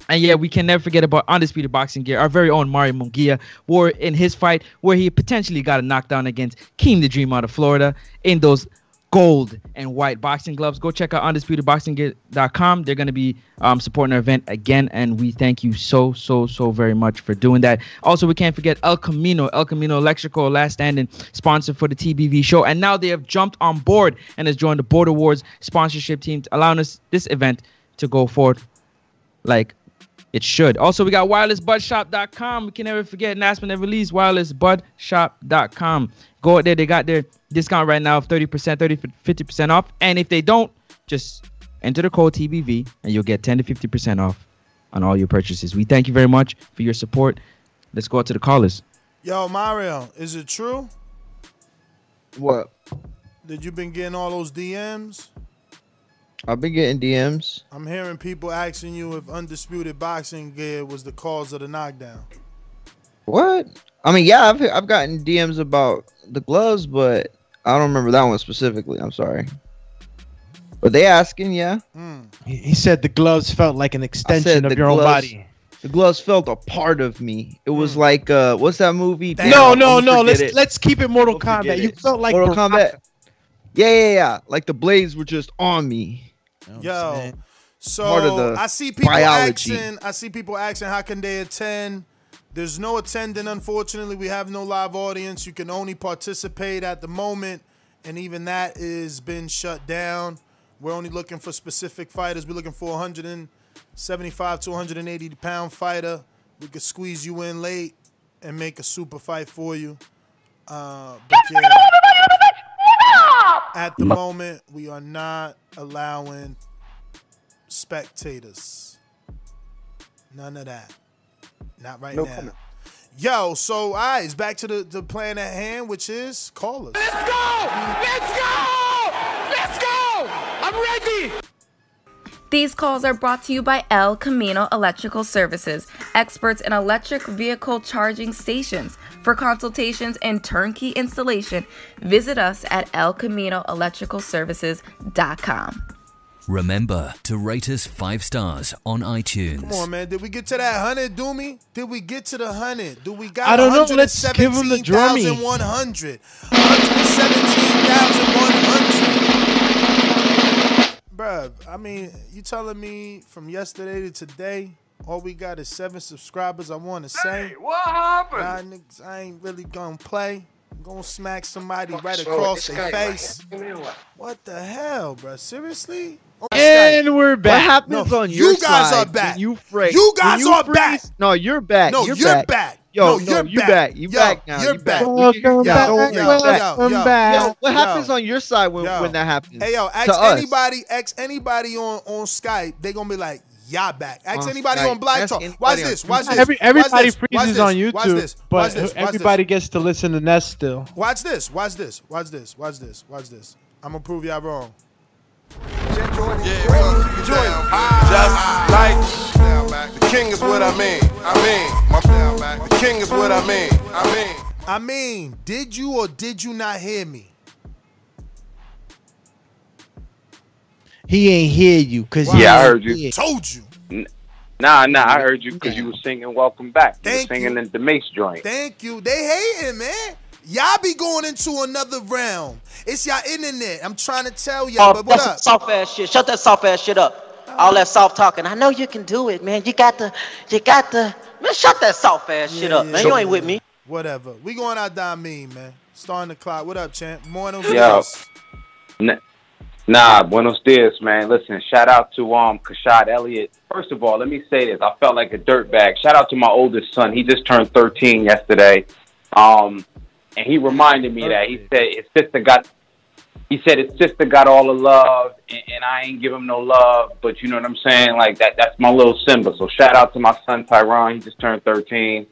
And yeah, we can never forget about Undisputed Boxing Gear. Our very own Mario Munguia wore in his fight where he potentially got a knockdown against Keem the Dream out of Florida in those gold and white boxing gloves. Go check out UndisputedBoxingGear.com. They're going to be um, supporting our event again, and we thank you so, so, so very much for doing that. Also, we can't forget El Camino, El Camino Electrical, last standing sponsor for the TBV show. And now they have jumped on board and has joined the Border Wars sponsorship team, allowing us this event to go forward like it should. Also, we got wirelessbudshop.com. We can never forget Nasman that released wirelessbudshop.com. Go out there. They got their discount right now of 30%, 30 50% off. And if they don't, just enter the code TBV and you'll get 10 to 50% off on all your purchases. We thank you very much for your support. Let's go out to the callers. Yo, Mario, is it true What? that you've been getting all those DMs? I've been getting DMs. I'm hearing people asking you if undisputed boxing gear was the cause of the knockdown. What? I mean, yeah, I've I've gotten DMs about the gloves, but I don't remember that one specifically. I'm sorry. But they asking, yeah. He, he said the gloves felt like an extension of the your own body. The gloves felt a part of me. It was like uh, what's that movie? Damn, no, no, no. Let's it. let's keep it Mortal I'll Kombat. You felt like Mortal Kombat. Yeah, yeah, yeah. Like the blades were just on me. Yo, so Part of the I see people biology. asking. I see people asking, how can they attend? There's no attending, unfortunately. We have no live audience. You can only participate at the moment, and even that is been shut down. We're only looking for specific fighters. We're looking for 175 to 180 pound fighter. We could squeeze you in late and make a super fight for you. Uh, but yeah, at the moment, we are not allowing spectators. None of that. Not right No now. comment. Yo, so all right, it's back to the, the plan at hand, which is callers. Let's go! Let's go! Let's go! I'm ready! These calls are brought to you by El Camino Electrical Services, experts in electric vehicle charging stations. For consultations and turnkey installation, visit us at elcaminoelectricalservices.com. Remember to rate us five stars on iTunes. Come on, man. Did we get to that hundred, Doomy? Did we get to the hundred? Do we got? I don't know. Let's give him the drummy. 117,100. 117,100. Bruh, I mean, you telling me from yesterday to today, all we got is seven subscribers. I want to say, what happened? Nah, niggas, I ain't really gonna play. I'm gonna smack somebody right wrong across this their face. man? What the hell, bruh? Seriously? Oh, on And Skype. we're back. What happens No, on you guys side are back. when You freak. You when guys are freeze- back. No, you're back. No, you're, you're back. back. Yo, No, no, you're you back. back. You Yo, back now. you're you back. back. You- Welcome you- back. yo, yo, you're yo, back. Welcome yo. back. Yo, what happens on your side when, Yo. when that happens? Hey yo, ask To us. anybody, ask anybody on on Skype. They gonna be like, "Y'all back." Ask On anybody Skype. on Black Ask Talk. Watch this. Watch this. Every, Watch everybody this. Watch freezes this. on Watch YouTube, this. but Watch this. Watch everybody gets to listen to Nest still. Watch this. Watch this. Watch this. Watch this. Watch this. I'm gonna prove y'all wrong. Just like the king is what I mean. I mean, my the king is what I mean. I mean. I mean, did you or did you not hear me? He ain't hear you because Yeah, I heard you. Told you. Nah, nah, I heard you because you was singing "Welcome Back." You Thank were singing you. in the Mace joint. Thank you. They hating, man. Y'all be going into another realm. It's y'all internet. I'm trying to tell y'all, Oh, but what that's up? soft ass shit. Shut that soft ass shit up. All that soft talking. I know you can do it, man. You got the, you got the. Man, shut that soft ass shit up, yeah, man. You ain't with me. Whatever. We going out down mean, man. Starting the clock. What up, champ? Morning. Yo. N- Nah, buenos dias, man. Listen, shout out to um Kashad Elliott. First of all, let me say this. I felt like a dirtbag. Shout out to my oldest son. He just turned 13 yesterday. Um, and he reminded me that he said his sister got. He said his sister got all the love, and, and I ain't give him no love. But you know what I'm saying? Like that. That's my little Simba. So shout out to my son Tyron. He just turned 13.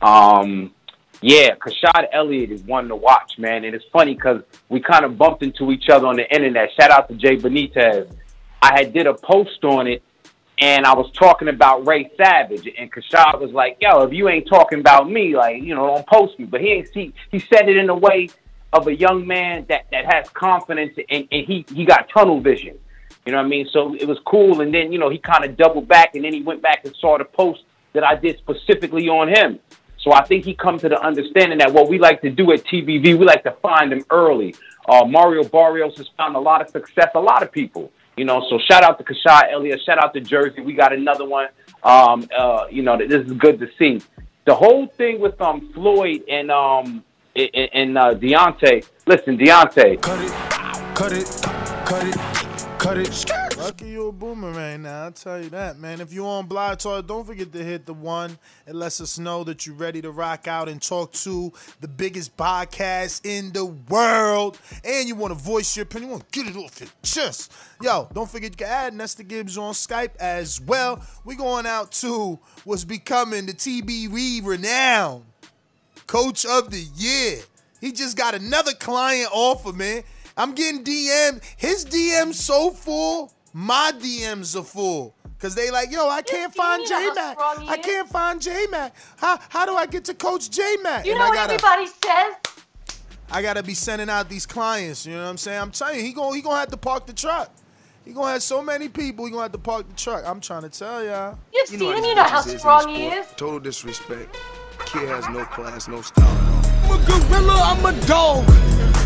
Um, yeah, Kashad Elliott is one to watch, man. And it's funny because we kind of bumped into each other on the internet. Shout out to Jay Benitez. I had did a post on it, and I was talking about Ray Savage, and Kashad was like, "Yo, if you ain't talking about me, like you know, don't post me." But he ain't see. He said it in a way of a young man that that has confidence, and, and he he got tunnel vision. You know what I mean? So it was cool. And then you know he kind of doubled back, and then he went back and saw the post that I did specifically on him. So I think he come to the understanding that what we like to do at TBV, we like to find them early. Uh, Mario Barrios has found a lot of success, a lot of people. You know, so shout out to Kashad Elliott, shout out to Jersey. We got another one. Um, uh, you know, this is good to see. The whole thing with um Floyd and um and, and uh, Deontay. Listen, Deontay. Cut it, cut it, cut it, cut it. Lucky you a boomerang now, I'll tell you that, man. If you on Blog Talk, don't forget to hit the one. It lets us know that you're ready to rock out and talk to the biggest podcast in the world. And you want to voice your opinion, you want to get it off your chest. Yo, don't forget you can add Nesta Gibbs on Skype as well. we going out to what's becoming the TBV renowned coach of the year. He just got another client offer, man. I'm getting DM. His DMs so full, my DMs are full. Cause they like, yo, I can't find you know J Mac. I can't find J Mac. How how do I get to Coach J Mac? You And know I what gotta, everybody says? I gotta be sending out these clients. You know what I'm saying? I'm telling you, he gonna he gonna have to park the truck. He gonna have so many people. He gonna have to park the truck. I'm trying to tell y'all. You've You seen know him. You know how bitches is in strong he is. Total disrespect. Kid has no class, no style. I'm a gorilla, I'm a dog.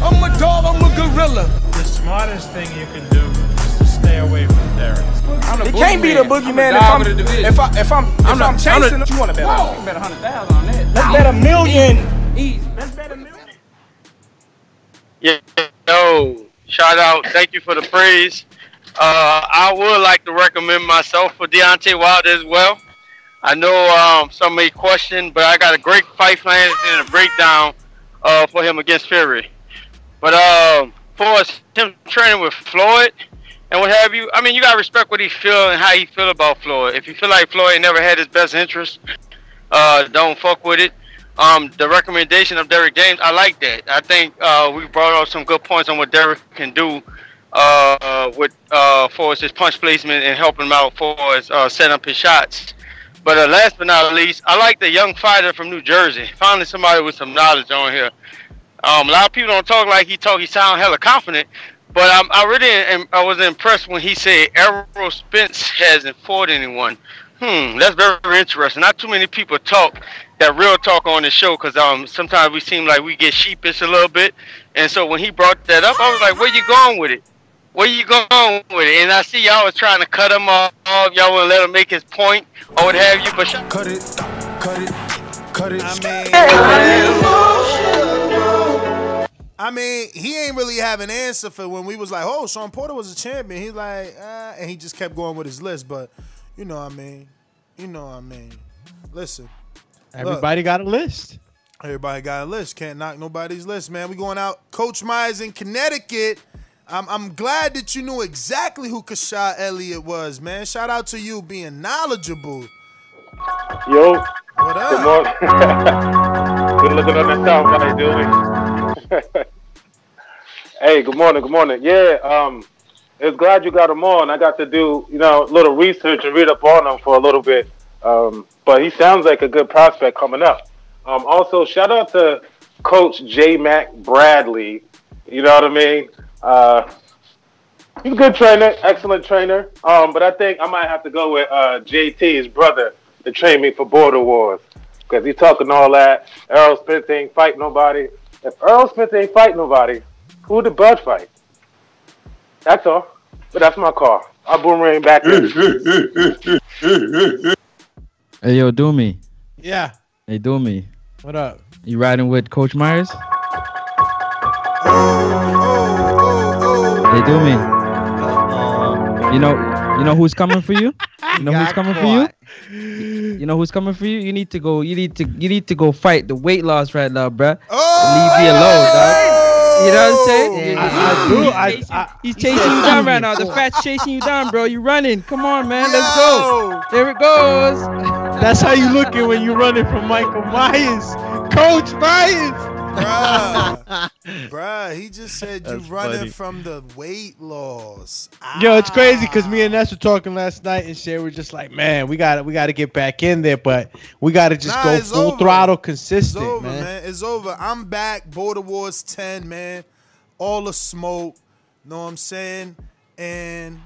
I'm a dog, I'm a gorilla. The smartest thing you can do is to stay away from Derrick. I'm He can't be the boogeyman if I'm, if I if I'm if I'm, chasing him. You want to bet on? You bet a hundred thousand on that. Let's bet a million. Easy. Let's bet a million. Yeah, yo, shout out. Thank you for the praise. Uh, I would like to recommend myself for Deontay Wilder as well. I know um, some may question, but I got a great fight plan and a breakdown uh, for him against Fury. But um, for us, him training with Floyd and what have you, I mean, you gotta respect what he feel and how he feel about Floyd. If you feel like Floyd never had his best interest, uh, don't fuck with it. Um, the recommendation of Derrick James, I like that. I think uh, we brought up some good points on what Derrick can do uh, with uh, for his punch placement and helping him out for his uh, setting up his shots. But uh, last but not least, I like the young fighter from New Jersey. Finally, somebody with some knowledge on here. Um, a lot of people don't talk like he talk. He sound hella confident, But I really am, I was impressed when he said Errol Spence hasn't fought anyone. Hmm, that's very, very interesting. Not too many people talk that real talk on the show because um sometimes we seem like we get sheepish a little bit. And so when he brought that up, I was like, "Where you going with it? Where you going with it?" And I see y'all was trying to cut him off. Y'all want to let him make his point or what have you. But sh- cut it, cut it, cut it. I mean, I mean, he ain't really have an answer for when we was like, "Oh, Shawn Porter was a champion." He's like, uh, and he just kept going with his list. But you know, what I mean, you know, what I mean, listen. look. Everybody got a list. Everybody got a list. Can't knock nobody's list, man. We going out. Coach Myers in Connecticut. I'm, I'm glad that you knew exactly who Kashad Elliott was, man. Shout out to you being knowledgeable. Yo. What up? Good morning. good looking on that south side, dude. hey, good morning, good morning. Yeah, um, it's glad you got him on. I got to do, you know, a little research and read up on him for a little bit. Um, but he sounds like a good prospect coming up. Um, also, shout out to Coach J. Mac Bradley. You know what I mean? Uh, he's a good trainer, excellent trainer. Um, but I think I might have to go with uh, JT, his brother, to train me for Border Wars. Because he's talking all that. Errol Spence ain't fight nobody. If Errol Spence ain't fight nobody, who would the Bud fight? That's all. But that's my call. I'll boomerang back. Hey yo, do me. Yeah. Hey, do me. What up? You riding with Coach Myers? Hey, do me. You know, you know who's coming for you. You know who's Got coming for you. You know who's coming for you. You need to go. You need to. You need to go fight the weight loss right now, bruh. Leave me alone, dog. You know what I'm saying? I- I do. He's I- chasing- I- He's chasing you down right now. The fat's chasing you down, bro. You running. Come on, man. Let's go. There it goes. That's how you looking when you running from Michael Myers, Coach Myers. Bruh, bruh, he just said you That's running funny. from the weight loss. Yo, it's ah. crazy because me and Ness were talking last night, and Shay were just like, "Man, we got to we got to get back in there, but we got to just Nah, go it's full over. throttle, It's consistent, over, man." man. It's over. I'm back. Border Wars 10, man. All the smoke. Know what I'm saying? And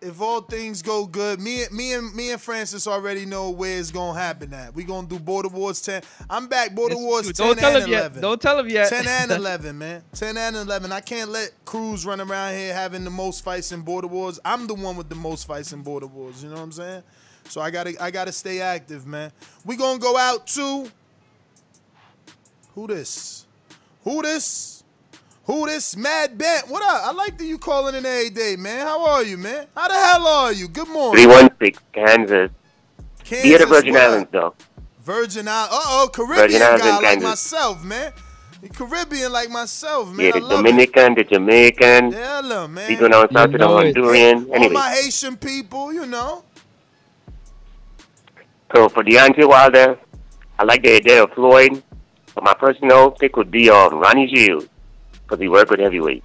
if all things go good, me, me and me and Francis already know where it's gonna happen at. We gonna do Border Wars 10. I'm back. Border Wars you 10 do. Don't tell and him yet. 11. Don't tell him yet. 10 and 11, man. 10 and 11. I can't let Cruz run around here having the most fights in Border Wars. I'm the one with the most fights in Border Wars. You know what I'm saying? So I gotta I gotta stay active, man. We gonna go out to who this? Who this? Who this? Mad Bent. What up? I like that you calling in every day, man. How are you, man? How the hell are you? Good morning. 316, Kansas. Kansas, Be at the Virgin what? Islands, though. Virgin Islands. Uh oh, Caribbean Virgin Islands guy like Kansas. myself, man. The Caribbean like myself, man. Yeah, I the love Dominican, the Jamaican. it. Yeah, man. We go down south to the know it. Honduran. All Anyway, my Haitian people, you know. so for Deontay Wilder, I like the idea of Floyd, but my personal pick would be on Ronnie Shields because he worked with heavyweight.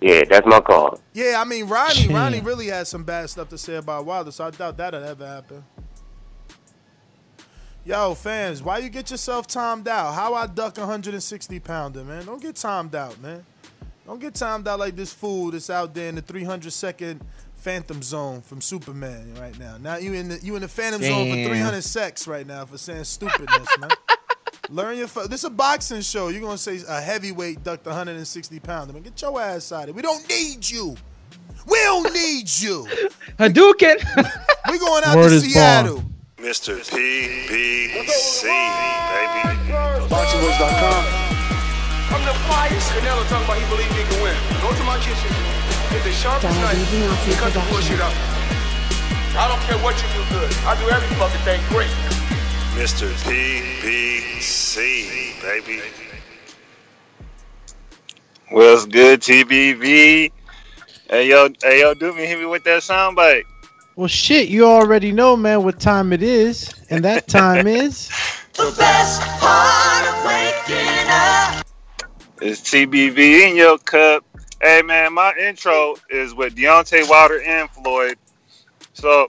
Yeah, that's my call. Yeah, I mean Ronnie. Ronnie really had some bad stuff to say about Wilder, so I doubt that'll ever happen. Yo, fans, why you get yourself timed out? How I duck 160 pounder, man? Don't get timed out, man. Don't get timed out like this fool that's out there in the 300 second Phantom Zone from Superman right now. Now you in the you in the Phantom Zone for 300 secs right now for saying stupidness, man. Learn your. fu- This is a boxing show. You're gonna say a heavyweight ducked 160 pounder. Man, get your ass out of here. We don't need you. We don't need you. Hadouken. We going out Word to is Seattle. Mr. PBC, baby. BoxingWords.com. I'm the finest. Canelo talking about he believe he can win. Go to my kitchen. Get the sharpest knife. and Cut the bullshit out. I don't care what you do good. I do every fucking thing great. Mr. PBC, baby. What's good, TBV? Hey yo, hey yo, do me hit me with that soundbite. Well, shit, you already know, man, what time it is, and that time is. the best part of waking up. It's TBV in your cup. Hey man, my intro is with Deontay Wilder and Floyd. So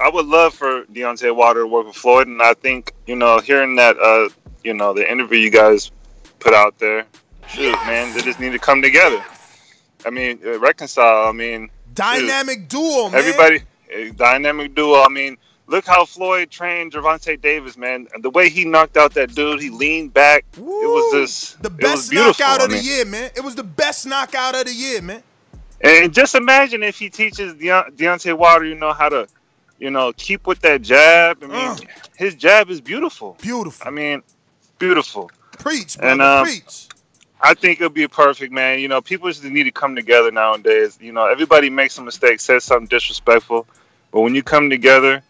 I would love for Deontay Wilder to work with Floyd, and I think you know, hearing that, uh, you know, the interview you guys put out there shoot, man, they just need to come together. I mean, uh, reconcile. I mean. Dynamic duo, man. Everybody, a dynamic duo. I mean, look how Floyd trained Gervonta Davis, man. And the way he knocked out that dude, he leaned back. it was just the best knockout I of the year, man. It was the best knockout of the year, man. And just imagine if he teaches Deont- Deontay Wilder, you know, how to, you know, keep with that jab. I mean, his jab is beautiful. Beautiful. I mean, beautiful. Preach, brother, And um, preach. I think it'll be perfect, man. You know, people just need to come together nowadays. You know, everybody makes a mistake, says something disrespectful, but when you come together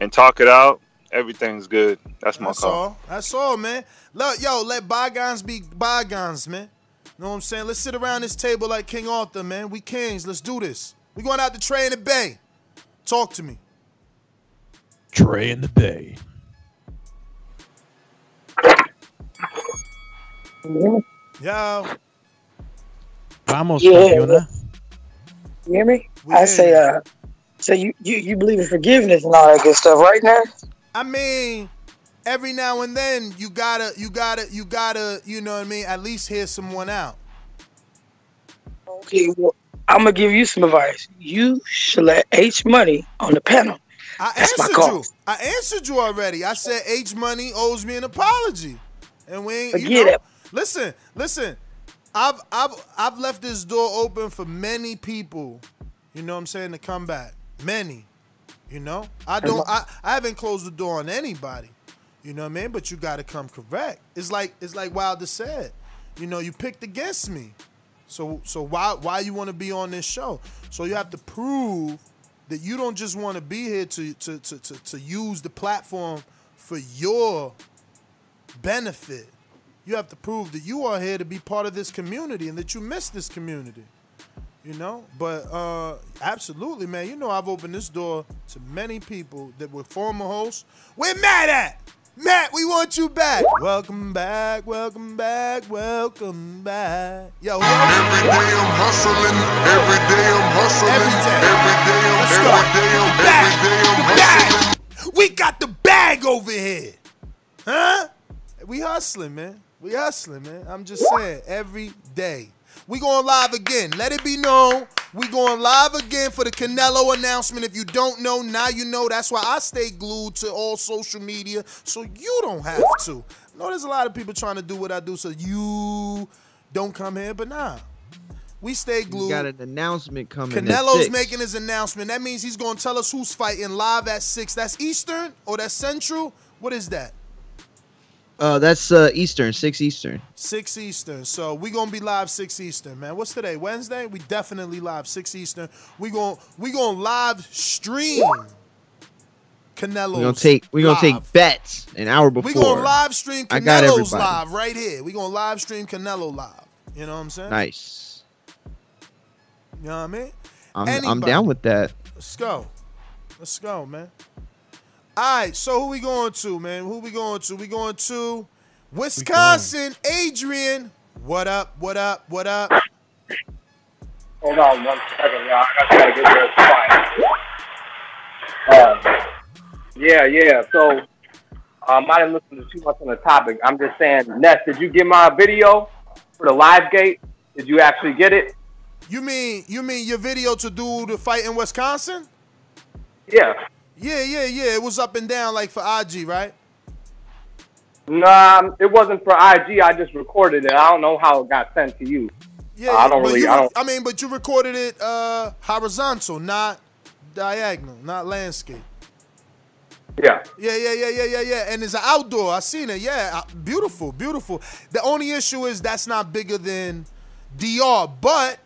and talk it out, everything's good. That's my That's call. all. That's all, man. Look, yo, let bygones be bygones, man. You know what I'm saying? Let's sit around this table like King Arthur, man. We kings. Let's do this. We going out to train in the Bay. Talk to me. Trey in the Bay. Yo. Vamos, Yeah. campeona. You hear me? I say, uh, so you, you you believe in forgiveness and all that good stuff, right now? I mean, every now and then you gotta, you gotta, you gotta, you know what I mean? At least hear someone out. Okay, well, I'm gonna give you some advice. You should let H Money on the panel. I That's answered you. I answered you already. I said H Money owes me an apology, and we ain't. You Forget know, it. listen, listen. I've I've I've left this door open for many people. You know what I'm saying to come back. Many. You know, I don't. I, I haven't closed the door on anybody. You know what I mean? But you got to come correct. It's like it's like Wilder said. You know, you picked against me. So so why why you want to be on this show? So you have to prove that you don't just want to be here to to, to, to to use the platform for your benefit. You have to prove that you are here to be part of this community and that you miss this community. You know, but uh absolutely, man. You know, I've opened this door to many people that were former hosts. We're mad at? Matt, we want you back. Welcome back, welcome back, welcome back. Yo, every day I'm hustling, every day I'm hustling, every day, every day I'm, Let's go. every day I'm hustling. We got the bag over here, huh? We hustling, man. We hustling, man. I'm just saying, every day. We going live again. Let it be known. We going live again for the Canelo announcement. If you don't know, now you know. That's why I stay glued to all social media, so you don't have to. I know there's a lot of people trying to do what I do, so you don't come here, but nah. We stay glued. We got an announcement coming. Canelo's six. making his announcement. That means he's going to tell us who's fighting live at 6. That's Eastern or that's Central? What is that? Uh, that's uh, Eastern, six Eastern. 6 Eastern. So we gonna be live 6 Eastern, man. What's today? Wednesday? We definitely live 6 Eastern. We gonna we gonna live stream Canelo's. We're gonna take we're gonna take bets an hour before. We gonna live stream Canelo's live right here. We gonna live stream Canelo live. You know what I'm saying? Nice. You know what I mean? I'm I'm down with that. Let's go. Let's go, man. All right, so who we going to, man? Who we going to? We going to Wisconsin. Adrian, what up? What up? What up? Hold on one second, y'all. I gotta get there quiet. Uh, yeah, yeah. So um, I didn't listen to too much on the topic. I'm just saying, Ness, did you get my video for the live gate? Did you actually get it? You mean you mean your video to do the fight in Wisconsin? Yeah. Yeah, yeah, yeah. It was up and down like for IG, right? Nah, it wasn't for IG. I just recorded it. I don't know how it got sent to you. Yeah, I don't really. You, I don't. I mean, but you recorded it uh horizontal, not diagonal, not landscape. Yeah. Yeah, yeah, yeah, yeah, yeah, yeah. And it's an outdoor. I seen it. Yeah, uh, beautiful, beautiful. The only issue is that's not bigger than DR, but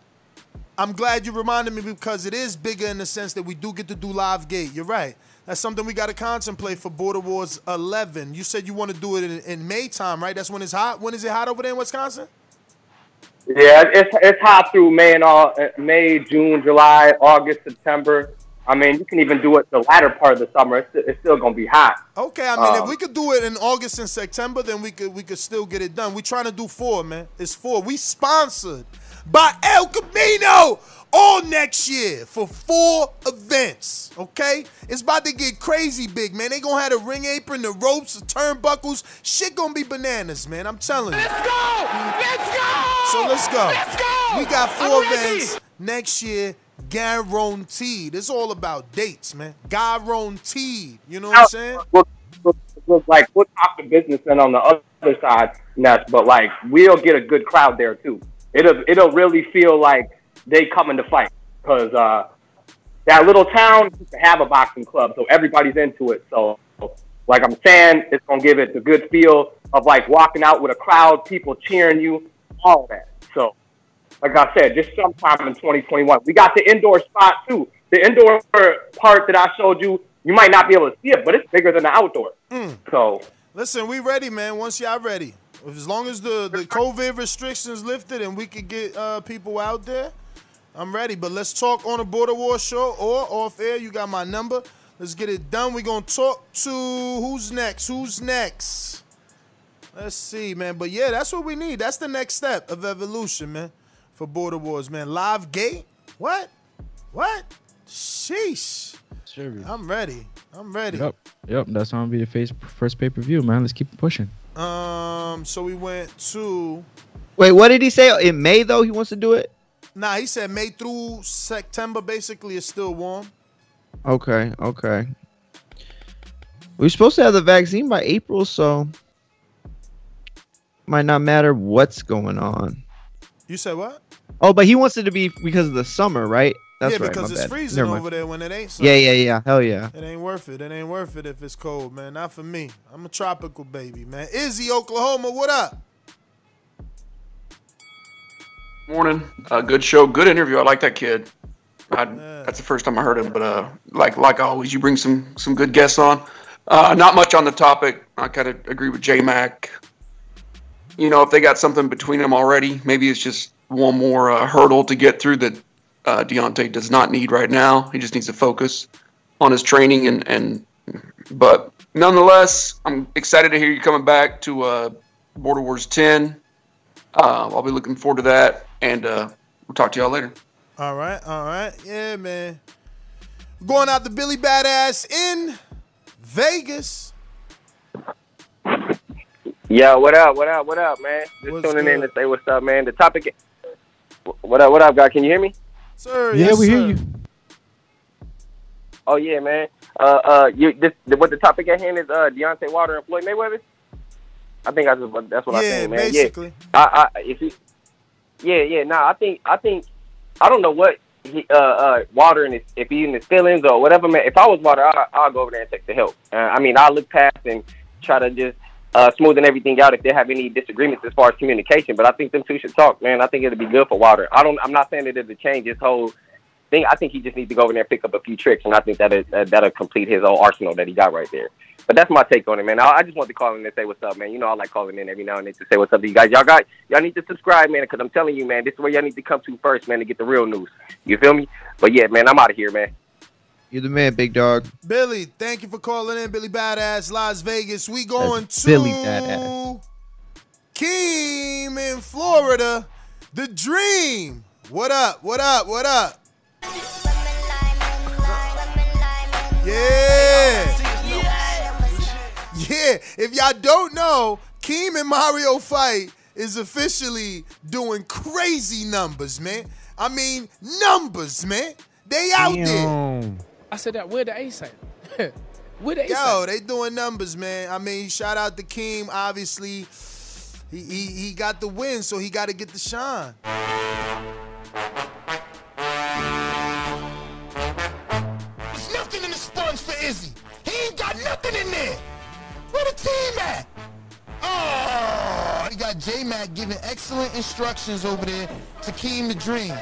I'm glad you reminded me because it is bigger in the sense that we do get to do live gate. You're right. That's something we got to contemplate for Border Wars 11. You said you want to do it in, in May time, right? That's when it's hot. When is it hot over there in Wisconsin? Yeah, it's it's hot through May and all uh, May, June, July, August, September. I mean, you can even do it the latter part of the summer. It's, it's still gonna be hot. Okay, I mean, if Um, we could do it in August and September, then we could we could still get it done. We're trying to do four, man. It's four. We sponsored by El Camino all next year for four events. Okay, it's about to get crazy big, man. They gonna have the ring apron, the ropes, the turnbuckles. Shit gonna be bananas, man. I'm telling you. Let's go! Let's go! So let's go. Let's go! We got 4 events next year. Guaranteed. It's all about dates, man. Guaranteed. You know what I'm saying? Look, look, look, like we'll talk the business and on the other side, Ness, but like we'll get a good crowd there too. It'll it'll really feel like they coming to fight because uh, that little town used to have a boxing club, so everybody's into it. So, like I'm saying, it's gonna give it the good feel of like walking out with a crowd, people cheering you, all that. So, like I said, just sometime in 2021, we got the indoor spot too. The indoor part that I showed you, you might not be able to see it, but it's bigger than the outdoor. So, Listen, we ready, man. Once y'all ready, as long as the the COVID restrictions lifted and we could get uh, people out there, I'm ready. But let's talk on the Border War show or off air. You got my number. Let's get it done. We're gonna talk to who's next? Who's next? Let's see, man. But yeah, that's what we need. That's the next step of evolution, man. For Border Wars, man. Live gate? What? What? Sheesh. Sure. I'm ready. I'm ready. Yep. Yep. That's gonna be the face, first pay per view, man. Let's keep pushing. Um, so we went to Wait, what did he say? In May though, he wants to do it. Nah, he said May through September basically it's still warm. Okay, okay. We're supposed to have the vaccine by April, so might not matter what's going on. You said what? Oh, but he wants it to be because of the summer, right? That's yeah, right. because it's bad. freezing Never mind. over there when it ain't. Yeah, yeah, yeah. Hell yeah. It ain't worth it. It ain't worth it if it's cold, man. Not for me. I'm a tropical baby, man. Izzy, Oklahoma, what up? Morning. Uh, good show. Good interview. I like that kid. I, That's the first time I heard him, but uh, like like always, you bring some some good guests on. Uh, not much on the topic. I kind of agree with J Mac. You know, if they got something between them already, maybe it's just one more uh, hurdle to get through that uh, Deontay does not need right now. He just needs to focus on his training and and. But nonetheless, I'm excited to hear you coming back to uh, Border Wars 10. Uh, I'll be looking forward to that, and uh, we'll talk to y'all later. All right, all right. Yeah, man. Going out to Billy Badass in Vegas. Yo, what up? What up? What up, man? Just tuning in to say what's up, man. The topic. What up? What up, guy? Can you hear me? Sir, Yeah, we hear you. Oh yeah, man. Uh, uh, you this what the topic at hand is? Uh, Deontay Wilder and Floyd Mayweather. I think that's what that's what I Yeah, think, man. basically. Yeah, I, I if he, yeah, yeah. Nah, I think I think I don't know what he, uh, uh, Wilder and if he in his feelings or whatever, man. If I was Wilder, I, I'll go over there and take the help. Uh, I mean, I'll look past and try to just uh, smoothen everything out if they have any disagreements as far as communication. But I think them two should talk, man. I think it'll be good for Wilder. I don't. I'm not saying that it'll change his whole thing. I think he just needs to go over there and pick up a few tricks, and I think that it, that that'll complete his whole arsenal that he got right there. But that's my take on it, man. I, I just want to call in and say what's up, man. You know, I like calling in every now and then to say what's up to you guys. Y'all got y'all need to subscribe, man, because I'm telling you, man, this is where y'all need to come to first, man, to get the real news. You feel me? But yeah, man, I'm out of here, man. You're the man, big dog. Billy, thank you for calling in. Billy Badass, Las Vegas. We going to Billy Badass. Keem in Florida. The Dream. What up? What up? What up? Yeah. Yeah. If y'all don't know, Keem and Mario fight is officially doing crazy numbers, man. I mean, numbers, man. They out there. I said that. Where the ace at? Where the ace Yo, at? they doing numbers, man. I mean, shout out to Keem. Obviously, he he, he got the win, so he got to get the shine. There's nothing in the sponge for Izzy. He ain't got nothing in there. Where the team at? Oh, he got J Mac giving excellent instructions over there to Keem the Dream.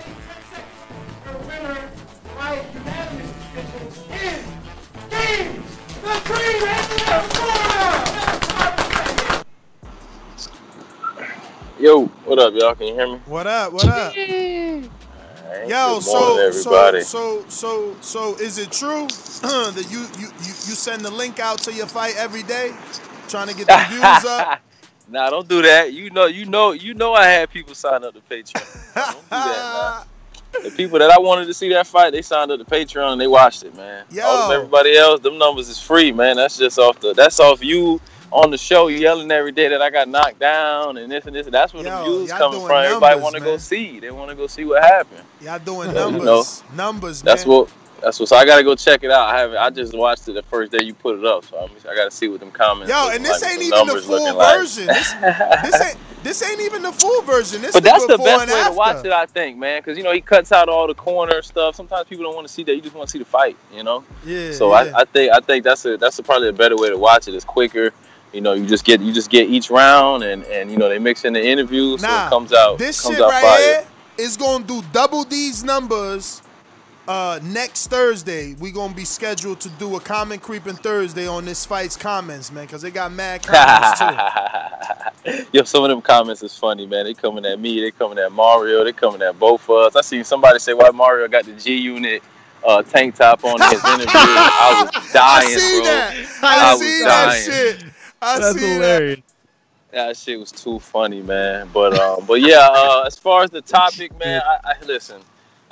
Yo, what up, y'all? Can you hear me? What up? What up? Hey, Yo, so so so so so is it true that you, you you you send the link out to your fight every day, trying to get the views up? nah, don't do that. You know, you know, you know. I had people sign up to Patreon. Don't do that, man. The people that I wanted to see that fight, they signed up to Patreon and they watched it, man. All of everybody else, them numbers is free, man. That's just off the. That's off you on the show yelling every day that I got knocked down and this and this. That's where Yo, the views coming from. Everybody want to go see. They want to go see what happened. Y'all doing numbers. you know, numbers, That's man. what. That's what. So I gotta go check it out. I haven't. I just watched it the first day you put it up. So I'm, I gotta see what them comments. Yo, and this like, ain't even the full looking like. version. This, this ain't this ain't even the full version. This But that's the best way after. to watch it, I think, man. Because you know he cuts out all the corner stuff. Sometimes people don't want to see that. You just want to see the fight, you know. Yeah. So yeah. I, I think I think that's a that's a, probably a better way to watch it. It's quicker. You know, you just get you just get each round, and and you know they mix in the interviews, so Nah, it comes out this comes shit out right fire. here is gonna do double these numbers. Uh, next Thursday, we gonna be scheduled to do a comment creeping Thursday on this fight's comments, man, because they got mad comments too. Yo, some of them comments is funny, man. They coming at me, they coming at Mario, they coming at both of us. I seen somebody say why Mario got the G Unit uh, tank top on in his interview. I was dying, I see bro. that. I, was see that dying. shit. I That's see hilarious. That shit was too funny, man. But um, but yeah, uh, as far as the topic, man, I, I listen.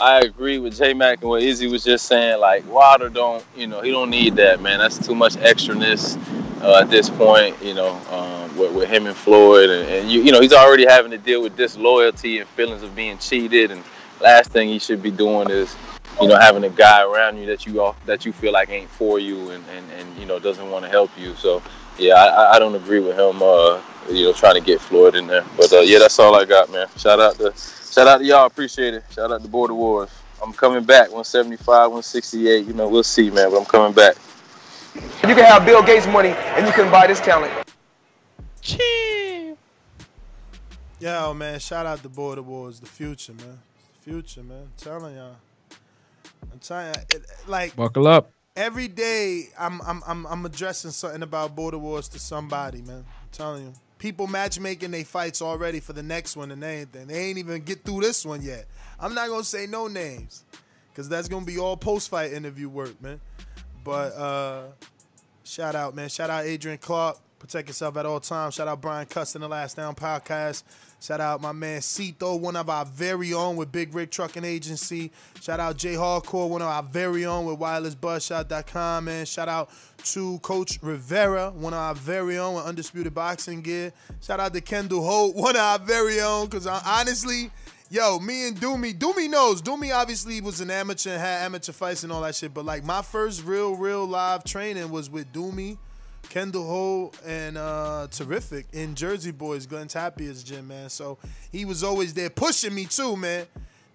I agree with J Mac and what Izzy was just saying. Like Wilder don't, you know, he don't need that, man. That's too much extraness uh, at this point. You know, um, with, with him and Floyd, and, and you, you know, he's already having to deal with disloyalty and feelings of being cheated. And last thing he should be doing is, you know, having a guy around you that you off, that you feel like ain't for you and, and, and you know doesn't want to help you. So yeah, I, I- I don't agree with him. Uh, you know, trying to get Floyd in there. But uh, yeah, that's all I got, man. Shout out to shout out to y'all. Appreciate it. Shout out to Border Wars. I'm coming back. 175, 168. You know, we'll see, man. But I'm coming back. You can have Bill Gates money and you can buy this talent. Chee. Yo, man, shout out to Border Wars, the future, man. The future, man. I'm telling y'all. I'm telling you, it, like Buckle up. every day I'm I'm I'm I'm addressing something about Border Wars to somebody, man. I'm telling you. People matchmaking they fights already for the next one and anything. They ain't even get through this one yet. I'm not gonna say no names. Cause that's gonna be all post fight interview work, man. But uh shout out, man. Shout out Adrian Clark. Protect yourself at all times. Shout out Brian Cuss in the Last Down podcast. Shout out my man Cito, one of our very own with Big Rick Trucking Agency. Shout out Jay Hardcore, one of our very own with WirelessBuzzShot.com, man. Shout out to Coach Rivera, one of our very own with Undisputed Boxing Gear. Shout out to Kendall Holt, one of our very own, because honestly, yo, me and Doomy, Doomy knows. Doomy obviously was an amateur and had amateur fights and all that shit, but like my first real, real live training was with Doomy. Kendall Holt and uh, Terrific in Jersey Boys, Glen Tapia's gym, man. So he was always there pushing me too, man.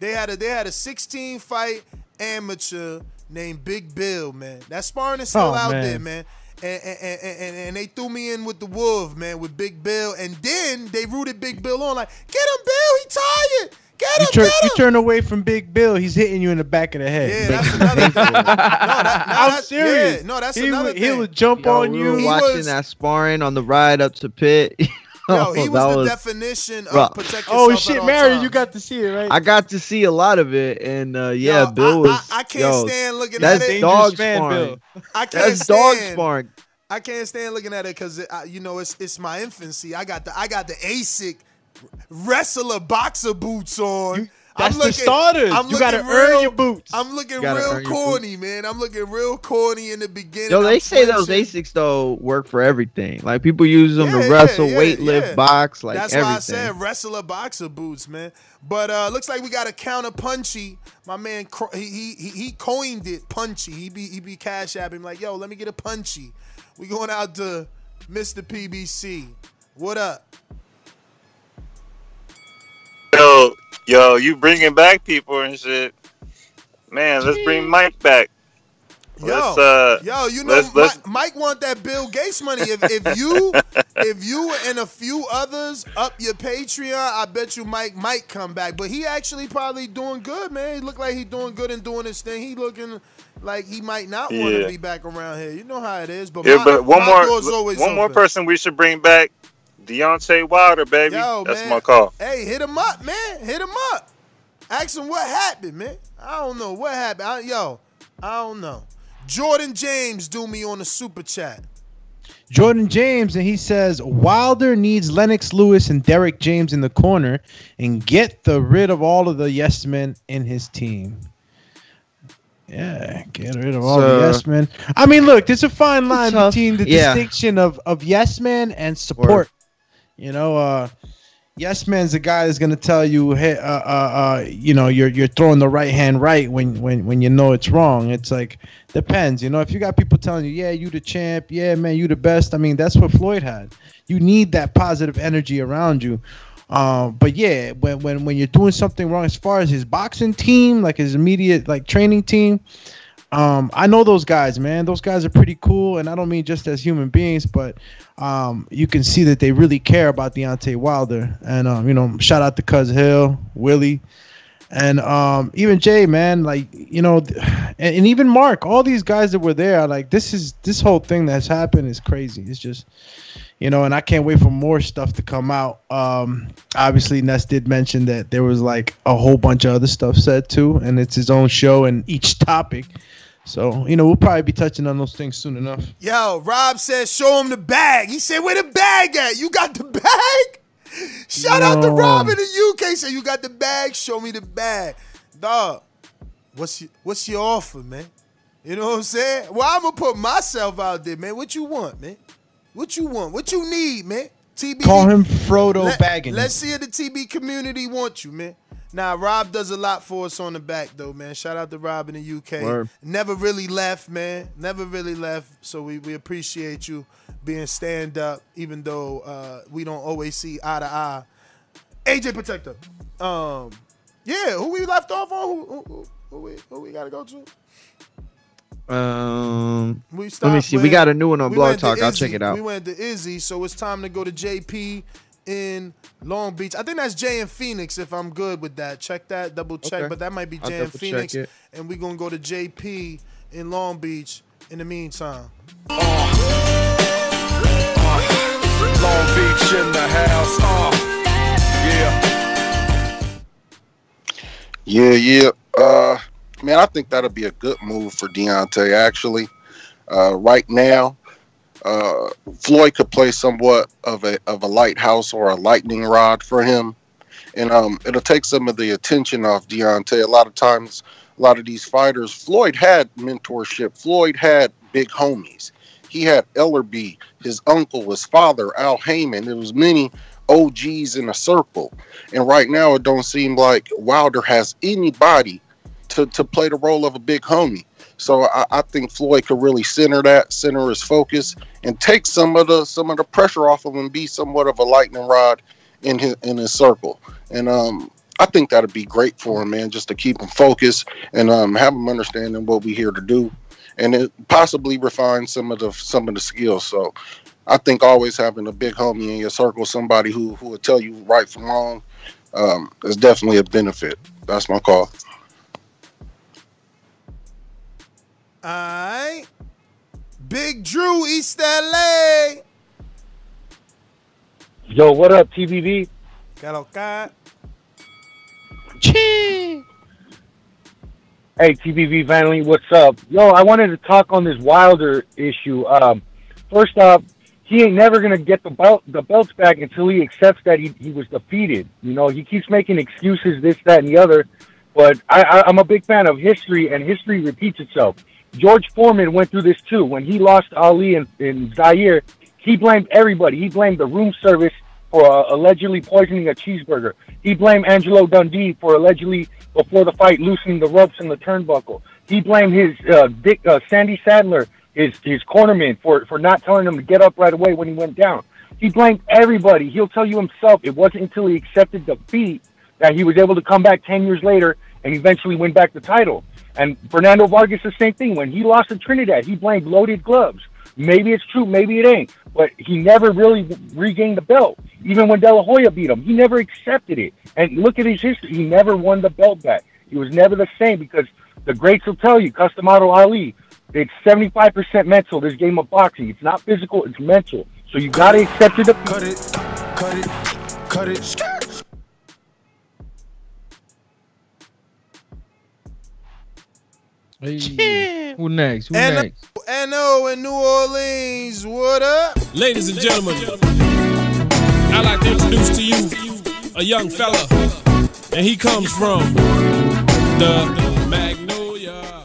They had a they had a 16 fight amateur named Big Bill, man. That sparring is still Oh, out man. there, man. And, and, and, and, and they threw me in with the Wolf, man, with Big Bill. And then they rooted Big Bill on, like, get him, Bill, he tired. Get You him, turn, get you turn away from Big Bill, he's hitting you in the back of the head. Yeah, that's another thing. No, that, no, I'm that's, serious. Yeah, no, that's he another would, thing. He would jump Yo, on we you. were watching was- that sparring on the ride up to pit. Yo, he was the was definition of rough. protect yourself Oh at shit, all Mary, times. you got to see it, right? I got to see a lot of it, and uh, yeah, Yo, Bill I- was. I, I can't yo, stand looking that's at it. dog Dangerous sparring. Bill. I can't That's dog stand. sparring. I can't stand looking at it because you know it's it's my infancy. I got the I got the ASIC wrestler boxer boots on. That's I'm the looking, starters. I'm You gotta looking earn real- your boots. I'm looking real corny, man. I'm looking real corny in the beginning. Yo, they I'm say those flinching. ASICs though work for everything. Like people use them Yeah, to yeah, wrestle, yeah, weightlift, yeah. box, like That's everything. why I said wrestler boxer boots, man. But uh looks like we got a counter punchy. My man, Cro- he he he, he coined it punchy. He be he be cash apping like, yo, let me get a punchy. We going out to Mr. PBC. What up? Yo, yo, you bringing back people and shit. Man, let's bring Mike back. Yo, Let's, uh, yo, you know, let's- let's- Mike, Mike want that Bill Gates money. If, if you, if you and a few others up your Patreon, I bet you Mike might come back. But he actually probably doing good, man. He look like he doing good and doing his thing. He looking like he might not want to Yeah. be back around here. You know how it is. But Yeah, my, but one my more, door's always one more person we should bring back, Deontay Wilder, baby. Yo, That's man. my call. Hey, hit him up, man. Hit him up. Ask him what happened, man. I don't know what happened. I, yo, I don't know. Jordan James do me on the super chat. Jordan James, and he says Wilder needs Lennox Lewis and Derrick James in the corner and get the rid of all of the yes men in his team. Yeah, get rid of all the yes men. I mean, look, there's a fine line between the Yeah. distinction of of yes men and support. You know, uh, yes man's the guy that's gonna tell you, hey, uh, uh, uh, you know, you're you're throwing the right hand right when when when you know it's wrong. It's like depends. You know, if you got people telling you, yeah, you the champ, yeah, man, you the best. I mean, that's what Floyd had. You need that positive energy around you. Um, but yeah, when when when you're doing something wrong, as far as his boxing team, like his immediate like training team, um, I know those guys, man. Those guys are pretty cool, and I don't mean just as human beings, but um, you can see that they really care about Deontay Wilder. And um, you know, shout out to Cuz Hill, Willie, and um, even Jay, man. Like you know, and, and even Mark. All these guys that were there, like this is this whole thing that's happened is crazy. It's just you know, and I can't wait for more stuff to come out. Um, obviously, Ness did mention that there was like a whole bunch of other stuff said too, and it's his own show and each topic. So you know, we'll probably be touching on those things soon enough. Yo, Rob said, show him the bag. He said, where the bag at? You got the bag? Shout out to Rob in the UK. Say, you got the bag? Show me the bag. Dog, what's your, what's your offer, man? You know what I'm saying? Well, I'm going to put myself out there, man. What you want, man? What you want? What you need, man? TB. Call him Frodo Let, Baggins. Let's see if the TB community wants you, man. Now, Rob does a lot for us on the back, though, man. Shout out to Rob in the UK. Word. Never really left, man. Never really left. So we, we appreciate you being stand up, even though uh, we don't always see eye to eye. AJ Protector. Um, yeah, who we left off on? Who, who, who, who we who we gotta go to? Um, We let me stopped see. We got a new one on we Blog Talk. I'll check it out. We went to Izzy, so it's time to go to JP in Long Beach. I think that's Jay in Phoenix. If I'm good with that, check that, double check. Okay. But that might be I'll Jay in Phoenix, it. and we're gonna go to JP in Long Beach. In the meantime, Long Beach in the house. Uh, yeah. Yeah, yeah. Uh, man, I think that'll be a good move for Deontay. Actually, uh, right now, uh, Floyd could play somewhat of a of a lighthouse or a lightning rod for him, and um, it'll take some of the attention off Deontay. A lot of times, a lot of these fighters, Floyd had mentorship. Floyd had big homies. He had Ellerbe, his uncle, his father, Al Haymon. There was many OGs in a circle. And right now, it don't seem like Wilder has anybody to, to play the role of a big homie. So I, I think Floyd could really center that, center his focus, and take some of the some of the pressure off of him, be somewhat of a lightning rod in his in his circle. And um, I think that'd be great for him, man, just to keep him focused and um, have him understanding what we're here to do, and it possibly refine some of the some of the skills. So I think always having a big homie in your circle, somebody who who will tell you right from wrong, um, is definitely a benefit. That's my call. All right. Big Drew, East LA. Yo, what up, TBV? Hello, God. Hey, TBV Vanley, what's up? Yo, I wanted to talk on this Wilder issue. Um, first off, he ain't never gonna get the belt the belts back until he accepts that he, he was defeated. You know, he keeps making excuses, this, that, and the other. But I, I, I'm a big fan of history, and history repeats itself. George Foreman went through this too. When he lost Ali in, in Zaire, he blamed everybody. He blamed the room service for uh, allegedly poisoning a cheeseburger. He blamed Angelo Dundee for allegedly before the fight loosening the ropes in the turnbuckle. He blamed his uh, Dick uh, Sandy Saddler, his his cornerman, for for not telling him to get up right away when he went down. He blamed everybody. He'll tell you himself. It wasn't until he accepted defeat that he was able to come back ten years later and eventually win back the title. And Fernando Vargas, the same thing. When he lost to Trinidad, he blamed loaded gloves. Maybe it's true, maybe it ain't. But he never really regained the belt. Even when De La Hoya beat him, he never accepted it. And look at his history. He never won the belt back. He was never the same because the greats will tell you, Cus D'Amato Ali, it's 75% mental, this game of boxing. It's not physical, it's mental. So you got to accept defeat. Cut it, cut it, cut it. Who next? Who And- next? NO in New Orleans. What up? Ladies and gentlemen, I'd like to introduce to you a young fella, and he comes from the Magnolia.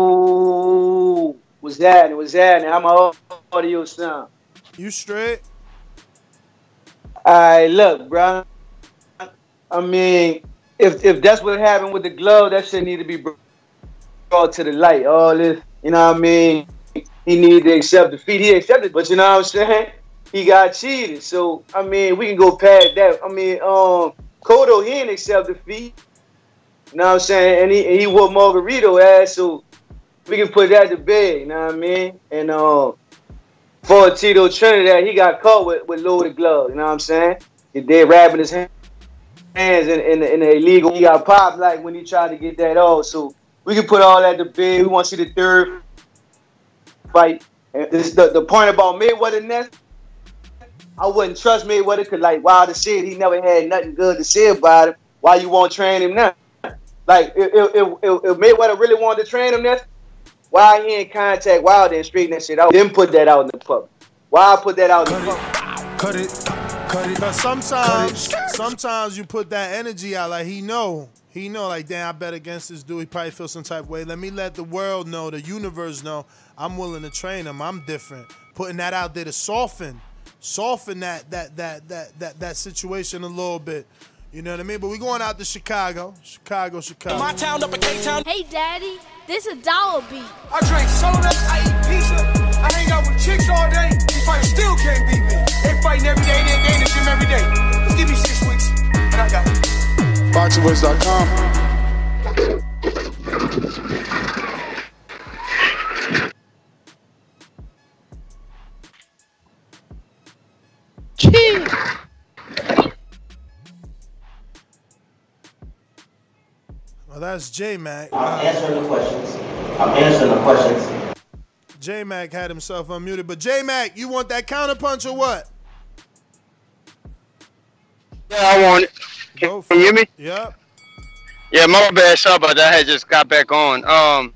Whoa. What's that? What's that? How my audio sound? You straight? Alright, look, bro. I mean, if if that's what happened with the glove, that shit need to be brought to the light. All this, you know what I mean? He needed to accept defeat. He accepted, but you know what I'm saying? He got cheated. So I mean, we can go past that. I mean, um, Cotto he didn't accept defeat. You know what I'm saying? And he and he whooped Margarito ass. So we can put that to bed. You know what I mean? And um, for Tito Trinidad, he got caught with, with loaded gloves. You know what I'm saying? He did wrapping his hands in, in, the, in the illegal. He got popped like when he tried to get that off. So we can put all that to bed. We want to see the third fight. And this the, the point about Mayweather next. I wouldn't trust Mayweather because like Wilder said, he never had nothing good to say about him. Why you won't train him now? Like if, if, if, if Mayweather really wanted to train him next, why he in contact Wilder and straighten that shit out? Then put that out in the public. Why I put that out in the public? Cut it. Cut it. Cause sometimes, sometimes you put that energy out. Like he know, he know. Like damn, I bet against this dude. He probably feel some type of way. Let me let the world know, the universe know. I'm willing to train him. I'm different. Putting that out there to soften, soften that that that that that that situation a little bit. You know what I mean? But we going out to Chicago, Chicago, Chicago. My town up in K-Town. Hey, Daddy, this a dollar beat. I drink soda, I eat pizza, I hang out with chicks all day. These fighters still can't beat me. They fighting every day, they they in the gym every day. Just give me six weeks, and I got it. Boxingvoice.com. Well, that's J Mac. I'm answering the questions. I'm answering the questions. J Mac had himself unmuted, but J Mac, you want that counter punch or what? Yeah, I want it. Can, can you hear me? Yep. Yeah, my bad. Sorry about that. I had just got back on. Um,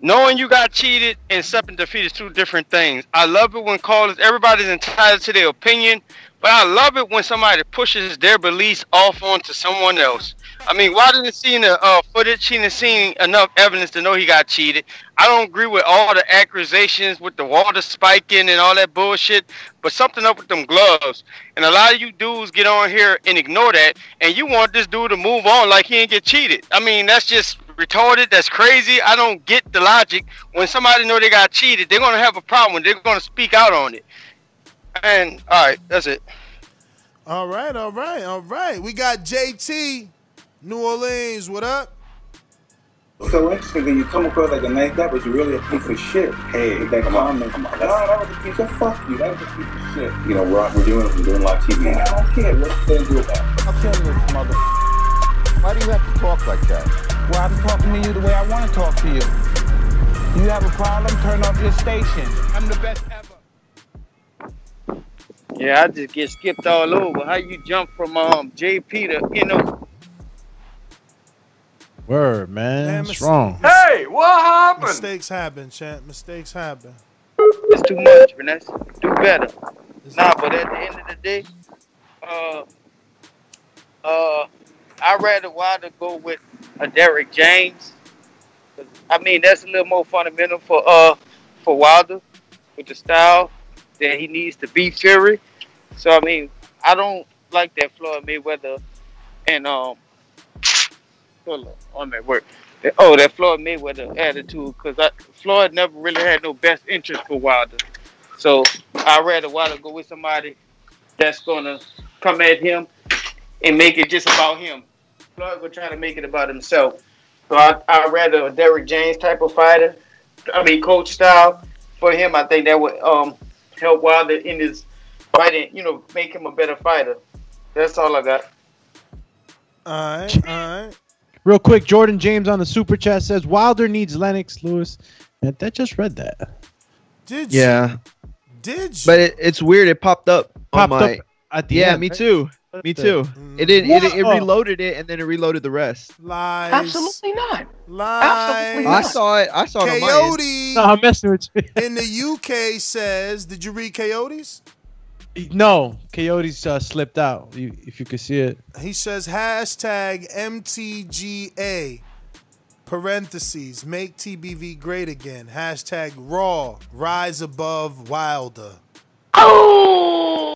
knowing you got cheated and accepting defeat is two different things. I love it when callers, everybody's entitled to their opinion, but I love it when somebody pushes their beliefs off onto someone else. I mean, why didn't see the uh, footage? He didn't see enough evidence to know he got cheated. I don't agree with all the accusations with the water spiking and all that bullshit, but something up with them gloves. And a lot of you dudes get on here and ignore that, and you want this dude to move on like he ain't get cheated. I mean, that's just retarded. That's crazy. I don't get the logic. When somebody know they got cheated, they're gonna have a problem. They're gonna speak out on it. And all right, that's it. All right, all right, all right. We got JT, New Orleans. What up? So interesting that you come across like a nice guy, but you're really a piece of shit. Hey, with that comment. Come on, no, that was a piece of fuck you. That was a piece of shit. You know, we're, we're doing we're doing live TV. I don't care. What you gonna do about it? I'm telling you, mother. Why do you have to talk like that? Well, I'm talking to you the way I want to talk to you. You have a problem? Turn off your station. I'm the best ever. Yeah, I just get skipped all over. How you jump from um JP to you know? Word, man. Man, What's mis- wrong? Hey, what happened? Mistakes happen, champ. Mistakes happen. It's too much, Vanessa. Do better. Nah, but at the end of the day, uh, uh, I'd rather Wilder go with a Derrick James. I mean, that's a little more fundamental for uh for Wilder with the style that he needs to beat Fury. So I mean, I don't like that Floyd Mayweather and um. Hold on, I'm work. That- Oh, that Floyd Mayweather attitude, because Floyd never really had no best interest for Wilder. So I'd rather Wilder go with somebody that's gonna come at him and make it just about him. Floyd will try to make it about himself. So I I'd rather a Derrick James type of fighter. I mean coach style for him. I think that would um help Wilder in his fighting. You know, make him a better fighter. That's all I got. All right, all right. Real quick, Jordan James on the super chat says Wilder needs Lennox Lewis. And that just read that. Did Yeah. Did But it, it's weird. It popped up Popped on my. up at the yeah, end, me right? too. Me too. Mm. It did. It, it Whoa. reloaded it and then it reloaded the rest. Lies. Absolutely not. Lies. I saw it. I saw it on. Coyote No, I'm messing with you. in the UK says, did you read Coyotes? No, Coyotes uh, slipped out. You, if you could see it. He says hashtag MTGA parentheses make TBV great again. Hashtag Raw rise above Wilder. Oh,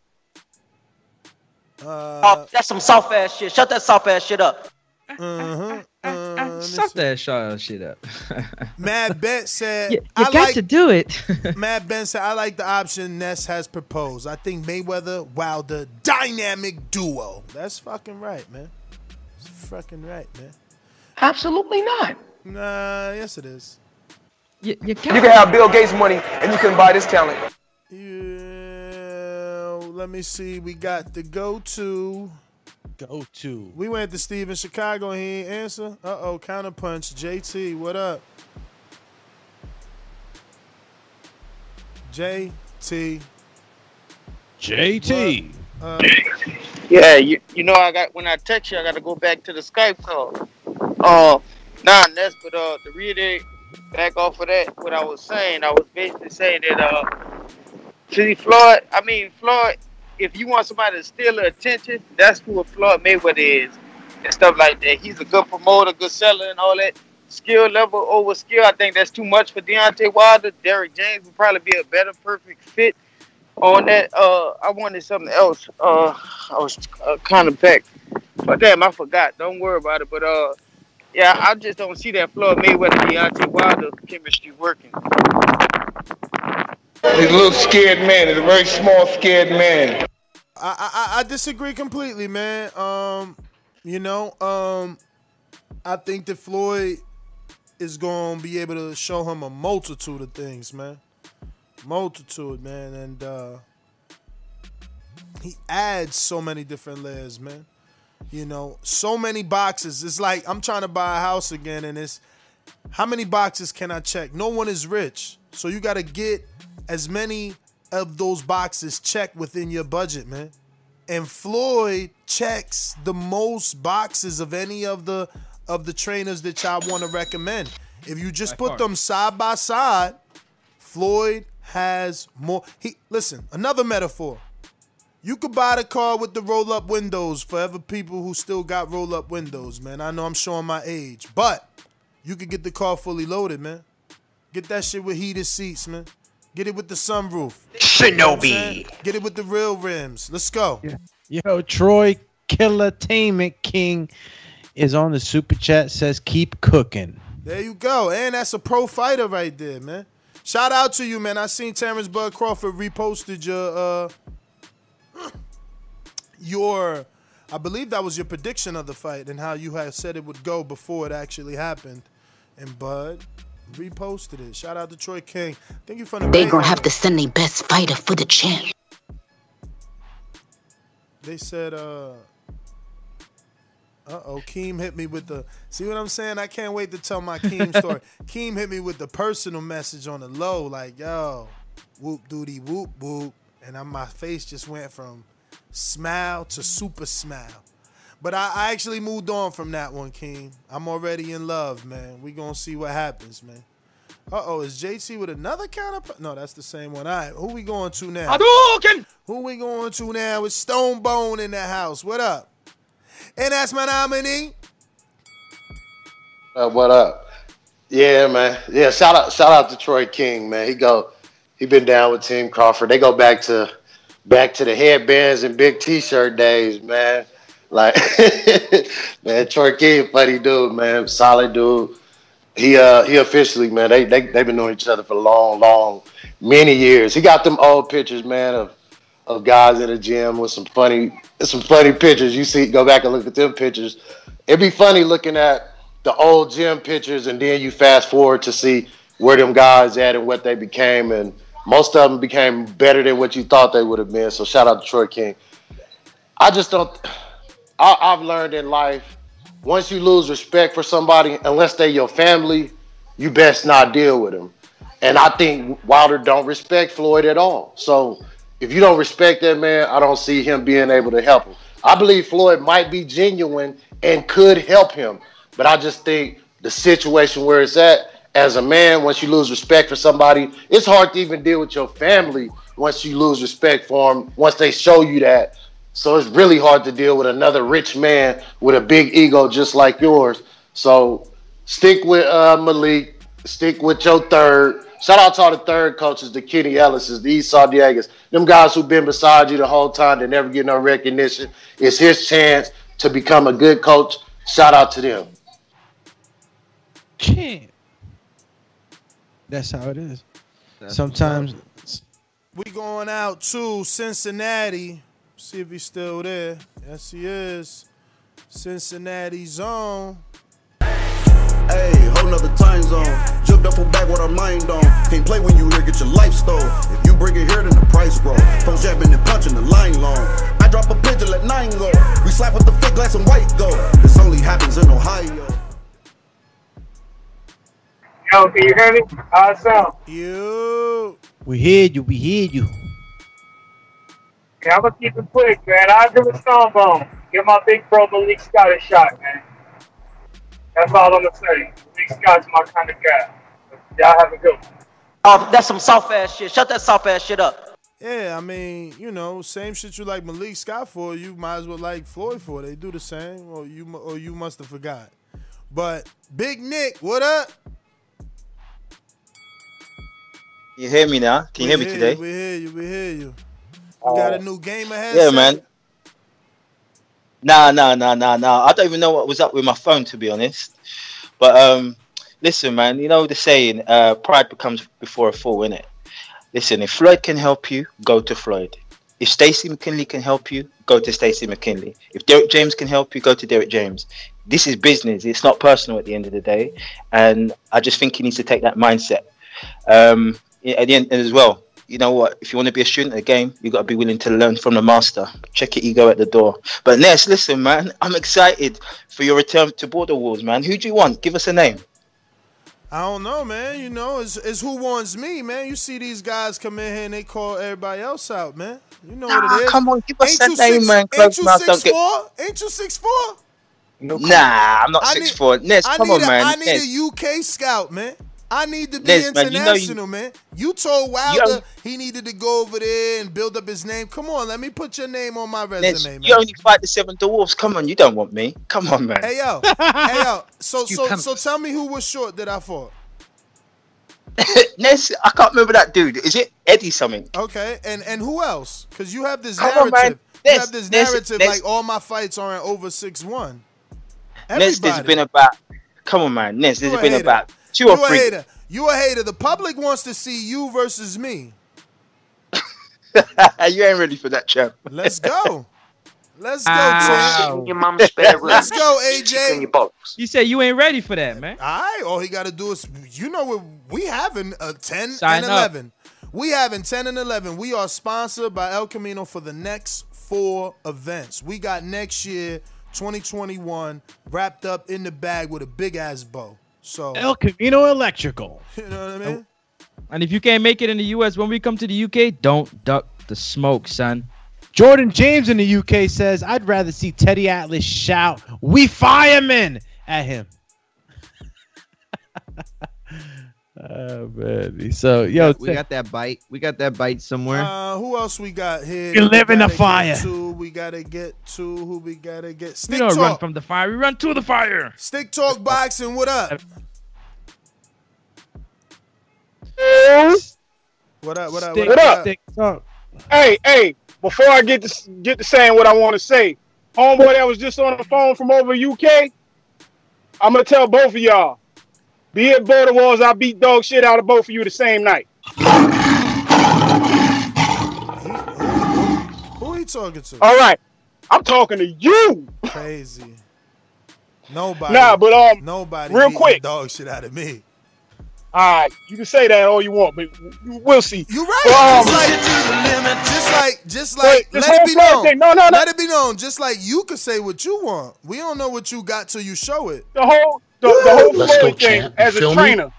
Uh, that's some soft ass shit. Shut that soft ass shit up. uh-huh. Uh, Stop that shut shit up. Mad Bet said, you you I got like to do it. Matt Ben said, I like the option Ness has proposed. I think Mayweather Wilder dynamic duo. That's fucking right, man. It's fucking right, man. Absolutely not. Nah, yes it is. you, you You can have Bill Gates money and you can buy this talent. Yeah, let me see. We got the go to. Go to. We went to Steve in Chicago and he ain't answer. Uh oh, counterpunch. JT, what up? JT. JT. Uh, Yeah, you you know I got when I text you, I got to go back to the Skype call. Uh, nah, that's but uh to reiterate back off of that, what I was saying, I was basically saying that uh, see Floyd, I mean Floyd, if you want somebody to steal attention, that's who a Floyd Mayweather is and stuff like that. He's a good promoter, good seller, and all that. Skill level over skill, I think that's too much for Deontay Wilder. Derrick James would probably be a better perfect fit on that. Uh, I wanted something else. Uh, I was uh, kind of back, but damn, I forgot. Don't worry about it. But uh, yeah, I just don't see that Floyd Mayweather Deontay Wilder chemistry working. He's a little scared man. He's a very small, scared man. I, I I disagree completely, man. Um, you know, um, I think that Floyd is gonna be able to show him a multitude of things, man. Multitude, man, and uh, he adds so many different layers, man. You know, so many boxes. It's like I'm trying to buy a house again, and it's how many boxes can I check? No one is rich, so you got to get as many of those boxes checked within your budget, man. And Floyd checks the most boxes of any of the of the trainers that y'all want to recommend. If you just By put far. them side by side, Floyd has more. He listen, another metaphor. You could buy the car with the roll up windows forever people who still got roll up windows, man. I know I'm showing my age, but you could get the car fully loaded, man. Get that shit with heated seats, man. Get it with the sunroof. You know what I'm saying? Get it with the real rims. Let's go. Yo, Troy Killertainment King is on the super chat. Says keep cooking. There you go. And that's a pro fighter right there, man. Shout out to you, man. I seen Terence Bud Crawford reposted your uh your I believe that was your prediction of the fight and how you had said it would go before it actually happened. And Bud reposted it. Shout out to Troy King. Thank you for the They gonna have to send their best fighter for the champ. They said, uh, uh oh, Keem hit me with the. See what I'm saying? I can't wait to tell my Keem story. Keem hit me with the personal message on the low, like, yo, whoop doody whoop whoop. And I, my face just went from smile to super smile. But I, I actually moved on from that one, King. I'm already in love, man. We gonna see what happens, man. Uh oh, is JT with another counter? No, that's the same one. All right, who we going to now? Hadouken! Who we going to now? It's Stone Bone in the house. What up? And that's my nominee. Uh, what up? Yeah, man. Yeah, shout out, shout out to Troy King, man. He go, he been down with Team Crawford. They go back to, back to the headbands and big T-shirt days, man. Like, man, Troy King, funny dude, man, solid dude. He uh he officially, man. They they they've been knowing each other for long, long, many years. He got them old pictures, man, of of guys in the gym with some funny some funny pictures. You see, go back and look at them pictures. It'd be funny looking at the old gym pictures and then you fast forward to see where them guys at and what they became and most of them became better than what you thought they would have been. So shout out to Troy King. I just don't. I, I've learned in life once you lose respect for somebody, unless they your family, you best not deal with them. And I think Wilder don't respect Floyd at all. So if you don't respect that man, I don't see him being able to help him. I believe Floyd might be genuine and could help him. But I just think the situation where it's at, as a man, once you lose respect for somebody, it's hard to even deal with your family once you lose respect for them, once they show you that. So it's really hard to deal with another rich man with a big ego just like yours. So stick with uh, Malik, stick with your third. Shout out to all the third coaches, the Kenny Ellis's, the Esau Diegas, them guys who've been beside you the whole time. They never get no recognition. It's his chance to become a good coach. Shout out to them. Champ. That's how it is. Sometimes We going out to Cincinnati. See if he's still there. Yes, he is. Cincinnati zone. Hey, whole nother time zone. Jumped up from back with our mind on. Can't play when you here, get your life stole. If you bring it here, then the price grow. Phone jabbing and punching the line long. I drop a pigeon, let nine go. We slap with the fake glass and white go. This only happens in Ohio. Yo, can you hear me? How it sound? You. we hear you, we hear you. Yeah, I'm gonna keep it quick, man. I do a stone bone. Give my big bro Malik Scott a shot, man. That's all I'm gonna say. Malik Scott's my kind of guy. Y'all have a good one. Oh, that's some soft ass shit. Shut that soft ass shit up. Yeah, I mean, you know, same shit you like Malik Scott for, you might as well like Floyd for. They do the same, or you or you must have forgot. But Big Nick, what up? You hear me now? Can you hear me We today? We hear you. We hear you. You got a new game ahead. Yeah, man. Nah, nah, nah, nah, nah. I don't even know what was up with my phone, to be honest. But um, listen, man. You know the saying, uh, "Pride becomes before a fall," innit? Listen, if Floyd can help you, go to Floyd. If Stacey McKinley can help you, go to Stacey McKinley. If Derrick James can help you, go to Derrick James. This is business. It's not personal at the end of the day, and I just think he needs to take that mindset. Um, at the end as well, you know what? If you want to be a student of the game, you got to be willing to learn from the master. Check your ego at the door. But Ness, listen, man, I'm excited for your return to Border Wars, man. Who do you want? Give us a name. I don't know, man. You know, it's, it's who wants me, man. You see these guys come in here and they call everybody else out, man. You know what it is. come on, give us Ain't that name, six- man. Ain't Close you mouth six don't get- four? Ain't you six four? nah, I'm not I six need- four. Ness, I come need on, a- man. I need Ness. a UK scout, man. I need to be Ness, man, you know you- international, man. You told Wilder he needed to go over there and build up his name. Come on, let me put your name on my Ness, resume, man. you only fight the seven dwarfs. Come on, you don't want me. Come on, man. Hey yo, hey yo. So so pampas. so tell me who was short that I fought. Ness, I can't remember that dude. Is it Eddie something? Okay, and and who else? Because you have this Come on, narrative. man. you have this Ness, narrative Ness. like all my fights aren't over six one. Ness, there's been about. Come on, man. Ness, there's You a been about two You or a three. hater. You a hater. The public wants to see you versus me. you ain't ready for that, champ. Let's go. Let's go, Wow. champ. Your mom's spare ribs. Let's go, AJ. You said you ain't ready for that, man. All right, all he got to do is, you know, what we having a 10 Sign and up. 11. We having 10 and 11. We are sponsored by El Camino for the next four events. We got next year, 2021, wrapped up in the bag with a big ass bow. So, El Camino Electrical. you know what I mean? And if you can't make it in the U.S. when we come to the UK, don't duck the smoke, son. Jordan James in the UK says, I'd rather see Teddy Atlas shout, We firemen at him. oh, man. So, yo, we got that bite. We got that bite somewhere. Uh, who else we got here? You We live in the fire. To, we gotta get to who we gotta get. We Stick don't run from the fire. We run to the fire. Stick talk boxing. What up? What up? What up? Stick- What up? stick talk. Hey, hey, before I get to get to saying what I want to say, homeboy that was just on the phone from over UK, I'm gonna tell both of y'all. Be it Border Wars, I beat dog shit out of both of you the same night. Who are you talking to? All right, I'm talking to you. Crazy. Nobody. Nah, but um, nobody. real quick. dog shit out of me. All right, you can say that all you want, but we'll see. You're right. But, um, just like, just like, just like, this let it be known. thing- no, no, no. Let it be known. Just like you could say what you want. We don't know what you got till you show it. the whole the, the whole Let's go, Floyd thing champ. as You feel a me? trainer.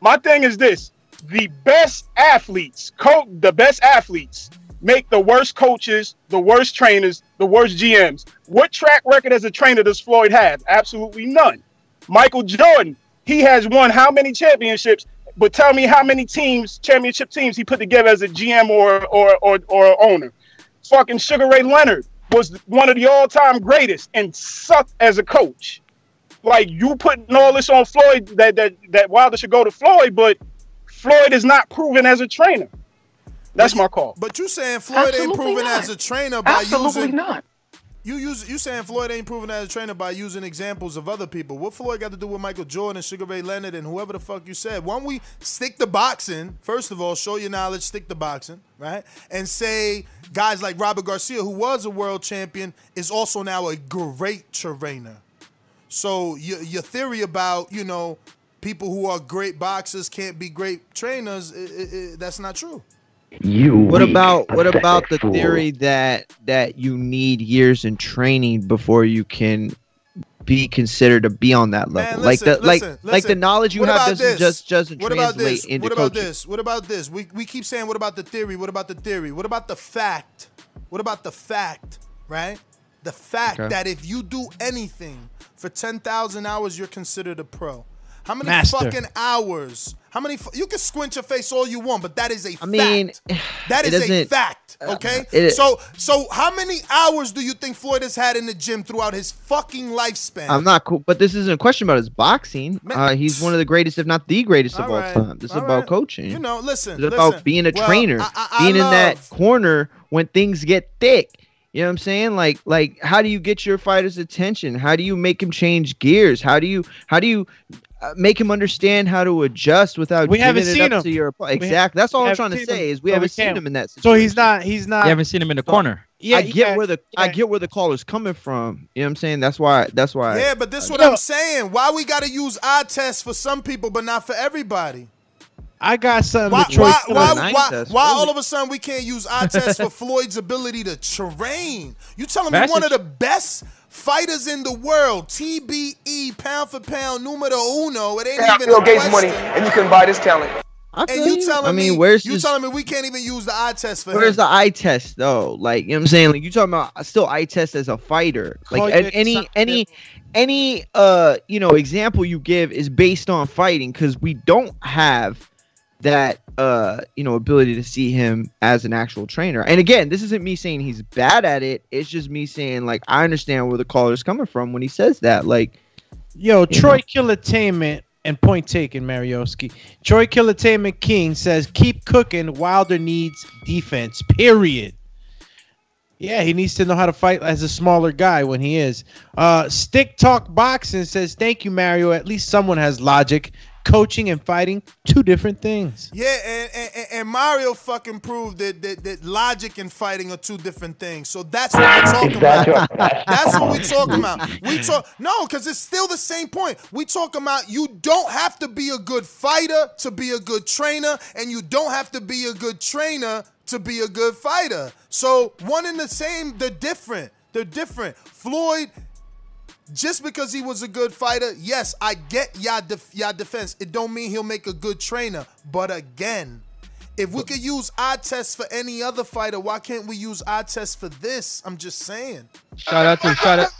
My thing is this: the best athletes, co- the best athletes, make the worst coaches, the worst trainers, the worst GMs. What track record as a trainer does Floyd have? Absolutely none. Michael Jordan, he has won how many championships? But tell me how many teams, championship teams, he put together as a GM or or or, or owner. Fucking Sugar Ray Leonard was one of the all-time greatest and sucked as a coach. Like you putting all this on Floyd that that that Wilder should go to Floyd, but Floyd is not proven as a trainer. That's my call. But you saying Floyd ain't proven not. as a trainer by Absolutely using not. You use you saying Floyd ain't proven as a trainer by using examples of other people. What Floyd got to do with Michael Jordan, and Sugar Ray Leonard, and whoever the fuck you said? Why don't we stick to boxing? First of all, show your knowledge, stick to boxing, right? And say guys like Robert Garcia, who was a world champion, is also now a great trainer. So your your theory about you know people who are great boxers can't be great trainers, i i i that's not true. You. What about what about the fool. theory that that you need years in training before you can be considered to be on that level? Man, like the listen, like listen, like the knowledge you What have doesn't this? just doesn't what about translate this? into what about coaching. this? What about this? We we keep saying what about the theory? What about the theory? What about the fact? What about the fact? Right? The fact Okay. that if you do anything for ten thousand hours, you're considered a pro. How many Master. fucking hours? How many? fu- You can squint your face all you want, but that is a fact. mean, that it is a doesn't- fact. uh, Okay. it- so so how many hours do you think Floyd has had in the gym throughout his fucking lifespan? I'm not cool, but this isn't a question about his boxing. Uh, he's one of the greatest, if not the greatest of all right, time. This is about right. coaching. You know, listen. It's about being a Well, trainer, I- I- I being in that corner when things get thick. You know what I'm saying? Like, like, how do you get your fighter's attention? How do you make him change gears? How do you, how do you uh, make him understand how to adjust without We giving haven't it seen up him. to your We exactly? That's all I'm trying to say him, is we so haven't seen him in that. So he's not. He's not. You haven't seen him in the corner. Yeah, I get yeah, where the I get where the caller's coming from. You know what I'm saying? That's why. That's why. Yeah, but this is I- what I'm saying. Why we got to use eye tests for some people, but not for everybody? I got something. Why, Detroit why, why, why, why all of a sudden we can't use eye tests for Floyd's ability to train? You telling me That's one of the best fighters in the world, TBE, pound for pound, numero uno. It ain't have even Bill Gates question. money and you can buy this talent. And feel you you. telling I mean, me, where's you this- telling me we can't even use the eye test for Where's him? the eye test though? Like you know what I'm saying? Like you talking about still eye test as a fighter. Like Call any any any uh you know example you give is based on fighting because we don't have that uh you know ability to see him as an actual trainer. And again, this isn't me saying he's bad at it. It's just me saying like I understand where the caller's coming from when he says that. Like Yo, Troy Killertainment and point taken, Marioski. Troy Killertainment King says, keep cooking. Wilder needs defense, period. Yeah, he needs to know how to fight as a smaller guy when he is. Uh, Stick Talk Boxing says, thank you, Mario. At least someone has logic. Coaching and fighting, two different things. Yeah, and, and, and Mario fucking proved that, that that logic and fighting are two different things. So that's what we're talking about. That's what we're talking about. We talk no, because it's still the same point. We talk about you don't have to be a good fighter to be a good trainer, and you don't have to be a good trainer to be a good fighter. So one and the same, they're different. They're different. Floyd just because he was a good fighter, yes, I get y'all, def- y'all defense. It don't mean he'll make a good trainer. But again, if we could use eye tests for any other fighter, why can't we use eye tests for this? I'm just saying. Shout out to shout out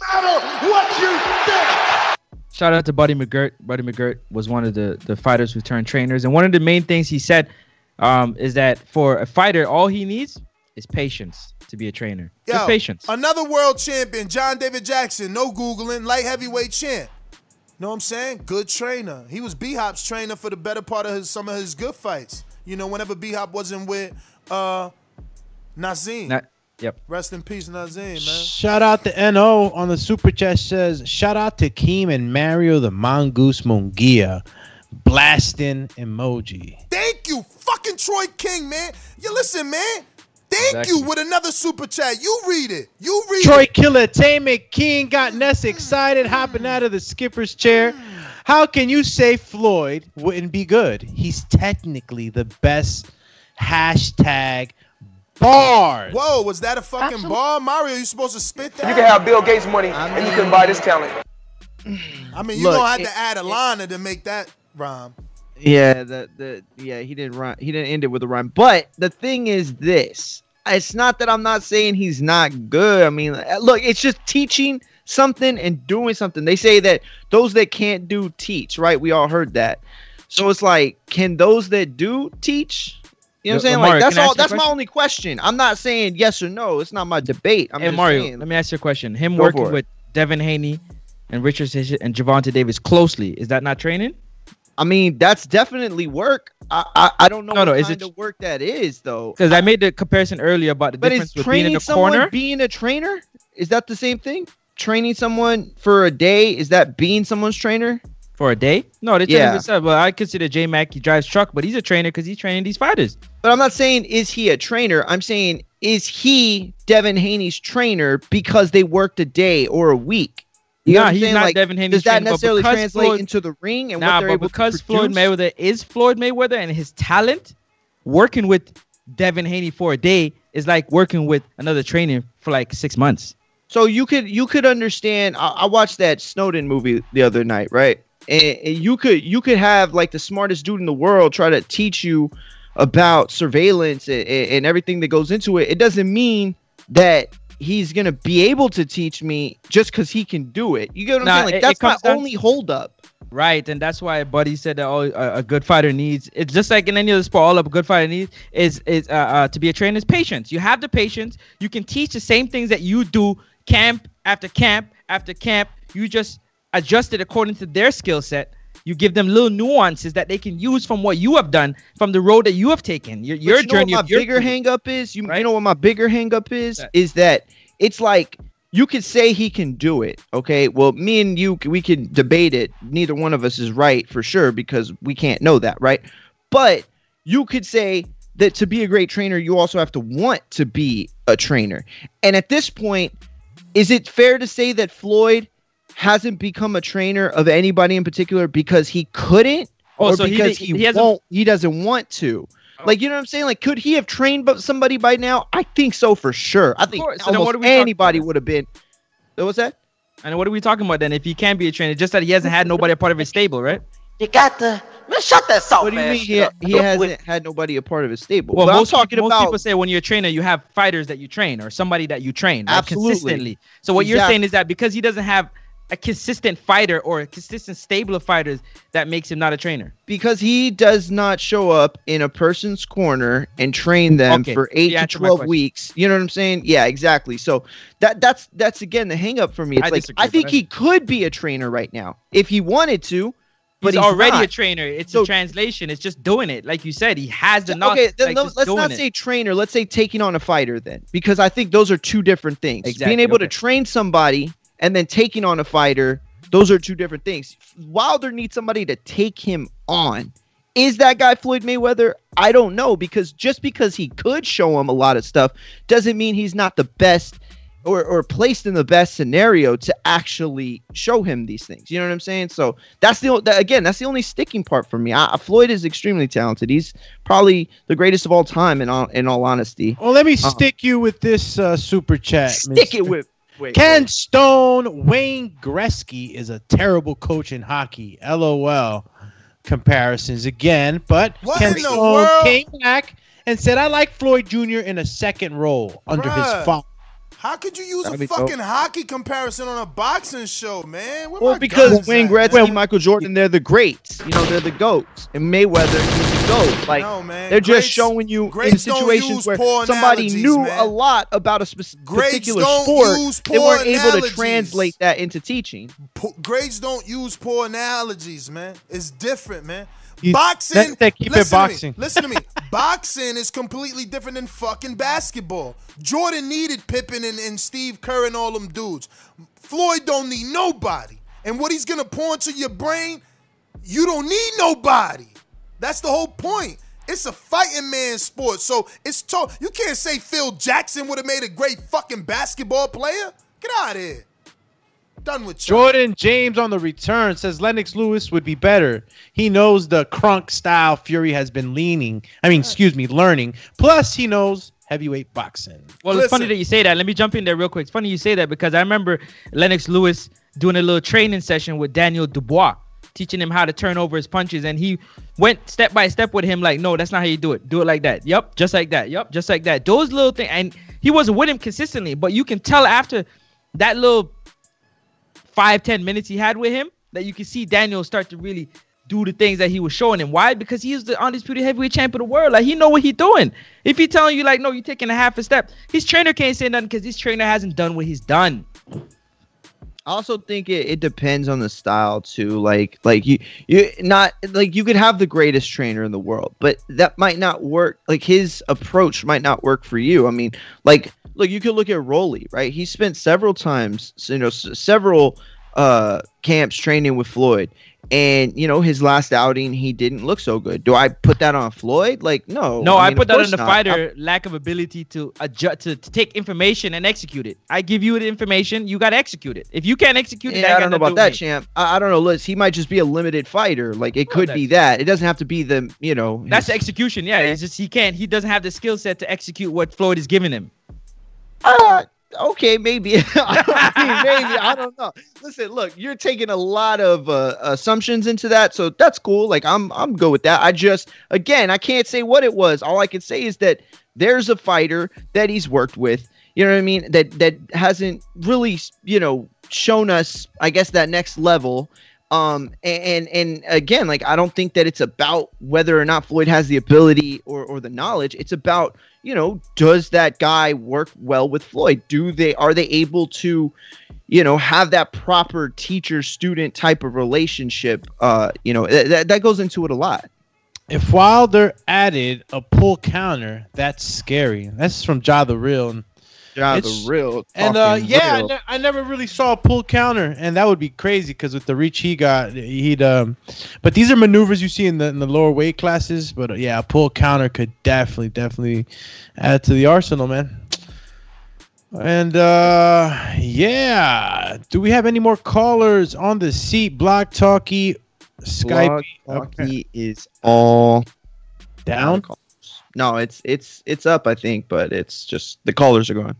what you think. shout out to Buddy McGirt. Buddy McGirt was one of the the fighters who turned trainers, and one of the main things he said um, is that for a fighter, all he needs is patience to be a trainer. Just patience. Another world champion, John David Jackson. No Googling, light heavyweight champ. Know what I'm saying? Good trainer. He was B Hop's trainer for the better part of his, some of his good fights. You know, whenever B Hop wasn't with uh Naazim. Not- yep. Rest in peace, Naazim, man. Shout out to NO on the super chat says, shout out to Keem and Mario the Mongoose Mongia. Blasting emoji. Thank you, fucking Troy King, man. You listen, man. Thank Exactly. you with another super chat. You read it. You read it. Troy it. Killertainment King got Ness excited, hopping out of the skipper's chair. How can you say Floyd wouldn't be good? He's technically the best hashtag bars. Whoa, was that a fucking bar? Mario, you supposed to spit that? You can have Bill Gates money and you can buy this talent. I mean, you Look, gonna have it- to add a line to make that rhyme. Yeah, the the yeah, he didn't rhyme. He didn't end it with a rhyme. But the thing is this. it's not that I'm not saying he's not good. I mean, uh, look, it's just teaching something and doing something. They say that those that can't do teach, right? We all heard that. So it's like, can those that do teach? You know what I'm saying? Mario, like that's all. ask you a That's my only question. I'm not saying yes or no. It's not my debate. I'm hey just Mario, saying. let me ask you a question. Him working with Devin Haney and Richard and Gervonta Davis closely, is that not training? I mean, that's definitely work. I I, I don't know No, what no, is kind it- of work that is though. Because I made the comparison earlier about the But difference is with being in the someone corner being a trainer? Is that the same thing? Training someone for a day is that being someone's trainer? for a day. No, they tell Yeah. him himself. Well, I consider J Mac he drives truck, but he's a trainer because he's training these fighters. But I'm not saying is he a trainer. I'm saying is he Devin Haney's trainer because they worked a day or a week? You know nah, he's saying? not Like, Devin Haney's Does that necessarily translate Floyd- into the ring and nah, what they're but able because to Floyd? Mayweather is Floyd Mayweather and his talent, working with Devin Haney for a day is like working with another trainer for like six months. So you could you could understand. I, I watched that Snowden movie the other night, right? And, and you could you could have like the smartest dude in the world try to teach you about surveillance and, and everything that goes into it. It doesn't mean that he's gonna be able to teach me just because he can do it. You get what I'm Nah, saying? Like it- it that's my comes down- only holdup. Right, and that's why Buddy said that oh, a, a good fighter needs. It's just like in any other sport. All a good fighter needs is is uh, uh, to be a trainer is patience. You have the patience. You can teach the same things that you do camp after camp after camp. You just adjust it according to their skill set. You give them little nuances that they can use from what you have done, from the road that you have taken. Your, your you know journey what my your bigger career. hang up is? You, you know what my bigger hang up is is that it's like you could say he can do it okay? Well me and you we can debate it. Neither one of us is right for sure because we can't know that right? But you could say that to be a great trainer you also have to want to be a trainer. And at this point is it fair to say that floyd hasn't become a trainer of anybody in particular because he couldn't Oh, or so he because did- he, he hasn't- won't he doesn't want to oh. like you know what I'm saying? Like, could he have trained bu- somebody by now? I think so for sure. I think. So almost what are we talking anybody would have been. What was that? And what are we talking about then? If he can be a trainer, just that he hasn't had nobody a part of his stable, right? You got the man. Shut that soft What do you ass mean he, he hasn't had nobody a part of his stable? Well, But I'm most, talking most about people say when you're a trainer, you have fighters that you train or somebody that you train right, Absolutely. consistently. So what you're saying is that because he doesn't have a consistent fighter or a consistent stable of fighters, that makes him not a trainer. because he does not show up in a person's corner and train them Okay, for eight to twelve weeks. You know what I'm saying? Yeah, exactly. So that that's that's again the hang up for me. It's I like I think he could be a trainer right now if he wanted to. But He's, he's already not. a trainer. It's So- a translation. It's just doing it, like you said. He has the knowledge. okay, then like, let's not it. say trainer. Let's say taking on a fighter then, because I think those are two different things. Exactly, Being able okay. to train somebody and then taking on a fighter, those are two different things. Wilder needs somebody to take him on. Is that guy Floyd Mayweather? I don't know because just because he could show him a lot of stuff doesn't mean he's not the best or, or placed in the best scenario to actually show him these things. You know what I'm saying? So that's the that, again that's the only sticking part for me. I, Floyd is extremely talented. He's probably the greatest of all time. In all in all honesty, Well, let me Uh, stick you with this uh, super chat. stick it with wait, Ken Stone. Wayne Gretzky is a terrible coach in hockey. LOL. Comparisons again, but What Ken Stone world? came back and said, "I like Floyd Jr. in a second role under Bruh. his father." How could you use That'd a be dope. fucking hockey comparison on a boxing show, man? Where Well, because guns Wayne at? Gretzky, Michael Jordan, they're the greats. You know, they're the goats, and Mayweather, he's the goat. Like No, man. they're just showing you in situations where somebody analogies, knew man. a lot about a specific Greats particular don't sport. use They weren't able to translate that into teaching. Po- grades don't use poor analogies, man. It's different, man. You- boxing. that keep it listen to me, listen to me. boxing is completely different than fucking basketball. Jordan needed Pippen and, and Steve Kerr and all them dudes. Floyd don't need nobody. And what he's gonna pour into your brain, you don't need nobody. That's the whole point. It's a fighting man sport. So it's tough. You can't say Phil Jackson would have made a great fucking basketball player. Get out of here. Done with you. Jordan James on the return says Lennox Lewis would be better. He knows the Kronk style Fury has been leaning. I mean, excuse me, learning. Plus, he knows heavyweight boxing. Well, it's funny that you say that. Let me jump in there real quick. It's funny you say that because I remember Lennox Lewis doing a little training session with Daniel Dubois, teaching him how to turn over his punches, and he went step by step with him. Like, no, that's not how you do it. Do it like that. Yep, just like that. Yep, just like that. Those little things, and he wasn't with him consistently, but you can tell after that little five ten minutes he had with him that you can see Daniel start to really do the things that he was showing him. Why? Because he is the undisputed heavyweight champion of the world. Like he know what he doing. If he telling you like, no, you're taking a half a step, his trainer can't say nothing because his trainer hasn't done what he's done. I also think it, it depends on the style too. Like like you you not like you could have the greatest trainer in the world, but that might not work. Like his approach might not work for you. I mean, like look, you could look at Rolly, right? He spent several times, you know, s- several uh camps training with Floyd. And you know his last outing, he didn't look so good. Do I put that on Floyd? Like no, No, I, mean, put that on the not. fighter lack of ability to adjust to, to take information and execute it. I give you the information, you gotta execute it. If you can't execute it, Yeah, I don't know about do that, me. champ. I, I don't know. Liz, he might just be a limited fighter. Like it could be that. It doesn't have to be the you know. That's his- execution. Yeah, it's just he can't. He doesn't have the skill set to execute what Floyd is giving him. Uh, okay, maybe. I maybe. I don't know. Listen, look, you're taking a lot of uh, assumptions into that, so that's cool. Like I'm, I'm good with that. I just, again, I can't say what it was. All I can say is that there's a fighter that he's worked with. You know what I mean? That that hasn't really, you know, shown us, I guess, that next level. Um, and and again, like I don't think that it's about whether or not Floyd has the ability or or the knowledge. It's about you know, does that guy work well with Floyd? Do they are they able to, you know, have that proper teacher student type of relationship? Uh, you know, th- that that goes into it a lot. If Wilder added a pull counter, that's scary. That's from Ja the Real. And Ja it's- the Real. And uh, talking yeah, I, ne- I never really saw a pull counter, and that would be crazy because with the reach he got, he'd. Um, but these are maneuvers you see in the in the lower weight classes. But uh, yeah, a pull counter could definitely, definitely add to the arsenal, man. And uh, yeah, do we have any more callers on the seat? Block Talkie, Skype. Blog Talkie is all down. No, it's it's it's up, I think, but it's just the callers are going.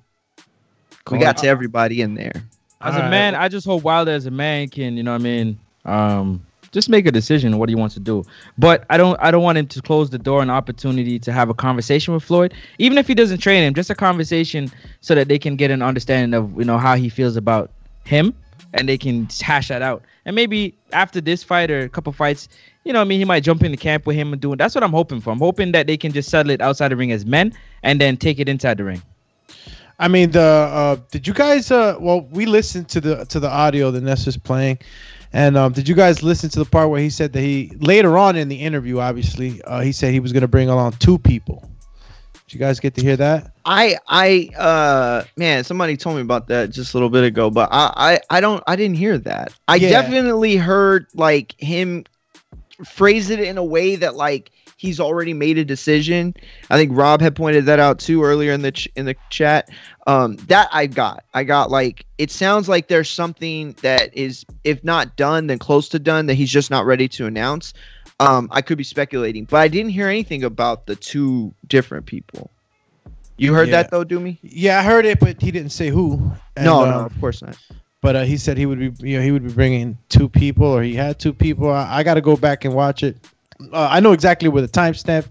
We got to everybody in there. As a man, I just hope Wilder as a man can, you know what I mean, um, just make a decision what he wants to do. But I don't I don't want him to close the door an opportunity to have a conversation with Floyd. Even if he doesn't train him, just a conversation so that they can get an understanding of, you know, how he feels about him and they can hash that out. And maybe after this fight or a couple fights, you know, what I mean, he might jump in the camp with him and do it. That's what I'm hoping for. I'm hoping that they can just settle it outside the ring as men and then take it inside the ring. I mean, the uh, did you guys? Uh, well, we listened to the to the audio that Ness was playing, and um, did you guys listen to the part where he said that he later on in the interview, obviously, uh, he said he was going to bring along two people. Did you guys get to hear that? I I uh man, somebody told me about that just a little bit ago, but I I, I don't I didn't hear that. I Yeah. definitely heard like him phrase it in a way that like he's already made a decision. I think Rob had pointed that out too earlier in the ch- in the chat. Um, that I got. I got like it sounds like there's something that is if not done then close to done that he's just not ready to announce. Um, I could be speculating, but I didn't hear anything about the two different people. You heard Yeah. that though, Doomy? Yeah, I heard it, but he didn't say who. And, no, um, no, of course not. But uh, he said he would be, you know, he would be bringing two people, or he had two people. I, I got to go back and watch it. Uh, I know exactly where the timestamp.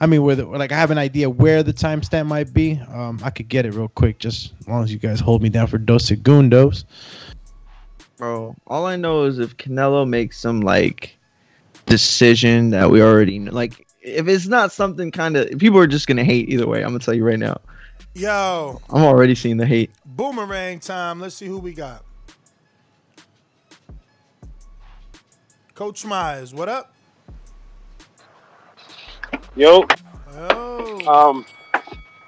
I mean, where the, like I have an idea where the timestamp might be. Um, I could get it real quick, just as long as you guys hold me down for dos segundos. Bro, all I know is if Canelo makes some like decision that we already know, like if it's not something kind of people are just gonna hate either way. I'm gonna tell you right now. Yo, I'm already seeing the hate. boomerang time. Let's see who we got. Coach Myers, what up? Yo. Oh. Um.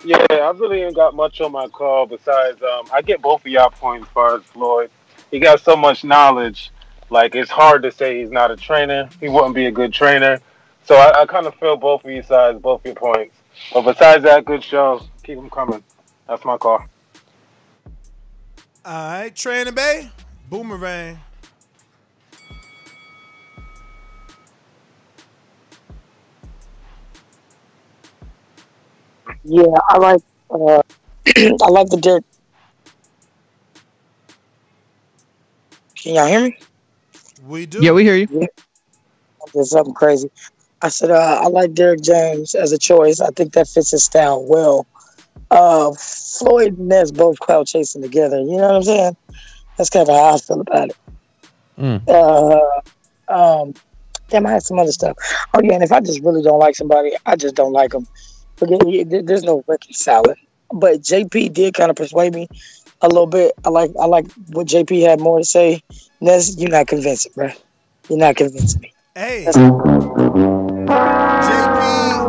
Yeah, I really ain't got much on my call besides um, I get both of y'all points as far as Floyd. He got so much knowledge, like it's hard to say he's not a trainer. He wouldn't be a good trainer. So I, I kind of feel both of you sides, both your points. But besides that, good show. Keep them coming. That's my call. All right, Training Bay, boomerang. Yeah, I like uh, I like the Derek. Can y'all hear me? We do. Yeah, we hear you. did something crazy. I said uh, I like Derrick James as a choice. I think that fits his style well. Uh, Floyd and Ness both cloud chasing together. You know what I'm saying? That's kind of how I feel about it. Mm. Uh, um, damn, I had some other stuff. Oh yeah, and if I just really don't like somebody, I just don't like them. Forget there- there's no reconciling. But JP did kind of persuade me a little bit. I like I like what JP had more to say. Ness, you're not convincing, bro. You're not convincing me. Hey, JP,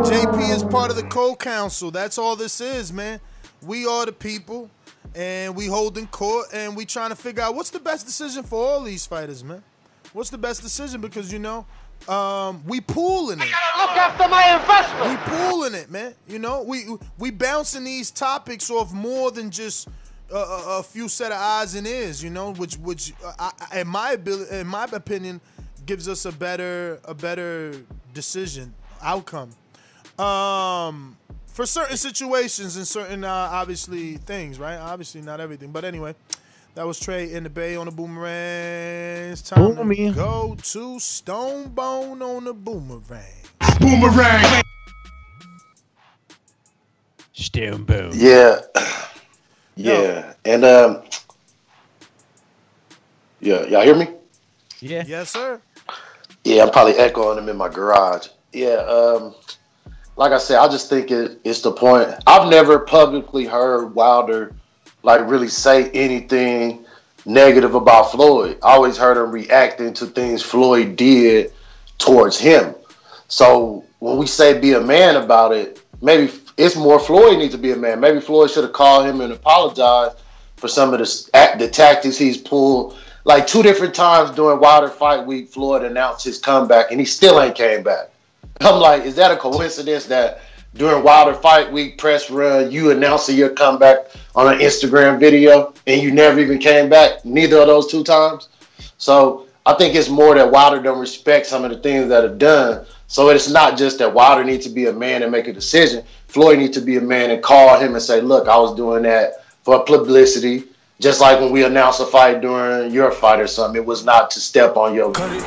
JP is part of the co-council. That's all this is, man. We are the people, and we holding court, and we trying to figure out what's the best decision for all these fighters, man. What's the best decision? Because you know, um, we pooling it. Look after my investment. We pooling it, man. You know, we we bouncing these topics off more than just a, a, a few set of eyes and ears. You know, which which uh, I, in my ability, in my opinion, gives us a better a better decision outcome. Um, for certain situations and certain uh, obviously things, right? Obviously not everything, but anyway. That was Trey in the Bay on the boomerang. It's time Boomy. to go to Stone Bone on the boomerang. Boomerang. Stone boom. Yeah. Yeah. And um Yeah, y'all hear me? Yeah. Yes, sir. Yeah, I'm probably echoing them in my garage. Yeah, um like I said, I just think it, it's the point. I've never publicly heard Wilder like really say anything negative about Floyd. I always heard him reacting to things Floyd did towards him. So when we say be a man about it, maybe it's more Floyd needs to be a man. Maybe Floyd should have called him and apologized for some of the the tactics he's pulled. Like two different times during Wilder Fight Week, Floyd announced his comeback, and he still ain't came back. I'm like, is that a coincidence that during Wilder Fight Week press run, you announcing your comeback on an Instagram video, and you never even came back? Neither of those two times. So I think it's more that Wilder don't respect some of the things that are done. So it's not just that Wilder needs to be a man and make a decision. Floyd needs to be a man and call him and say, "Look, I was doing that for publicity." Just like when we announced a fight during your fight or something, it was not to step on your. Cut it,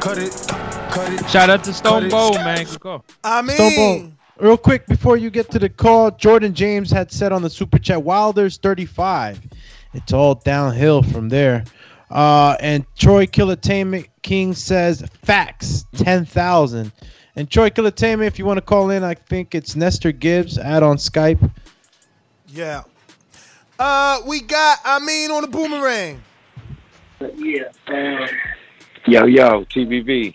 cut it, cut it. Shout out to Stone Bowl, man. Good call. I Stone Bone. Real quick before you get to the call, Jordan James had said on the super chat, Wilder's 35. It's all downhill from there. Uh, and Troy Killertainment King says facts 10,000. And Troy Killertainment, if you want to call in, I think it's Nestor Gibbs. Add on Skype. Yeah. Uh, we got I mean on the boomerang. Yeah. Yo, yo, TBV.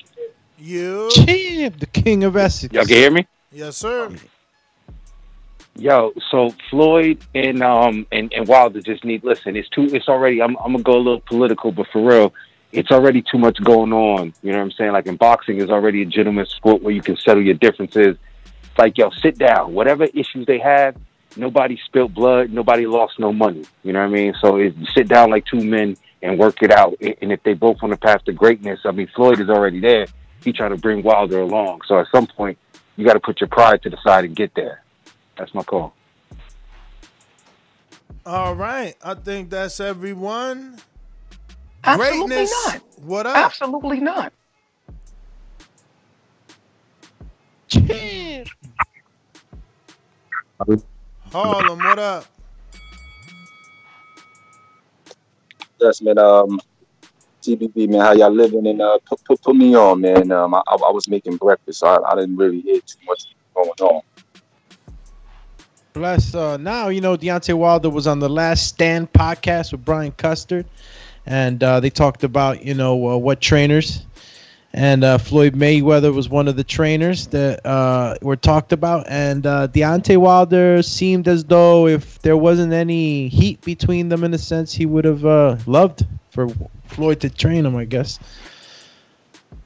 You. Champ, the king of Essex. Y'all can hear me? Yes, sir. Yo, so Floyd and um and, and Wilder just need listen, it's too it's already I'm I'm gonna go a little political, but for real, it's already too much going on. You know what I'm saying? Like in boxing is already a gentleman's sport where you can settle your differences. It's like, yo, sit down. Whatever issues they have, nobody spilled blood, nobody lost no money. You know what I mean? So it, sit down like two men and work it out. And and if they both on the path to greatness, I mean Floyd is already there. He trying to bring Wilder along. So at some point you gotta put your pride to the side and get there. That's my call. All right. I think that's everyone. Absolutely Greatness. not. What up? Absolutely not. Harlem, what up? Yes, man. Um, TBB, man, how y'all living? And uh, put, put, put me on, man. Um, I, I was making breakfast, so I, I didn't really hear too much going on. Bless. uh, now you know Deontay Wilder was on the Last Stand podcast with Brian Custer, and uh, they talked about you know uh, what trainers, and uh, Floyd Mayweather was one of the trainers that uh, were talked about, and uh, Deontay Wilder seemed as though if there wasn't any heat between them in a sense, he would have uh, loved for Floyd to train him, I guess.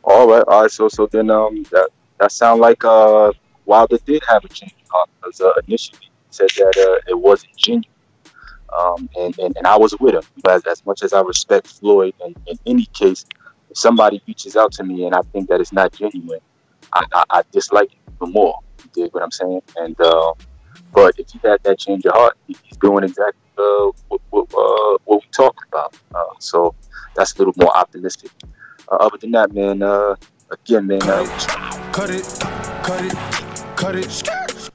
All right, all right. So, so then, um, that that sound like uh, Wilder did have a change of heart because uh, initially he said that uh, it wasn't genuine. Um, and, and, and I was with him. But as, much as I respect Floyd, in, in any case, if somebody reaches out to me and I think that it's not genuine, I, I, I dislike it even more. You dig what I'm saying? And uh, but if he had that change of heart, he's doing exactly uh, what, what, uh, what we talked about. Uh, so that's a little more optimistic. Uh, other than that, man, uh, again, man. Uh, Cut it, cut it, cut it.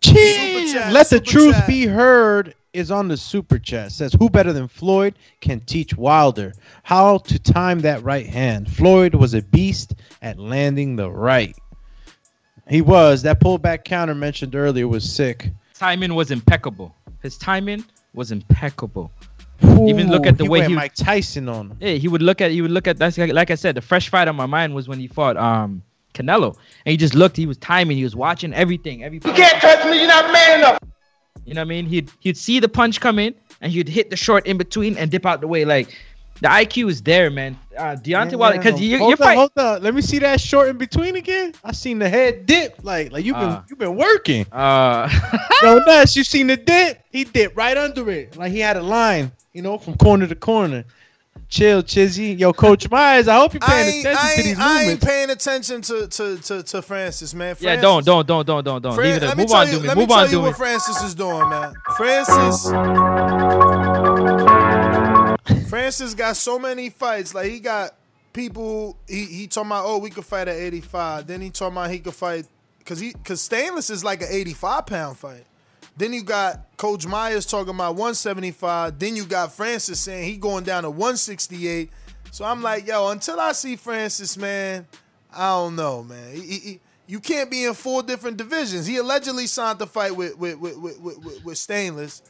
Cheers. chat, Let the truth chat. be heard is on the super chat. Says who better than Floyd can teach Wilder how to time that right hand. Floyd was a beast at landing the right. He was. That pullback counter mentioned earlier was sick. Timing was impeccable. His timing was impeccable. Even look at the he way he Mike Tyson on. Yeah, he would look at he would look at that's like, like I said, the fresh fight on my mind was when he fought um Canelo, and he just looked, he was timing, he was watching everything, every. You can't touch me. You're not man enough. You know what I mean? He'd he'd see the punch come in, and he'd hit the short in between and dip out the way. Like the IQ is there, man. Uh, Deontay Wilder, because you, you're on, fighting. hold on. Let me see that short in between again. I seen the head dip. Like, like you've been Uh. you've been working. Uh, Yo, Ness, you seen the dip? He dipped right under it. Like he had a line, you know, from corner to corner. Chill, Chizzy. Yo, Coach Myers, I hope you're paying ain't, attention to these ain't, I ain't movements. paying attention to, to, to, to Francis, man. yeah, don't don't don't don't don't don't Fran- leave it. let There. me Move on, you, do me. let me Move tell on, you do me. what Francis is doing, man. Francis, Francis got so many fights. Like he got people. He he talking about oh we could fight at 85. Then he talking about he could fight because he because Stainless is like an 85 pound fight. Then you got Coach Myers talking about 175. Then you got Francis saying he going down to 168. So I'm like, yo, until I see Francis, man, I don't know, man. He- he- you can't be in four different divisions. He allegedly signed the fight with with with, with, with, with Stainless.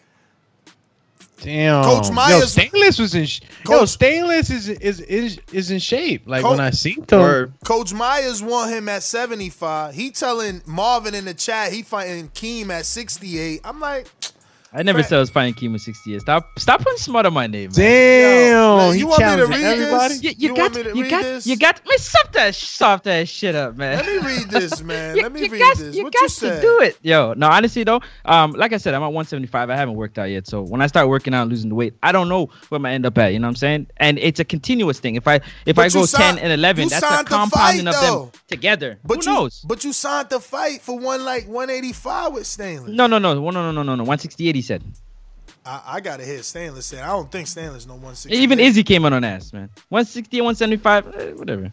Damn. Coach Yo, Myers- Stainless was in. Sh- Yo, Stainless is is is is in shape. Like Coach- when I seen him. Coach Myers want him at 75. He telling Marvin in the chat he fighting Keem at 68. I'm like, I never said I was fighting Kimo 68. Stop stop putting smut on my name. Man. Damn. you he want me to read everybody. this? You, you, You got want me to you read got this? you got me soft that soft that shit up, man. let me read this, man. You- Let me you read got, this. You what got you to said? do it, yo. No, honestly though, um, like I said, I'm at 175. I haven't worked out yet, so when I start working out, and losing the weight, I don't know where I'm gonna end up at. You know what I'm saying? And it's a continuous thing. If I if But I go you signed- 10 and 11, that's a signed the compounding fight, of though. them together. But Who you, knows? But you signed the fight for one like 185 with Stainless. No, no, no, no, no, no, no, no. 168. He said. I, I gotta hit Stainless. Saying I don't think Stainless no 160. Even Izzy came on on ass, man. 160, 175, eh, whatever.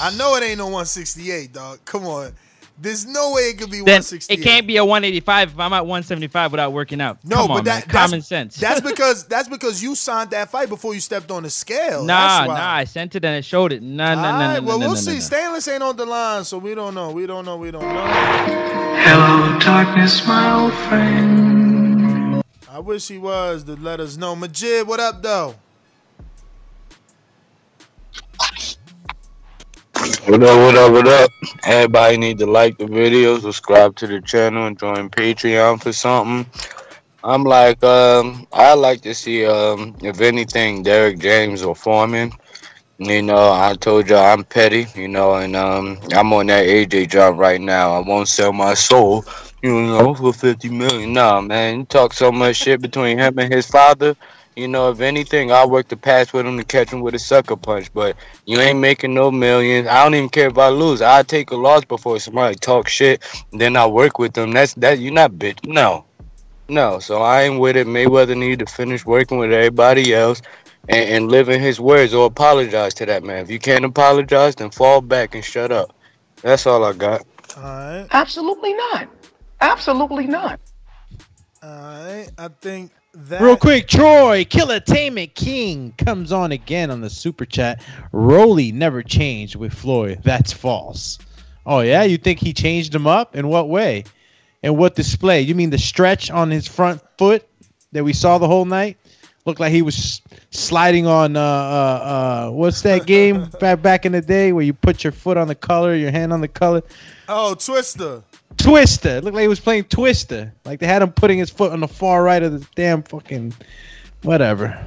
I know it ain't no 168, dog. Come on. There's no way it could be Then 168. it can't be a 185 if I'm at 175 without working out. No, Come but on, that, that's, common sense. That's because that's because you signed that fight before you stepped on the scale. Nah, nah. I sent it and it showed it. Nah, nah, nah, Alright, nah, well, nah, we'll nah, see. nah. Stainless ain't on the line, so we don't know. We don't know. We don't know. Hello, darkness, my old friend. I wish he was to let us know. Majid, what up, though? What up, what up, what up? Everybody need to like the video, subscribe to the channel, and join Patreon for something. I'm like, um, I like to see, um, if anything, Derrick James or Foreman. You know, I told y'all I'm petty, you know, and um, I'm on that AJ job right now. I won't sell my soul, you know, for 50 million. Nah, man, you talk so much shit between him and his father. You know, if anything, I'll work the pass with him to catch him with a sucker punch. But you ain't making no millions. I don't even care if I lose. I take a loss before somebody talk shit. Then I work with them. That's that. You're not bitch. No, no. So I ain't with it. Mayweather need to finish working with everybody else and, and live in his words or apologize to that man. If you can't apologize, then fall back and shut up. That's all I got. All right. Absolutely not. Absolutely not. All right. I think that. Real quick, Troy, Killertainment King comes on again on the super chat. Rolly never changed with Floyd. That's false. Oh yeah, you think he changed him up? In what way? In what display? You mean the stretch on his front foot that we saw the whole night? Looked like he was sliding on uh uh uh what's that game back back in the day where you put your foot on the color, your hand on the color? Oh, Twister. Twister. It looked like he was playing Twister. Like they had him putting his foot on the far right of the damn fucking whatever.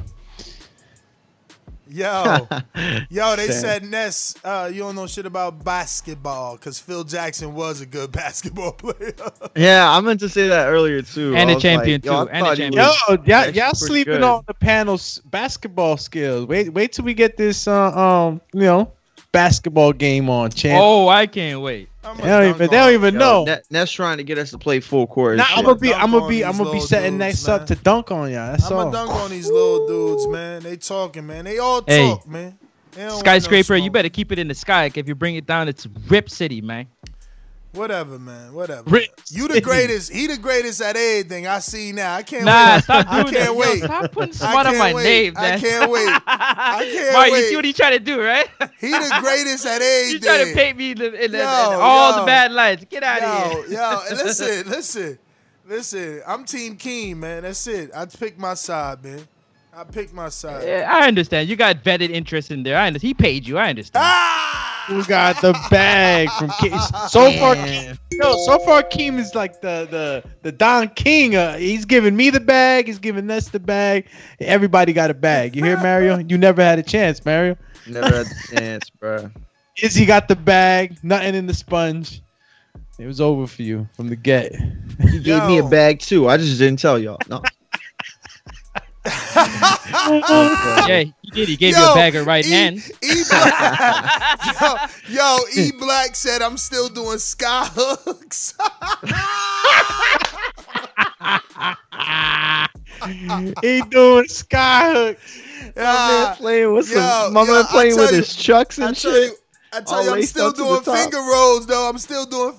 Yo, yo, they Sad. said Ness, uh, you don't know shit about basketball because Phil Jackson was a good basketball player. Yeah, I meant to say that earlier too. And I a was champion, like, yo, too, and a thought he champion. Yo, was y'all, y'all sleeping good. on the panel's basketball skills. Wait, wait till we get this uh, um, you know, basketball game on, champ. Oh, I can't wait. They don't even, they don't even Yo, know. Net- Net's trying to get us to play full court. Nah, I'm gonna be, dunk I'm gonna be, I'm gonna be setting dudes, next man. up to dunk on y'all. That's I'm all. gonna dunk on these little dudes, man. They talking, man. They all Hey. talk, man. They don't no Skyscraper, you better keep it in the sky. If you bring it down, it's Rip City, man. Whatever, man. Whatever. You the greatest. He the greatest at everything. I see now. I can't Nah, wait. stop I doing can't that. Yo, wait. stop putting I smut on can't my wait. name, I can't wait. I can't Mario, wait. you see what he trying to do, right? He the greatest at everything. You trying to paint me in, the, in, the, in all yo. the bad lights. Get out of here. Yo, listen, listen, listen. I'm Team Keen, man. That's it. I picked my side, man. I picked my side. Yeah, I understand. You got vetted interest in there. I understand. He paid you. I understand. Ah! Who got the bag from Keem? So far, no, so far Keem is like the the the Don King. Uh, he's giving me the bag. He's giving us the bag. Everybody got a bag. You hear Mario? You never had a chance, Mario. Never had the chance, bro. Izzy got the bag. Nothing in the sponge. It was over for you from the get. He gave me a bag too. I just didn't tell y'all. No. Yeah, he did. He gave you Yo, a bag of right E- hand. E Black, yo, yo, E Black said I'm still doing sky hooks. he doing sky hooks. My man playing with some. Yo, my yo, man playing with you- his chucks and I shit. you, I tell All you, I'm still up to the doing finger rolls though. I'm still doing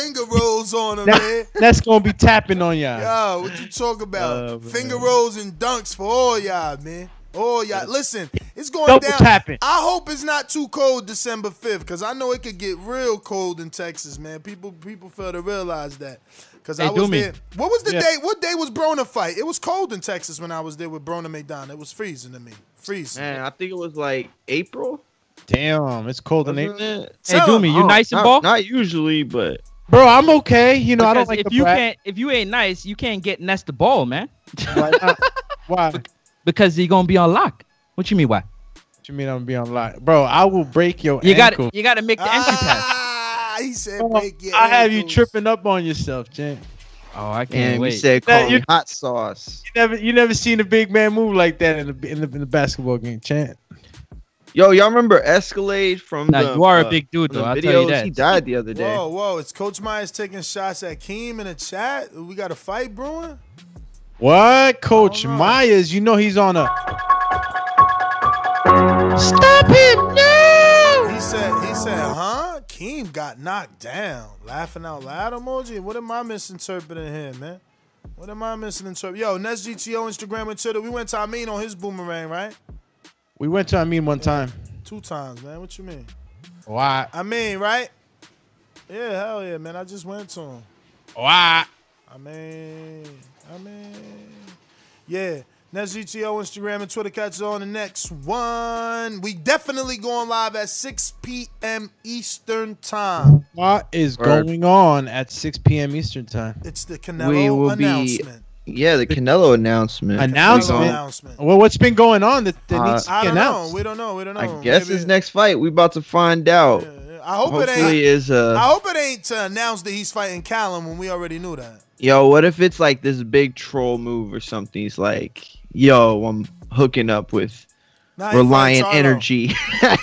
finger rolls on them, man. That's gonna be tapping on y'all. Yo, what you talk about? Oh, man. Finger rolls and dunks for all y'all, man. All y'all. Listen, it's going Double down. tapping. I hope it's not too cold December 5th, because I know it could get real cold in Texas, man. People people fail to realize that. Because Hey, I was Doomy. there. What was the Yeah. day? What day was Brona fight? It was cold in Texas when I was there with Brona McDonald. It was freezing to me. Freezing. Man, I think it was like April. Damn, it's cold in wasn't April. it? Hey, Tell Doomy, him. you Oh, nice and not, ball? Not usually, but Bro, I'm okay. You know, I don't like if the you brat. can't, if you ain't nice, you can't get Ness the ball, man. Why? not? Why? What Because he gonna be on lock. What you mean? Why? What you mean I'm gonna be on lock, bro? I will break your You got ankle. you got to make the entry pass. Ah, he said Bro, break your I have you tripping up on yourself, Jen. Oh, I can't and we wait. said call you- me hot sauce. You never, you never seen a big man move like that in the in the, in the basketball game, Chant. Yo, y'all remember Escalade from Nah, the? you are a uh, big dude, though. I'll tell you videos? that. He died the other day. Whoa, whoa! It's Coach Myers taking shots at Keem in the chat? We got a fight brewing. What, Coach. Myers? You know he's on a. Stop him now! He said, he said, huh? Keem got knocked down. Laughing out loud emoji. What am I misinterpreting here, man? What am I misinterpreting? Yo, Nets GTO, Instagram and Twitter. We went to Amin on his boomerang, right? We went to Amin one time. Two times, man. What you mean? Why? I mean, right? Yeah, hell yeah, man. I just went to him. Why? I mean, I mean, yeah. Nets GTO, Instagram, and Twitter. Catch you on the next one. We definitely going live at 6 p.m. Eastern time. What is Word. going on at 6 p.m. Eastern time? It's the we Canelo will be. Announcement. Yeah, the Canelo announcement. Announcement? Announcement. Well, what's been going on that, that Uh, needs to I don't announced? know. We don't know. We don't know. I guess Maybe- his next fight. We about to find out. I hope it ain't. is uh. I hope it ain't to announce that he's fighting Callum when we already knew that. Yo, what if it's like this big troll move or something? He's like, yo, I'm hooking up with Nah, Reliant. Energy.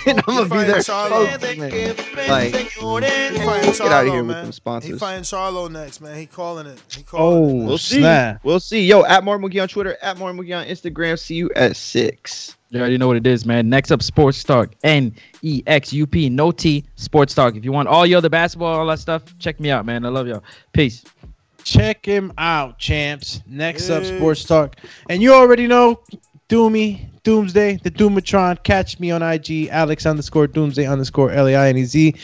and I'm gonna be fighting there. Spokesman. Like, get out of Charlo, here with man. them He sponsors. fighting Charlo next, man. He calling it. He calling oh, it. Oh, We'll see. snap. We'll see. Yo, at Martin McGee on Twitter, at Martin McGee on Instagram. See you at six. You already know what it is, man. Next up, Sports Talk. N E X U P, no T, Sports Talk. If you want all your other basketball, all that stuff, check me out, man. I love y'all. Peace. Check him out, champs. Next up, Sports Talk. And you already know, Doomy, Doomsday, the Doomatron. Catch me on IG, Alex underscore Doomsday underscore L A I N E Z.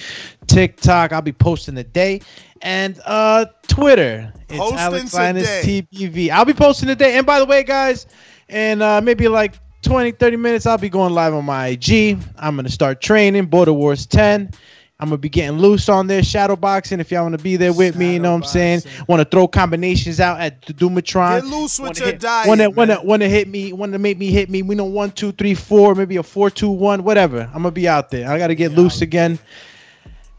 TikTok, I'll be posting the day, And uh Twitter, it's Posting Alex Lainez. TBV. I'll be posting the day, And by the way, guys, and uh maybe like 20, 30 minutes, I'll be going live on my IG. I'm gonna start training, Border Wars 10. I'm gonna be getting loose on there, shadow boxing. If y'all want to be there with me, you know what I'm saying. Want to throw combinations out at the Doomatron. Get loose with Wanna your hit- diet, Wanna, wanna, man. wanna hit me. Wanna make me hit me. We know one, two, three, four, maybe a four, two, one, whatever. I'm gonna be out there. I gotta get loose again,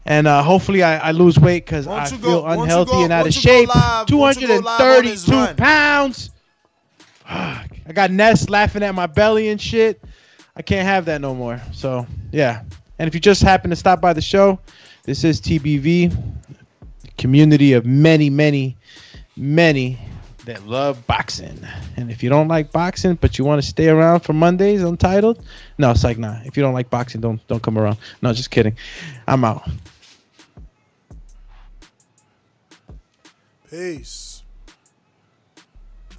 and uh, hopefully I, I lose weight because I feel go- unhealthy go- and out of once you go shape. live- once you go live on this 232 pounds. Fuck. I got Ness laughing at my belly and shit. I can't have that no more. So yeah. And if you just happen to stop by the show, this is TBV, community of many, many, many that love boxing. And if you don't like boxing, but you want to stay around for Mondays Untitled, no, it's like nah. If you don't like boxing, don't don't come around. No, just kidding. I'm out. Peace.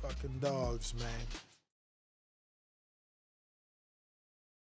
Fucking dogs, man.